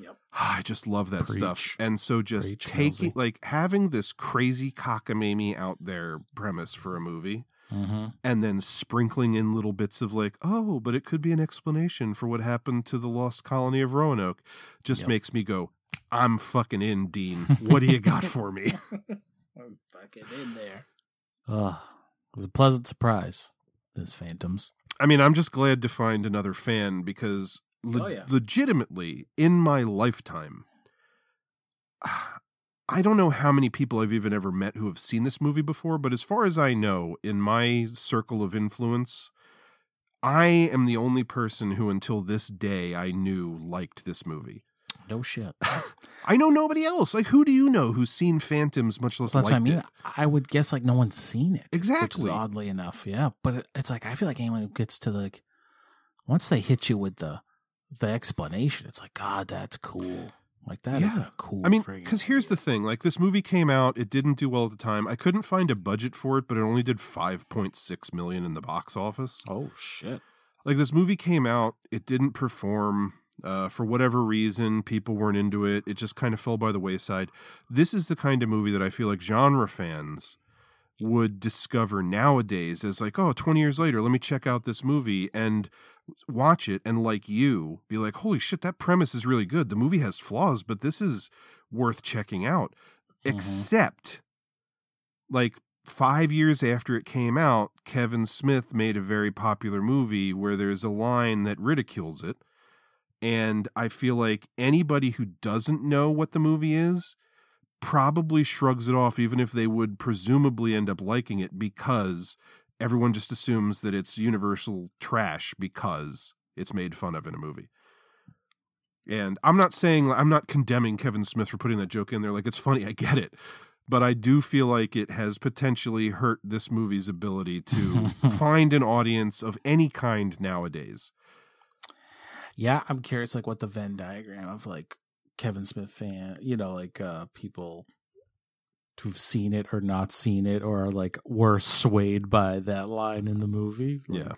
Yep. I just love that stuff. And so just Preach, taking Millsy. like having this crazy cockamamie out there premise for a movie Mhm. and then sprinkling in little bits of like, oh, but it could be an explanation for what happened to the lost colony of Roanoke just Yep. makes me go, I'm fucking in, Dean. What do you got for me? I'm fucking in there. Ugh. It was a pleasant surprise, this Phantoms. I mean, I'm just glad to find another fan because le- Oh, yeah. legitimately in my lifetime, I don't know how many people I've even ever met who have seen this movie before, but as far as I know, in my circle of influence, I am the only person who until this day I knew liked this movie. No shit. I know nobody else. Like, who do you know who's seen Phantoms, much less That's liked what I mean. it? I would guess like no one's seen it. Exactly. oddly enough, yeah. But it, it's like I feel like anyone who gets to like once they hit you with the the explanation, it's like God, that's cool. Like that is a cool. I mean, because here's the thing: like this movie came out, it didn't do well at the time. I couldn't find a budget for it, but it only did five point six million in the box office. Oh shit! Like this movie came out, it didn't perform. Uh, for whatever reason, people weren't into it. It just kind of fell by the wayside. This is the kind of movie that I feel like genre fans would discover nowadays as like, oh, 20 years later, let me check out this movie and watch it and like you be like, holy shit, that premise is really good. The movie has flaws, but this is worth checking out. Except like five years after it came out, Kevin Smith made a very popular movie where there's a line that ridicules it. And I feel like anybody who doesn't know what the movie is probably shrugs it off, even if they would presumably end up liking it because everyone just assumes that it's universal trash because it's made fun of in a movie. And I'm not saying I'm not condemning Kevin Smith for putting that joke in there. Like it's funny, I get it. But I do feel like it has potentially hurt this movie's ability to find an audience of any kind nowadays. Yeah, I'm curious, like what the Venn diagram of like Kevin Smith fan, you know, like uh people who've seen it or not seen it, or like were swayed by that line in the movie. Yeah.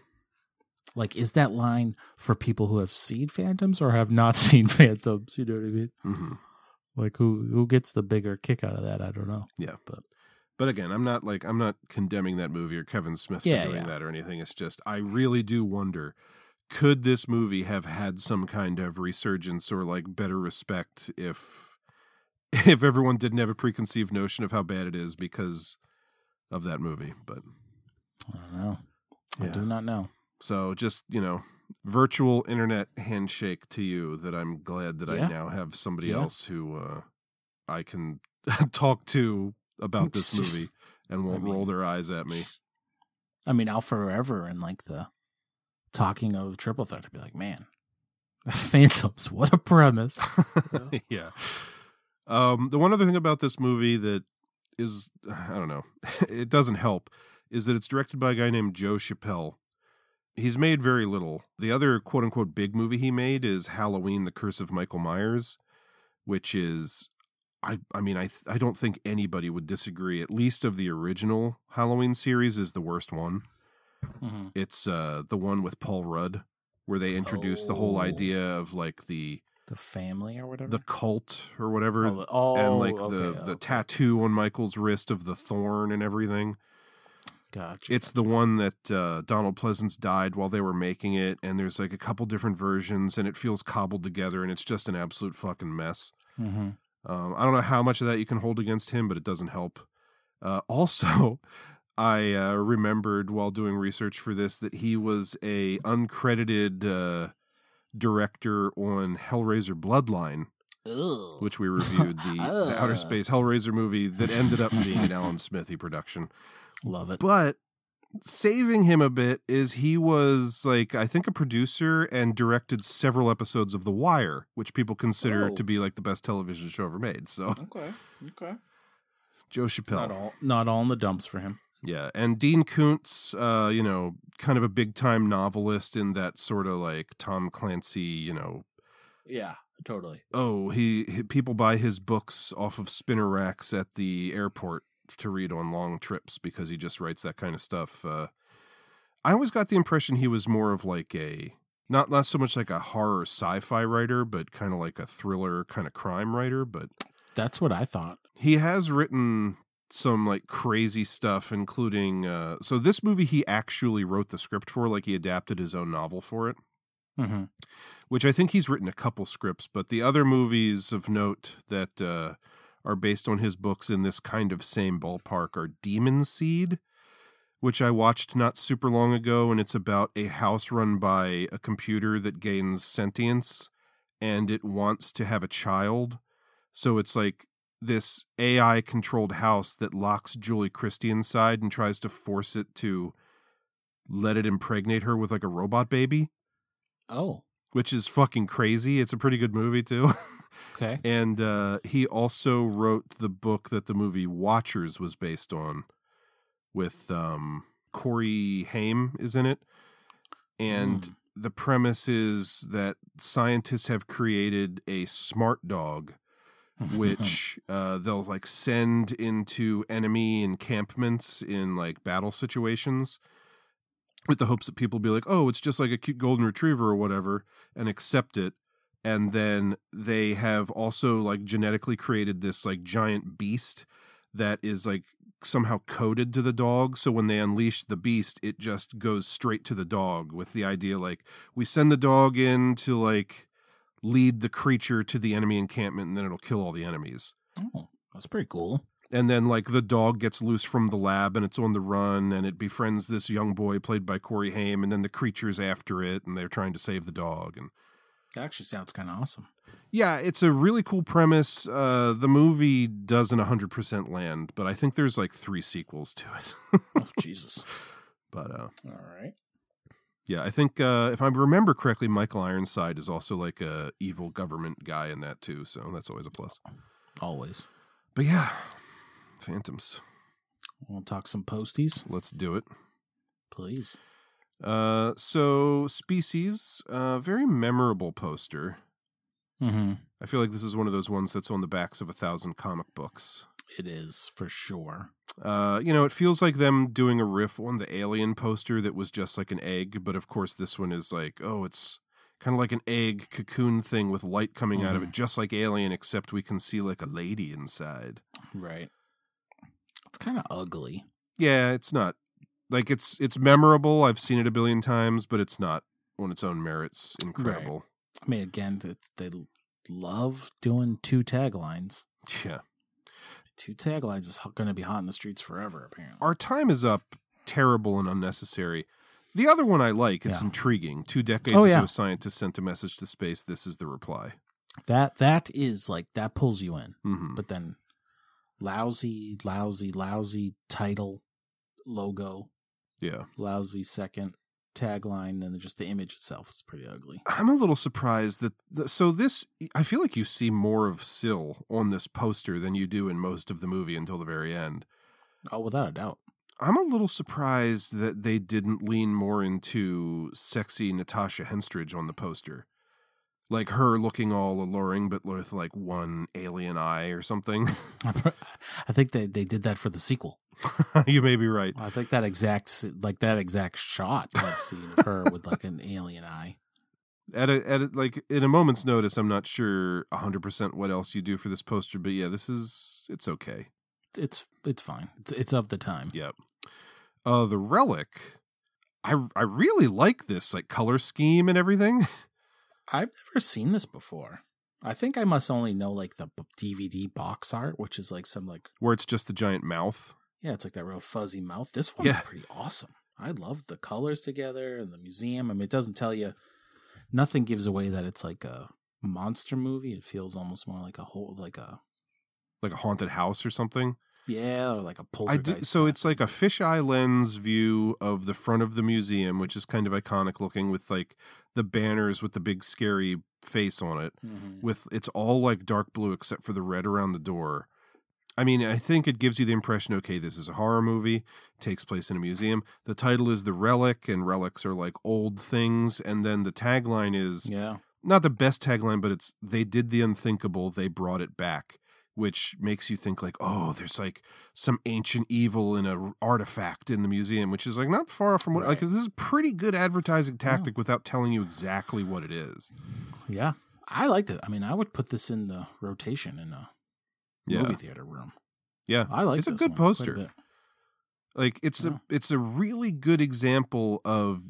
Like, is that line for people who have seen Phantoms or have not seen Phantoms? You know what I mean? Mm-hmm. Like, who who gets the bigger kick out of that? I don't know. Yeah. But But again, I'm not like I'm not condemning that movie or Kevin Smith Yeah, for doing yeah. that or anything. It's just I really do wonder could this movie have had some kind of resurgence or like better respect if if everyone didn't have a preconceived notion of how bad it is because of that movie. But I don't know. I do not know. so just, you know, virtual internet handshake to you that I'm glad that Yeah. I now have somebody Yeah. else who uh I can talk to about this movie and won't roll their eyes at me. I mean, I'll forever in like the talking of Triple Threat to be like, man, Phantoms, what a premise. yeah. Um, the one other thing about this movie that is, I don't know, it doesn't help, is that it's directed by a guy named Joe Chappelle. He's made very little. The other quote unquote big movie he made is Halloween: The Curse of Michael Myers, which is, I, I mean, I, I don't think anybody would disagree. At least of the original Halloween series, is the worst one. Mhm. It's uh the one with Paul Rudd, where they introduced the whole Oh. idea of like the the family or whatever. the cult or whatever, Oh, the- oh, and like the okay, the tattoo on Michael's wrist of the thorn and everything. Gotcha. It's the one that uh, Donald Pleasence died while they were making it, and there's like a couple different versions, and it feels cobbled together, and it's just an absolute fucking mess. hmm Um, I don't know how much of that you can hold against him, but it doesn't help. Uh, also, I uh, remembered while doing research for this that he was a uncredited uh, director on Hellraiser Bloodline, which we reviewed the, the outer space Hellraiser movie that ended up being an Alan Smithee production. Love it. But saving him a bit is he was like I think a producer and directed several episodes of The Wire, which people consider Oh. to be like the best television show ever made. So Okay. Okay. Joe Chappelle. not all not all in the dumps for him. Yeah, and Dean Koontz, uh, you know, kind of a big time novelist in that sort of like Tom Clancy, you know, Yeah, totally. oh, he, he people buy his books off of spinner racks at the airport to read on long trips because he just writes that kind of stuff. Uh, I always got the impression he was more of like a not not so much like a horror sci-fi writer, but kind of like a thriller kind of crime writer. But That's what I thought. he has written some like crazy stuff, including uh, so this movie he actually wrote the script for, like he adapted his own novel for it Mm-hmm. which I think he's written a couple scripts, but the other movies of note that uh, are based on his books in this kind of same ballpark are Demon Seed, which I watched not super long ago, and it's about a house run by a computer that gains sentience and it wants to have a child. So it's like this AI controlled house that locks Julie Christie inside and tries to force it to let it impregnate her with like a robot baby Oh, which is fucking crazy. It's a pretty good movie too. okay. and uh, he also wrote the book that the movie Watchers was based on, with um, Corey Haim is in it, and Mm. the premise is that scientists have created a smart dog. Which uh, they'll like send into enemy encampments in like battle situations with the hopes that people be like, oh, it's just like a cute golden retriever or whatever, and accept it. And then they have also like genetically created this like giant beast that is like somehow coded to the dog. So when they unleash the beast, it just goes straight to the dog with the idea like we send the dog in to like lead the creature to the enemy encampment and then it'll kill all the enemies. Oh, that's pretty cool. And then like the dog gets loose from the lab and it's on the run and it befriends this young boy played by Corey Haim and then the creature's after it and they're trying to save the dog and That actually sounds kind of awesome. yeah, it's a really cool premise. Uh, the movie doesn't 100% land, but I think there's like three sequels to it. Oh, Jesus. but uh, All right. Yeah, I think uh, if I remember correctly, Michael Ironside is also like a evil government guy in that too, so that's always a plus. Always. But yeah, Phantoms. We'll talk some posties. Let's do it. Please. Uh, so Species, uh, very memorable poster. Mm-hmm. I feel like this is one of those ones that's on the backs of a thousand comic books. It is for sure. Uh, you know, it feels like them doing a riff on the Alien poster that was just like an egg, but of course this one is like, oh, it's kind of like an egg cocoon thing with light coming out of it, just like Alien, except we can see like a lady inside. Right. It's kind of ugly. Yeah, it's not like it's it's memorable. I've seen it a billion times, but it's not on its own merits incredible. I mean, again, they love doing two taglines. Yeah. Two taglines is going to be hot in the streets forever, apparently. Our time is up. Terrible and unnecessary. The other one I like. It's Yeah. intriguing. Two decades Oh, ago, yeah. scientists sent a message to space. This is the reply. That that is like that pulls you in. Mhm. But then lousy, lousy, lousy title, logo, Yeah. lousy second tagline, and just the image itself is pretty ugly. I'm a little surprised that th- so this I feel like you see more of Sil on this poster than you do in most of the movie until the very end. Oh, without a doubt. I'm a little surprised that they didn't lean more into sexy Natasha Henstridge on the poster. Like her looking all alluring but with like one alien eye or something. I think they, they did that for the sequel. you may be right. I think that exact like that exact shot I've seen of her with like an alien eye. At a, at a, like in a moment's notice, I'm not sure 100% what else you do for this poster, but yeah, this is it's okay. It's it's fine. It's it's of the time. Yep. Uh, the relic, I I really like this like color scheme and everything. I've never seen this before. I think I must only know like the DVD box art, which is like some like Where it's just the giant mouth. Yeah, it's like that real fuzzy mouth. This one's Yeah. pretty awesome. I love the colors together and the museum. I mean, it doesn't tell you nothing gives away that it's like a monster movie. It feels almost more like a whole like a like a haunted house or something. yeah, or like a I poltergeist. do, so it's like a fisheye lens view of the front of the museum, which is kind of iconic looking with like the banners with the big scary face on it. Mhm. With it's all like dark blue except for the red around the door. I mean, I think it gives you the impression okay, this is a horror movie, takes place in a museum. The title is The Relic, and relics are like old things. And then the tagline is yeah. not the best tagline, but it's they did the unthinkable, they brought it back, which makes you think like, oh, there's like some ancient evil in an artifact in the museum, which is like not far from what like this is pretty good advertising tactic without telling you exactly what it is. Yeah. I liked it. I mean, I would put this in the rotation in a Yeah. movie theater room. Yeah, I like it's a good quite a poster. Like it's a it's a really good example of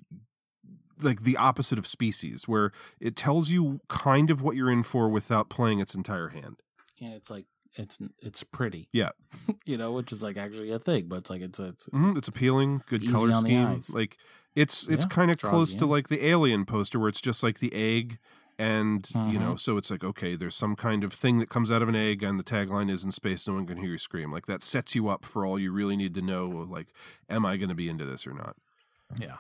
like the opposite of species, where it tells you kind of what you're in for without playing its entire hand. Yeah, it's like it's it's pretty. Yeah. you know, which is like actually a thing, but it's like it's it's Mhm, It's appealing, good Easy color scheme. Like it's it's Yeah, kind of close to like the Alien poster where it's just like the egg and you know Mhm. so it's like okay there's some kind of thing that comes out of an egg and the tagline is in space no one can hear you scream like that sets you up for all you really need to know like am i going to be into this or not yeah.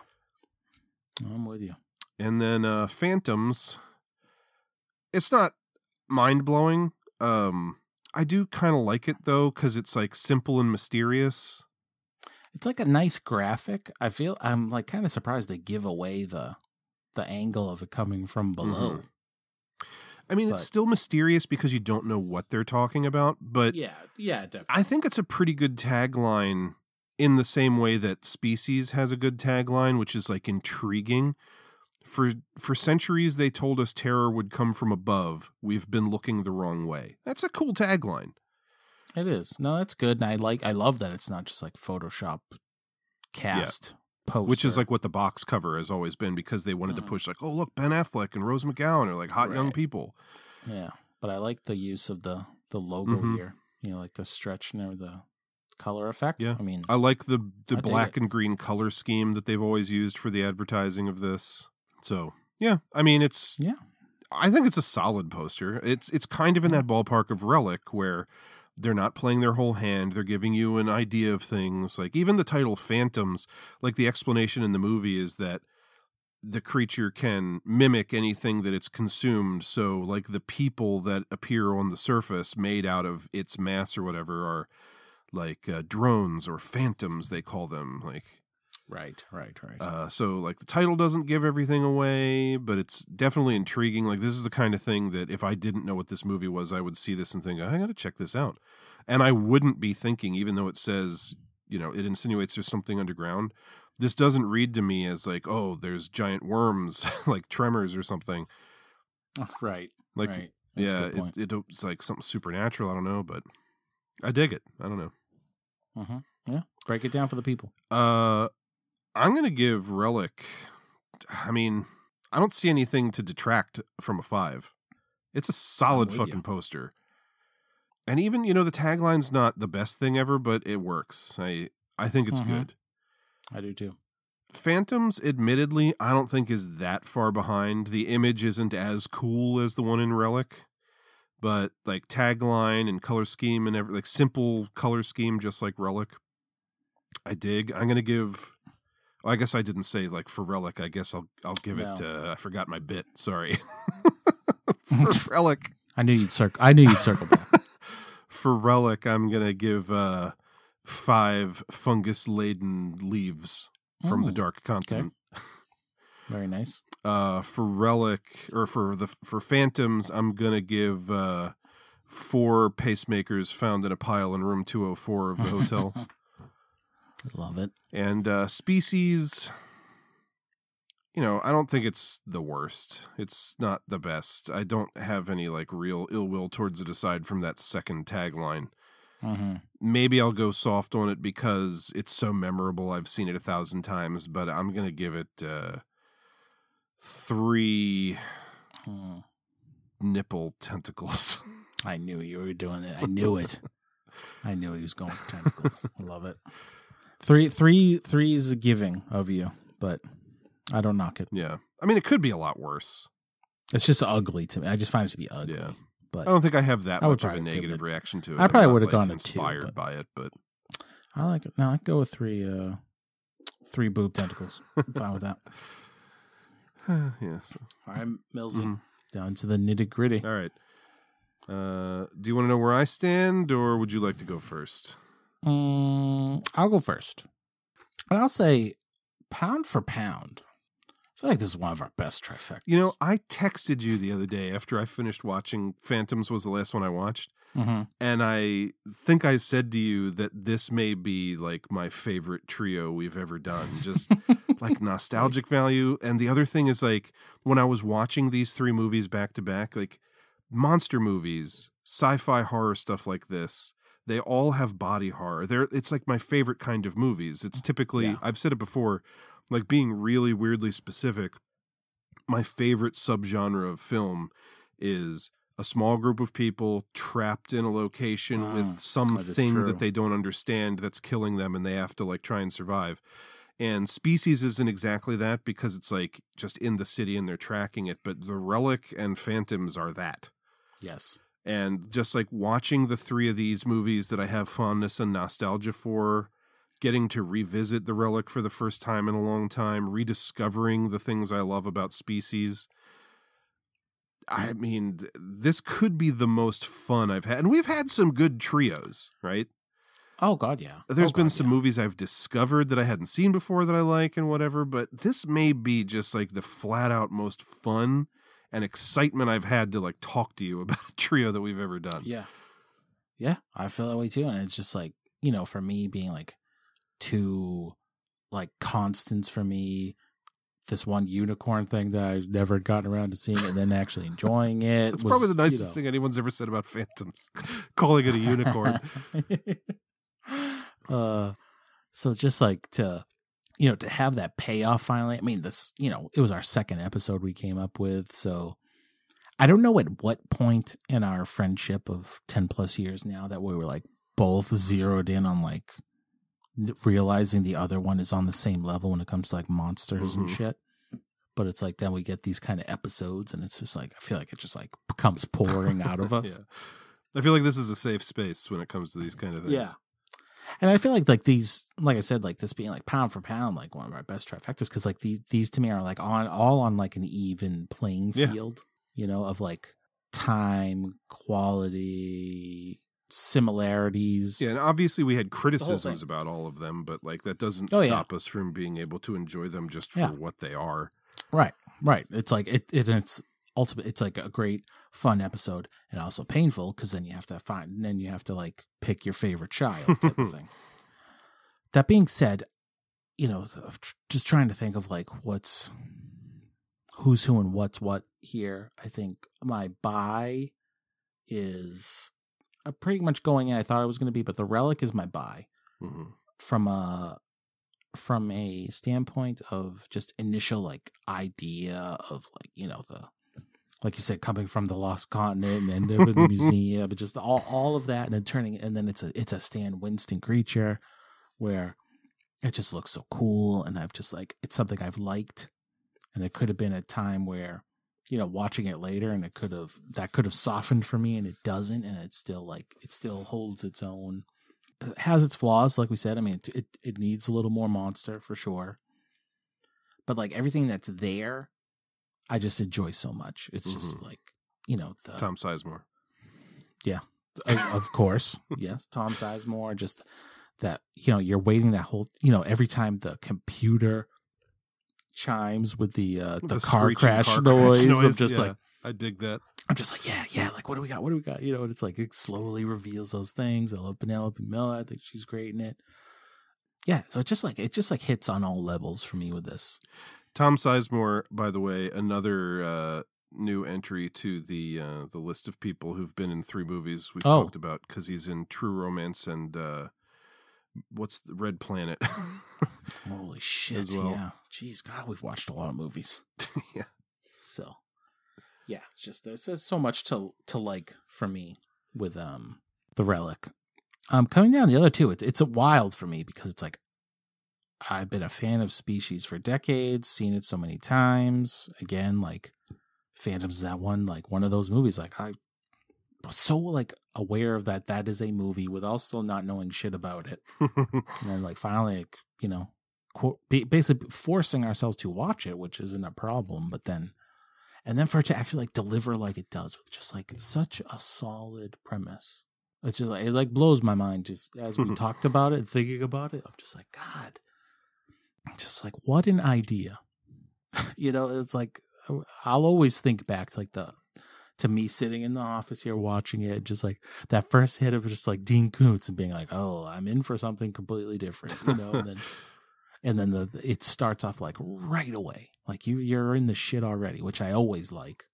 I'm with you. and then uh phantoms it's not mind-blowing um i do kind of like it though because it's like simple and mysterious It's like a nice graphic. I feel I'm like kind of surprised they give away the the angle of it coming from below. Mhm. I mean, But- it's still mysterious because you don't know what they're talking about, but Yeah, yeah, definitely. I think it's a pretty good tagline in the same way that Species has a good tagline, which is like intriguing. For for centuries they told us terror would come from above. We've been looking the wrong way. That's a cool tagline. It is. No, that's good. And I like I love that it's not just like Photoshop cast poster. Which is like what the box cover has always been because they wanted to push like, oh look, Ben Affleck and Rose McGowan are like hot young people. Yeah. But I like the use of the the logo Mhm. here. You know, like the stretch and the color effect. Yeah, I mean I like the the I black and green color scheme that they've always used for the advertising of this. So yeah, I mean it's yeah. I think it's a solid poster. It's it's kind of in that ballpark of Relic where they're not playing their whole hand. They're giving you an idea of things. Like even the title Phantoms, like the explanation in the movie is that the creature can mimic anything that it's consumed. So, like the people that appear on the surface made out of its mass or whatever are like uh, drones or phantoms, they call them. Like, right, right, right. uh, so, like, the title doesn't give everything away, but it's definitely intriguing. Like, this is the kind of thing that if I didn't know what this movie was, I would see this and think, I got to check this out. And I wouldn't be thinking, even though it says, you know, it insinuates there's something underground. This doesn't read to me as like, oh, there's giant worms, like tremors or something. Oh, right. Like, right. Yeah, it, it, it's like something supernatural. I don't know, but I dig it. I don't know. Mhm. Yeah. Break it down for the people. Uh, I'm gonna give Relic. I mean, I don't see anything to detract from a five. It's a solid fucking you. poster. And even you know the tagline's not the best thing ever, but it works. I I think it's Mhm. good. I do too. Phantoms, admittedly, I don't think is that far behind. The image isn't as cool as the one in Relic, but like tagline and color scheme and every like simple color scheme, just like Relic, I dig. I'm gonna give. Well, I guess I didn't say like for Relic. I guess I'll I'll give it. Uh, I forgot my bit. Sorry. for Relic, I knew you'd circle. I knew you'd circle back. for Relic, I'm gonna give uh five fungus laden leaves from the Dark Continent. Very nice. uh for relic or for the for phantoms i'm gonna give uh four pacemakers found in a pile in room 204 of the hotel Love it. and uh species you know i don't think it's the worst it's not the best i don't have any like real ill will towards it aside from that second tagline Mm-hmm. maybe i'll go soft on it because it's so memorable i've seen it a thousand times but i'm gonna give it uh three Hmm. nipple tentacles. I knew you were doing it. I knew it. I knew he was going for tentacles. I love it. Three, three, three is a giving of you, but I don't knock it. yeah. I mean, it could be a lot worse. It's just ugly to me. I just find it to be ugly. Yeah. But I don't think I have that I much of a negative reaction to it. I probably would have like, gone two, inspired but- by it, but I like it. No, I go with three, uh, three boob tentacles. I'm fine with that. yeah. So. All right, Millsy. Mhm. Down to the nitty gritty. All right. Uh, do you want to know where I stand, or would you like to go first? Mm, I'll go first. And I'll say, pound for pound, I feel like this is one of our best trifectas. You know, I texted you the other day after I finished watching Phantoms was the last one I watched. Mhm. And I think I said to you that this may be like my favorite trio we've ever done. Just like nostalgic value. And the other thing is like when I was watching these three movies back to back, like monster movies, sci-fi horror stuff like this, they all have body horror. They're it's like my favorite kind of movies. It's typically Yeah. I've said it before, like being really weirdly specific. My favorite subgenre of film is a small group of people trapped in a location Mm, with something that is thing true. that they don't understand that's killing them and they have to like try and survive. And Species isn't exactly that because it's like just in the city and they're tracking it, but The Relic and Phantoms are that. Yes. And just like watching the three of these movies that I have fondness and nostalgia for, getting to revisit The Relic for the first time in a long time, rediscovering the things I love about Species. I mean, this could be the most fun I've had. And we've had some good trios, right? Oh God, yeah. There's Oh, been God, some yeah. movies I've discovered that I hadn't seen before that I like and whatever, but this may be just like the flat out most fun and excitement I've had to like talk to you about a trio that we've ever done. Yeah. Yeah, I feel that way too. And it's just like, you know, for me being like two like constants for me, this one unicorn thing that I've never gotten around to seeing and then actually enjoying it. It's was, probably the you nicest know. thing anyone's ever said about Phantoms, calling it a unicorn. uh so it's just like to you know to have that payoff finally i mean this you know it was our second episode we came up with so i don't know at what point in our friendship of 10 plus years now that we were like both zeroed in on like realizing the other one is on the same level when it comes to like monsters and Mhm. shit but it's like then we get these kind of episodes and it's just like i feel like it just like comes pouring out of us yeah. I feel like this is a safe space when it comes to these kind of things. Yeah. And I feel like like these, like I said, like this being like pound for pound, like one of our best trifectas, because like these these to me are like on all on like an even playing Yeah. field, you know, of like time, quality, similarities. Yeah, and obviously we had criticisms about all of them, but like that doesn't Oh, yeah. stop us from being able to enjoy them just for Yeah. what they are. Right, right. It's like it, it it's ultimate. It's like a great fun episode, and also painful because then you have to find, then you have to like pick your favorite child type of thing. That being said, you know, just trying to think of like what's who's who and what's what here. I think my buy is uh, pretty much going in. I thought it was going to be, but the relic is my buy Mhm. from a from a standpoint of just initial like idea of like you know the like you said coming from the lost continent and in the museum but just all all of that and then turning and then it's a it's a Stan Winston creature where it just looks so cool and I've just like it's something I've liked. And it could have been a time where you know watching it later and it could have that could have softened for me and it doesn't and it still like it still holds its own it has its flaws like we said. I mean it, it it needs a little more monster for sure. But like everything that's there i just enjoy so much it's just Mhm. like you know the Tom Sizemore. yeah of, course yes tom sizemore just that you know you're waiting that whole you know every time the computer chimes with the uh the, car screeching crash car noise, i'm just yeah. like I dig that. I'm just like, yeah, yeah, like what do we got? What do we got? You know, and it's like it slowly reveals those things. I love Penelope Miller. I think she's great in it. Yeah, so it just like it just like hits on all levels for me with this. Tom Sizemore, by the way, another uh, new entry to the uh, the list of people who've been in three movies we've Oh. talked about because he's in True Romance and uh, what's the Red Planet. Holy shit! As well. Yeah, jeez, God, we've watched a lot of movies. yeah. So, yeah, it's just there's, there's so much to to like for me with um the relic. Um, coming down the other two, it's it's a wild for me because it's like I've been a fan of Species for decades, seen it so many times. Again, like Phantoms is that one like one of those movies. Like I was so like aware of that that is a movie with also not knowing shit about it, and then like finally like you know quote, basically forcing ourselves to watch it, which isn't a problem, but then and then for it to actually like deliver like it does with just like such a solid premise. It's just like it like blows my mind just as we talked about it, thinking about it. I'm just like, God, just like what an idea. you know, it's like I'll always think back to like the to me sitting in the office here watching it, just like that first hit of just like Dean Koontz and being like, "Oh, I'm in for something completely different," you know, and then and then the it starts off like right away, like you you're in the shit already, which I always like.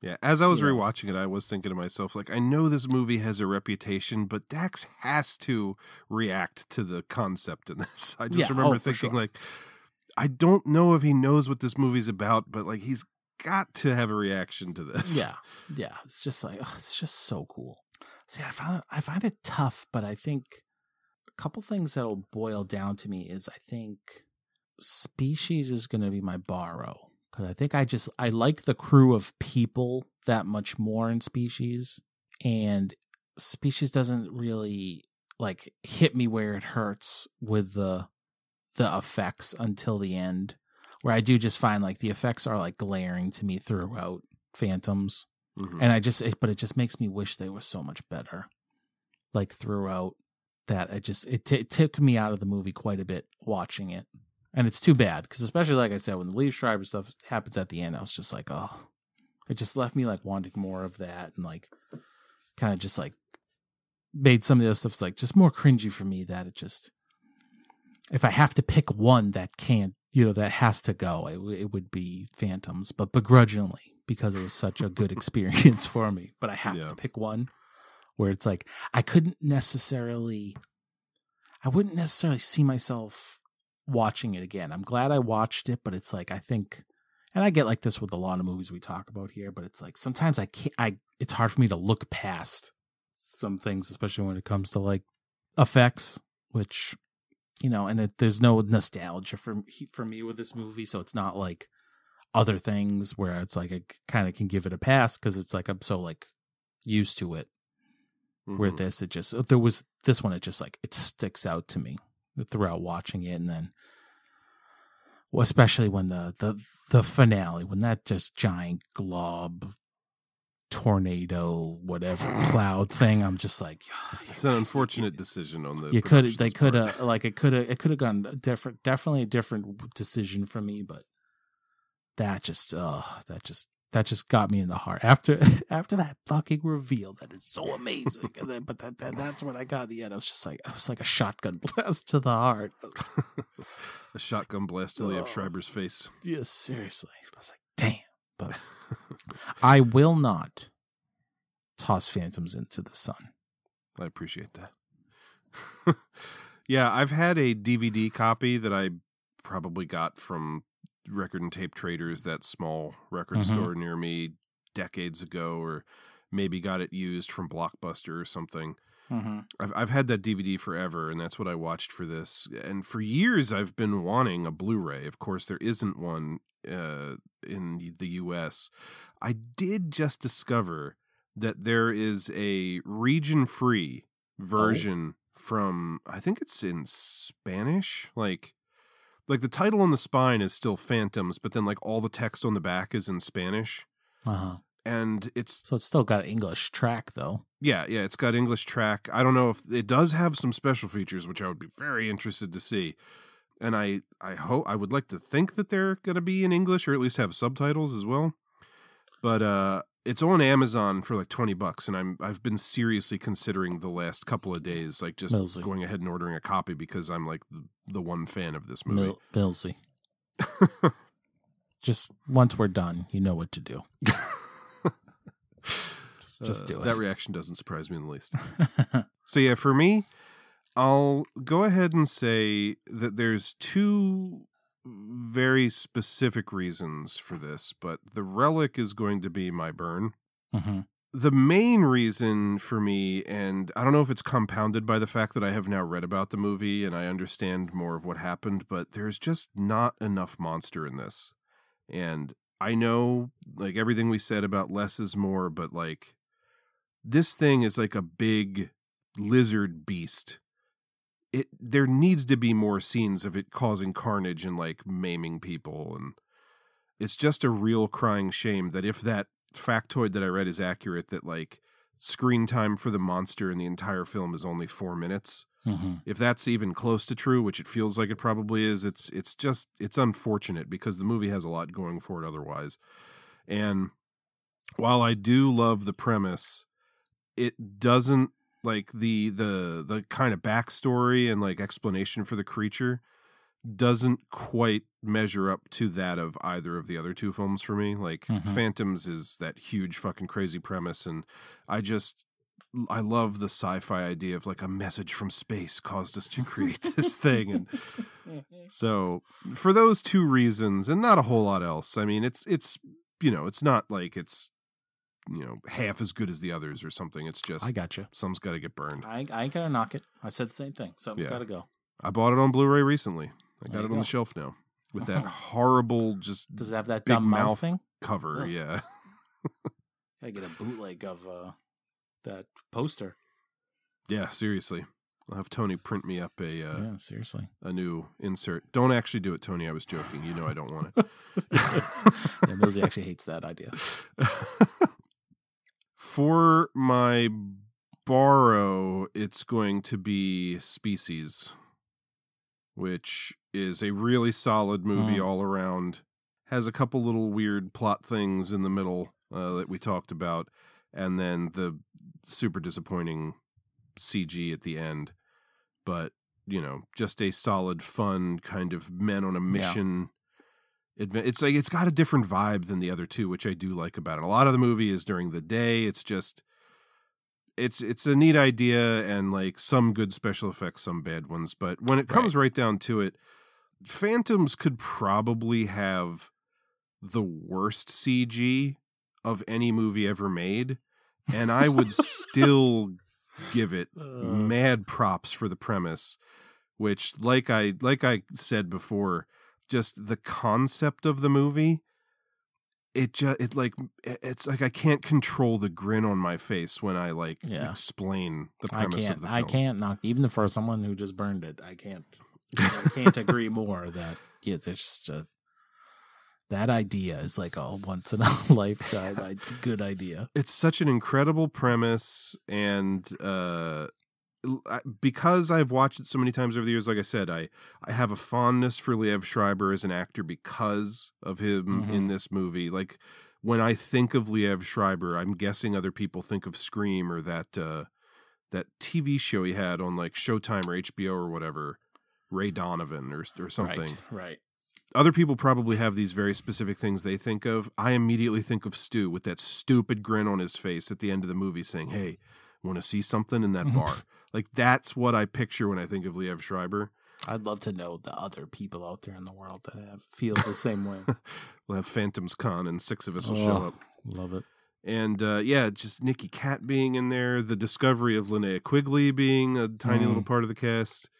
Yeah, as I was know. rewatching it, I was thinking to myself, like, I know this movie has a reputation, but Dax has to react to the concept in this. I just Yeah, remember oh, thinking, sure. like, I don't know if he knows what this movie's about, but like, he's got to have a reaction to this. Yeah, yeah. It's just like oh, it's just so cool. See, I find I find it tough, but I think a couple things that'll boil down to me is I think species is going to be my borrow because I think I just I like the crew of people that much more in species, and species doesn't really like hit me where it hurts with the the effects until the end where I do just find like the effects are like glaring to me throughout Phantoms, Mhm. and I just it, but it just makes me wish they were so much better, like throughout that it just it, t- it took me out of the movie quite a bit watching it, and it's too bad because especially like I said when the Liev Schreiber stuff happens at the end, I was just like oh, it just left me like wanting more of that and like kind of just like made some of the other stuff like just more cringy for me that it just if I have to pick one that can't, you know, that has to go, it, it would be Phantoms, but begrudgingly because it was such a good experience for me. But I have Yeah. to pick one where it's like I couldn't necessarily, I wouldn't necessarily see myself watching it again. I'm glad I watched it, but it's like I think, and I get like this with a lot of movies we talk about here, but it's like sometimes I can't. I it's hard for me to look past some things, especially when it comes to like effects, which you know, and it, there's no nostalgia for for me with this movie, so it's not like other things where it's like I kind of can give it a pass because it's like I'm so like used to it. Where Mhm. this, it just there was this one it just like it sticks out to me throughout watching it, and then well, especially when the the the finale when that just giant glob tornado whatever cloud thing i'm just like It's an unfortunate decision on the. you could they could have like it could have it could have gone different definitely a different decision for me but that just uh that just that just got me in the heart after after that fucking reveal that is so amazing and then but that, that that's when i got the end i was just like i was like a shotgun blast to the heart a shotgun blast to Liev Oh. Schreiber's face. yeah seriously i was like damn but i will not toss phantoms into the sun I appreciate that. yeah, I've had a DVD copy that I probably got from Record and Tape Traders, that small record Mhm. store near me decades ago, or maybe got it used from Blockbuster or something. Mhm. I've I've had that DVD forever, and that's what I watched for this. And for years, I've been wanting a Blu-ray. Of course, there isn't one uh, in the U.S. I did just discover that there is a region-free version from I think it's in Spanish, like. Like the title on the spine is still Phantoms, but then like all the text on the back is in Spanish, uh-huh and it's so it's still got english track though yeah, yeah, it's got English track. I don't know if it does have some special features, which I would be very interested to see. And I, I hope I would like to think that they're going to be in English or at least have subtitles as well. But uh, it's on Amazon for like twenty bucks, and I'm I've been seriously considering the last couple of days, like just Millsy. going ahead and ordering a copy because I'm like the, the one fan of this movie. Mil- Millsy. just once we're done, you know what to do. just, just Uh, do it. That reaction doesn't surprise me in the least. so yeah, for me, I'll go ahead and say that there's two very specific reasons for this, but the relic is going to be my burn. Mhm. The main reason for me, and I don't know if it's compounded by the fact that I have now read about the movie and I understand more of what happened, but there's just not enough monster in this. And I know, like, everything we said about less is more, but like, this thing is like a big lizard beast. It there needs to be more scenes of it causing carnage and like maiming people and it's just a real crying shame that if that factoid that I read is accurate that like screen time for the monster in the entire film is only 4 minutes. Mhm. If that's even close to true, which it feels like it probably is, it's it's just it's unfortunate because the movie has a lot going for it otherwise. And while I do love the premise, it doesn't like the the the kind of backstory and like explanation for the creature doesn't quite measure up to that of either of the other two films for me. Like Mhm. Phantoms is that huge fucking crazy premise and I just I love the sci-fi idea of like a message from space caused us to create this thing and so for those two reasons and not a whole lot else. I mean, it's it's you know, it's not like it's you know half as good as the others or something. It's just I gotcha. Some's got to get burned. I, I ain't gonna knock it. I said the same thing. Something's Yeah. got to go. I bought it on Blu-ray recently. I got you it on go. the shelf now with that horrible just Does it have that big dumb mouth mouth thing? cover. Ugh. Yeah. Gotta get a bootleg of uh, that poster. Yeah, seriously. I'll have Tony print me up a uh, Yeah, seriously. a new insert. Don't actually do it, Tony. I was joking. You know I don't want it. yeah, Millsy actually hates that idea. For my borrow, it's going to be Species, which is a really solid movie Mm. all around. Has a couple little weird plot things in the middle uh, that we talked about, and then the super disappointing CG at the end. But, you know, just a solid, fun kind of men on a mission it's like it's got a different vibe than the other two which i do like about it. A lot of the movie is during the day it's just it's it's a neat idea and like some good special effects some bad ones but when it comes right, down to it phantoms could probably have the worst cg of any movie ever made and i would still give it uh. mad props for the premise which like i like i said before just the concept of the movie it just it like it's like I can't control the grin on my face when I like Yeah. explain the I premise can't. of the film. I can't knock even for someone who just burned it. I can't. I can't agree more that yeah, there's just a, that idea is like a once in a lifetime good idea. it's such an incredible premise and uh because I've watched it so many times over the years, like I said, I I have a fondness for Liev Schreiber as an actor because of him Mhm. in this movie. Like when I think of Liev Schreiber, I'm guessing other people think of Scream or that uh that TV show he had on like Showtime or HBO or whatever, Ray Donovan or or something. Right. Right. Other people probably have these very specific things they think of. I immediately think of Stu with that stupid grin on his face at the end of the movie saying, Hey, want to see something in that bar? Like that's what I picture when I think of Liev Schreiber. I'd love to know the other people out there in the world that have feel the same way. We'll have Phantoms Con and six of us will show Oh, up. Love it. And uh, yeah, just Nicky Katt being in there, the discovery of Linnea Quigley being a tiny Mm. little part of the cast.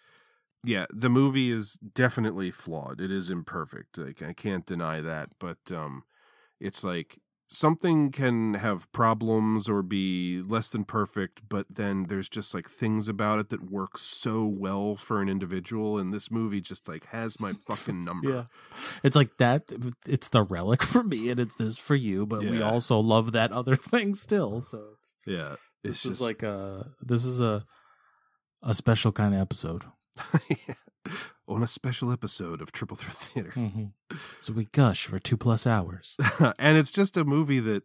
Yeah, the movie is definitely flawed. It is imperfect. Like I can't deny that, but um it's like something can have problems or be less than perfect, but then there's just like things about it that work so well for an individual and this movie just like has my fucking number. Yeah. It's like that it's the relic for me and it's this for you, but we also love that other thing still. So it's Yeah. It's this is like a this is a a special kind of episode. On a special episode of Triple Threat Theater. Mhm. So we gush for two plus hours. and it's just a movie that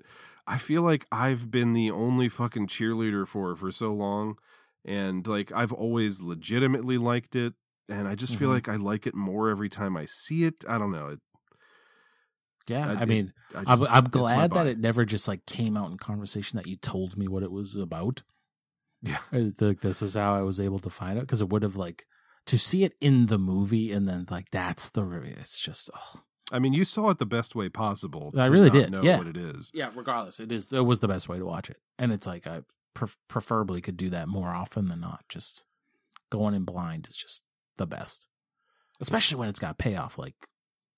I feel like I've been the only fucking cheerleader for for so long, and like I've always legitimately liked it, and I just feel Mhm. like I like it more every time I see it. I don't know. It, Yeah, I- I, mean, it- I I'm, I'm glad that it never just like came out in conversation that you told me what it was about. Yeah. Like this is how I was able to find out because it would have like to see it in the movie and then like that's the re- it's just oh. I mean, you saw it the best way possible. I to really not did. Know yeah, what it is. Yeah, regardless, it is. It was the best way to watch it, and it's like I pref- preferably could do that more often than not. Just going in blind is just the best, especially when it's got payoff. Like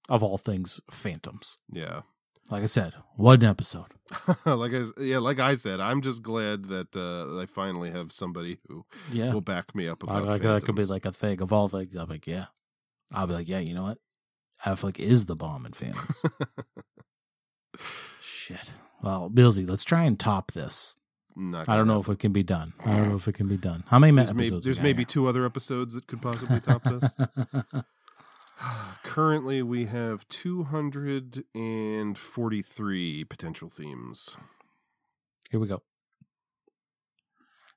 of all things, Phantoms. Yeah. Like I said, one episode. like I yeah, like I said, I'm just glad that uh, I finally have somebody who Yeah. will back me up about like that could be like a thing of all things. I'm like, yeah. I'll be like, yeah. You know what? Affleck is the bomb in Phantoms. Shit. Well, Billsy, let's try and top this. Not I don't know if it can be done. I don't know if it can be done. How many There's, episodes? may- we maybe here? two other episodes that could possibly top this. Currently, we have 243 potential themes. Here we go.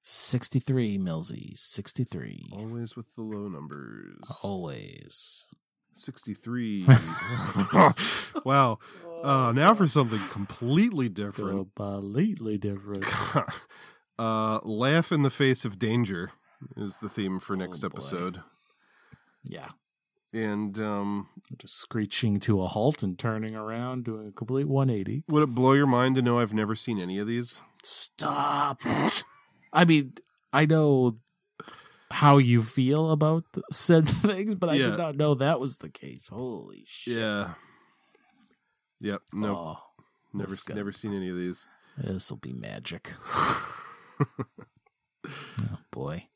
63, Millsy. 63. Always with the low numbers. Always. 63. wow. Uh, now for something completely different. Completely different. uh, Laugh in the Face of Danger is the theme for next Oh, episode. Yeah. And um, Just screeching to a halt and turning around, doing a complete 180. would it blow your mind to know I've never seen any of these? Stop. I mean, I know how you feel about the said things, but I Yeah. did not know that was the case. Holy shit. Yeah. Yep. No. Oh, never, this guy- never seen any of these. This will be magic. oh, boy.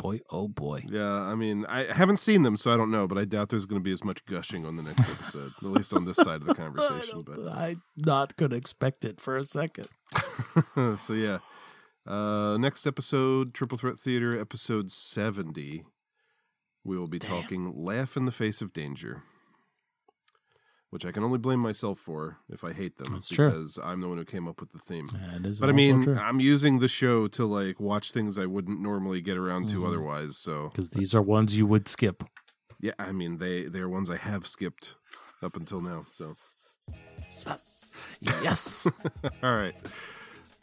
Boy, oh boy. Yeah, I mean, I haven't seen them, so I don't know, but I doubt there's going to be as much gushing on the next episode, at least on this side of the conversation. But I'm not gonna expect it for a second. so yeah, uh, next episode, Triple Threat Theater, episode seventy. We will be talking "Laugh in the Face of Danger," which I can only blame myself for if I hate them That's true. because I'm the one who came up with the theme. But I mean, true. I'm using the show to like watch things I wouldn't normally get around to Mhm. otherwise. So Because these are ones you would skip. yeah, I mean they they're ones I have skipped up until now. So Yes. Yes. all right,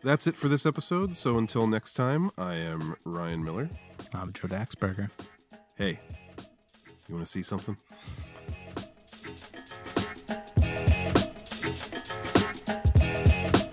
that's it for this episode. So until next time, I am Ryan Miller. I'm Joe Daxberger. Hey, you want to see something?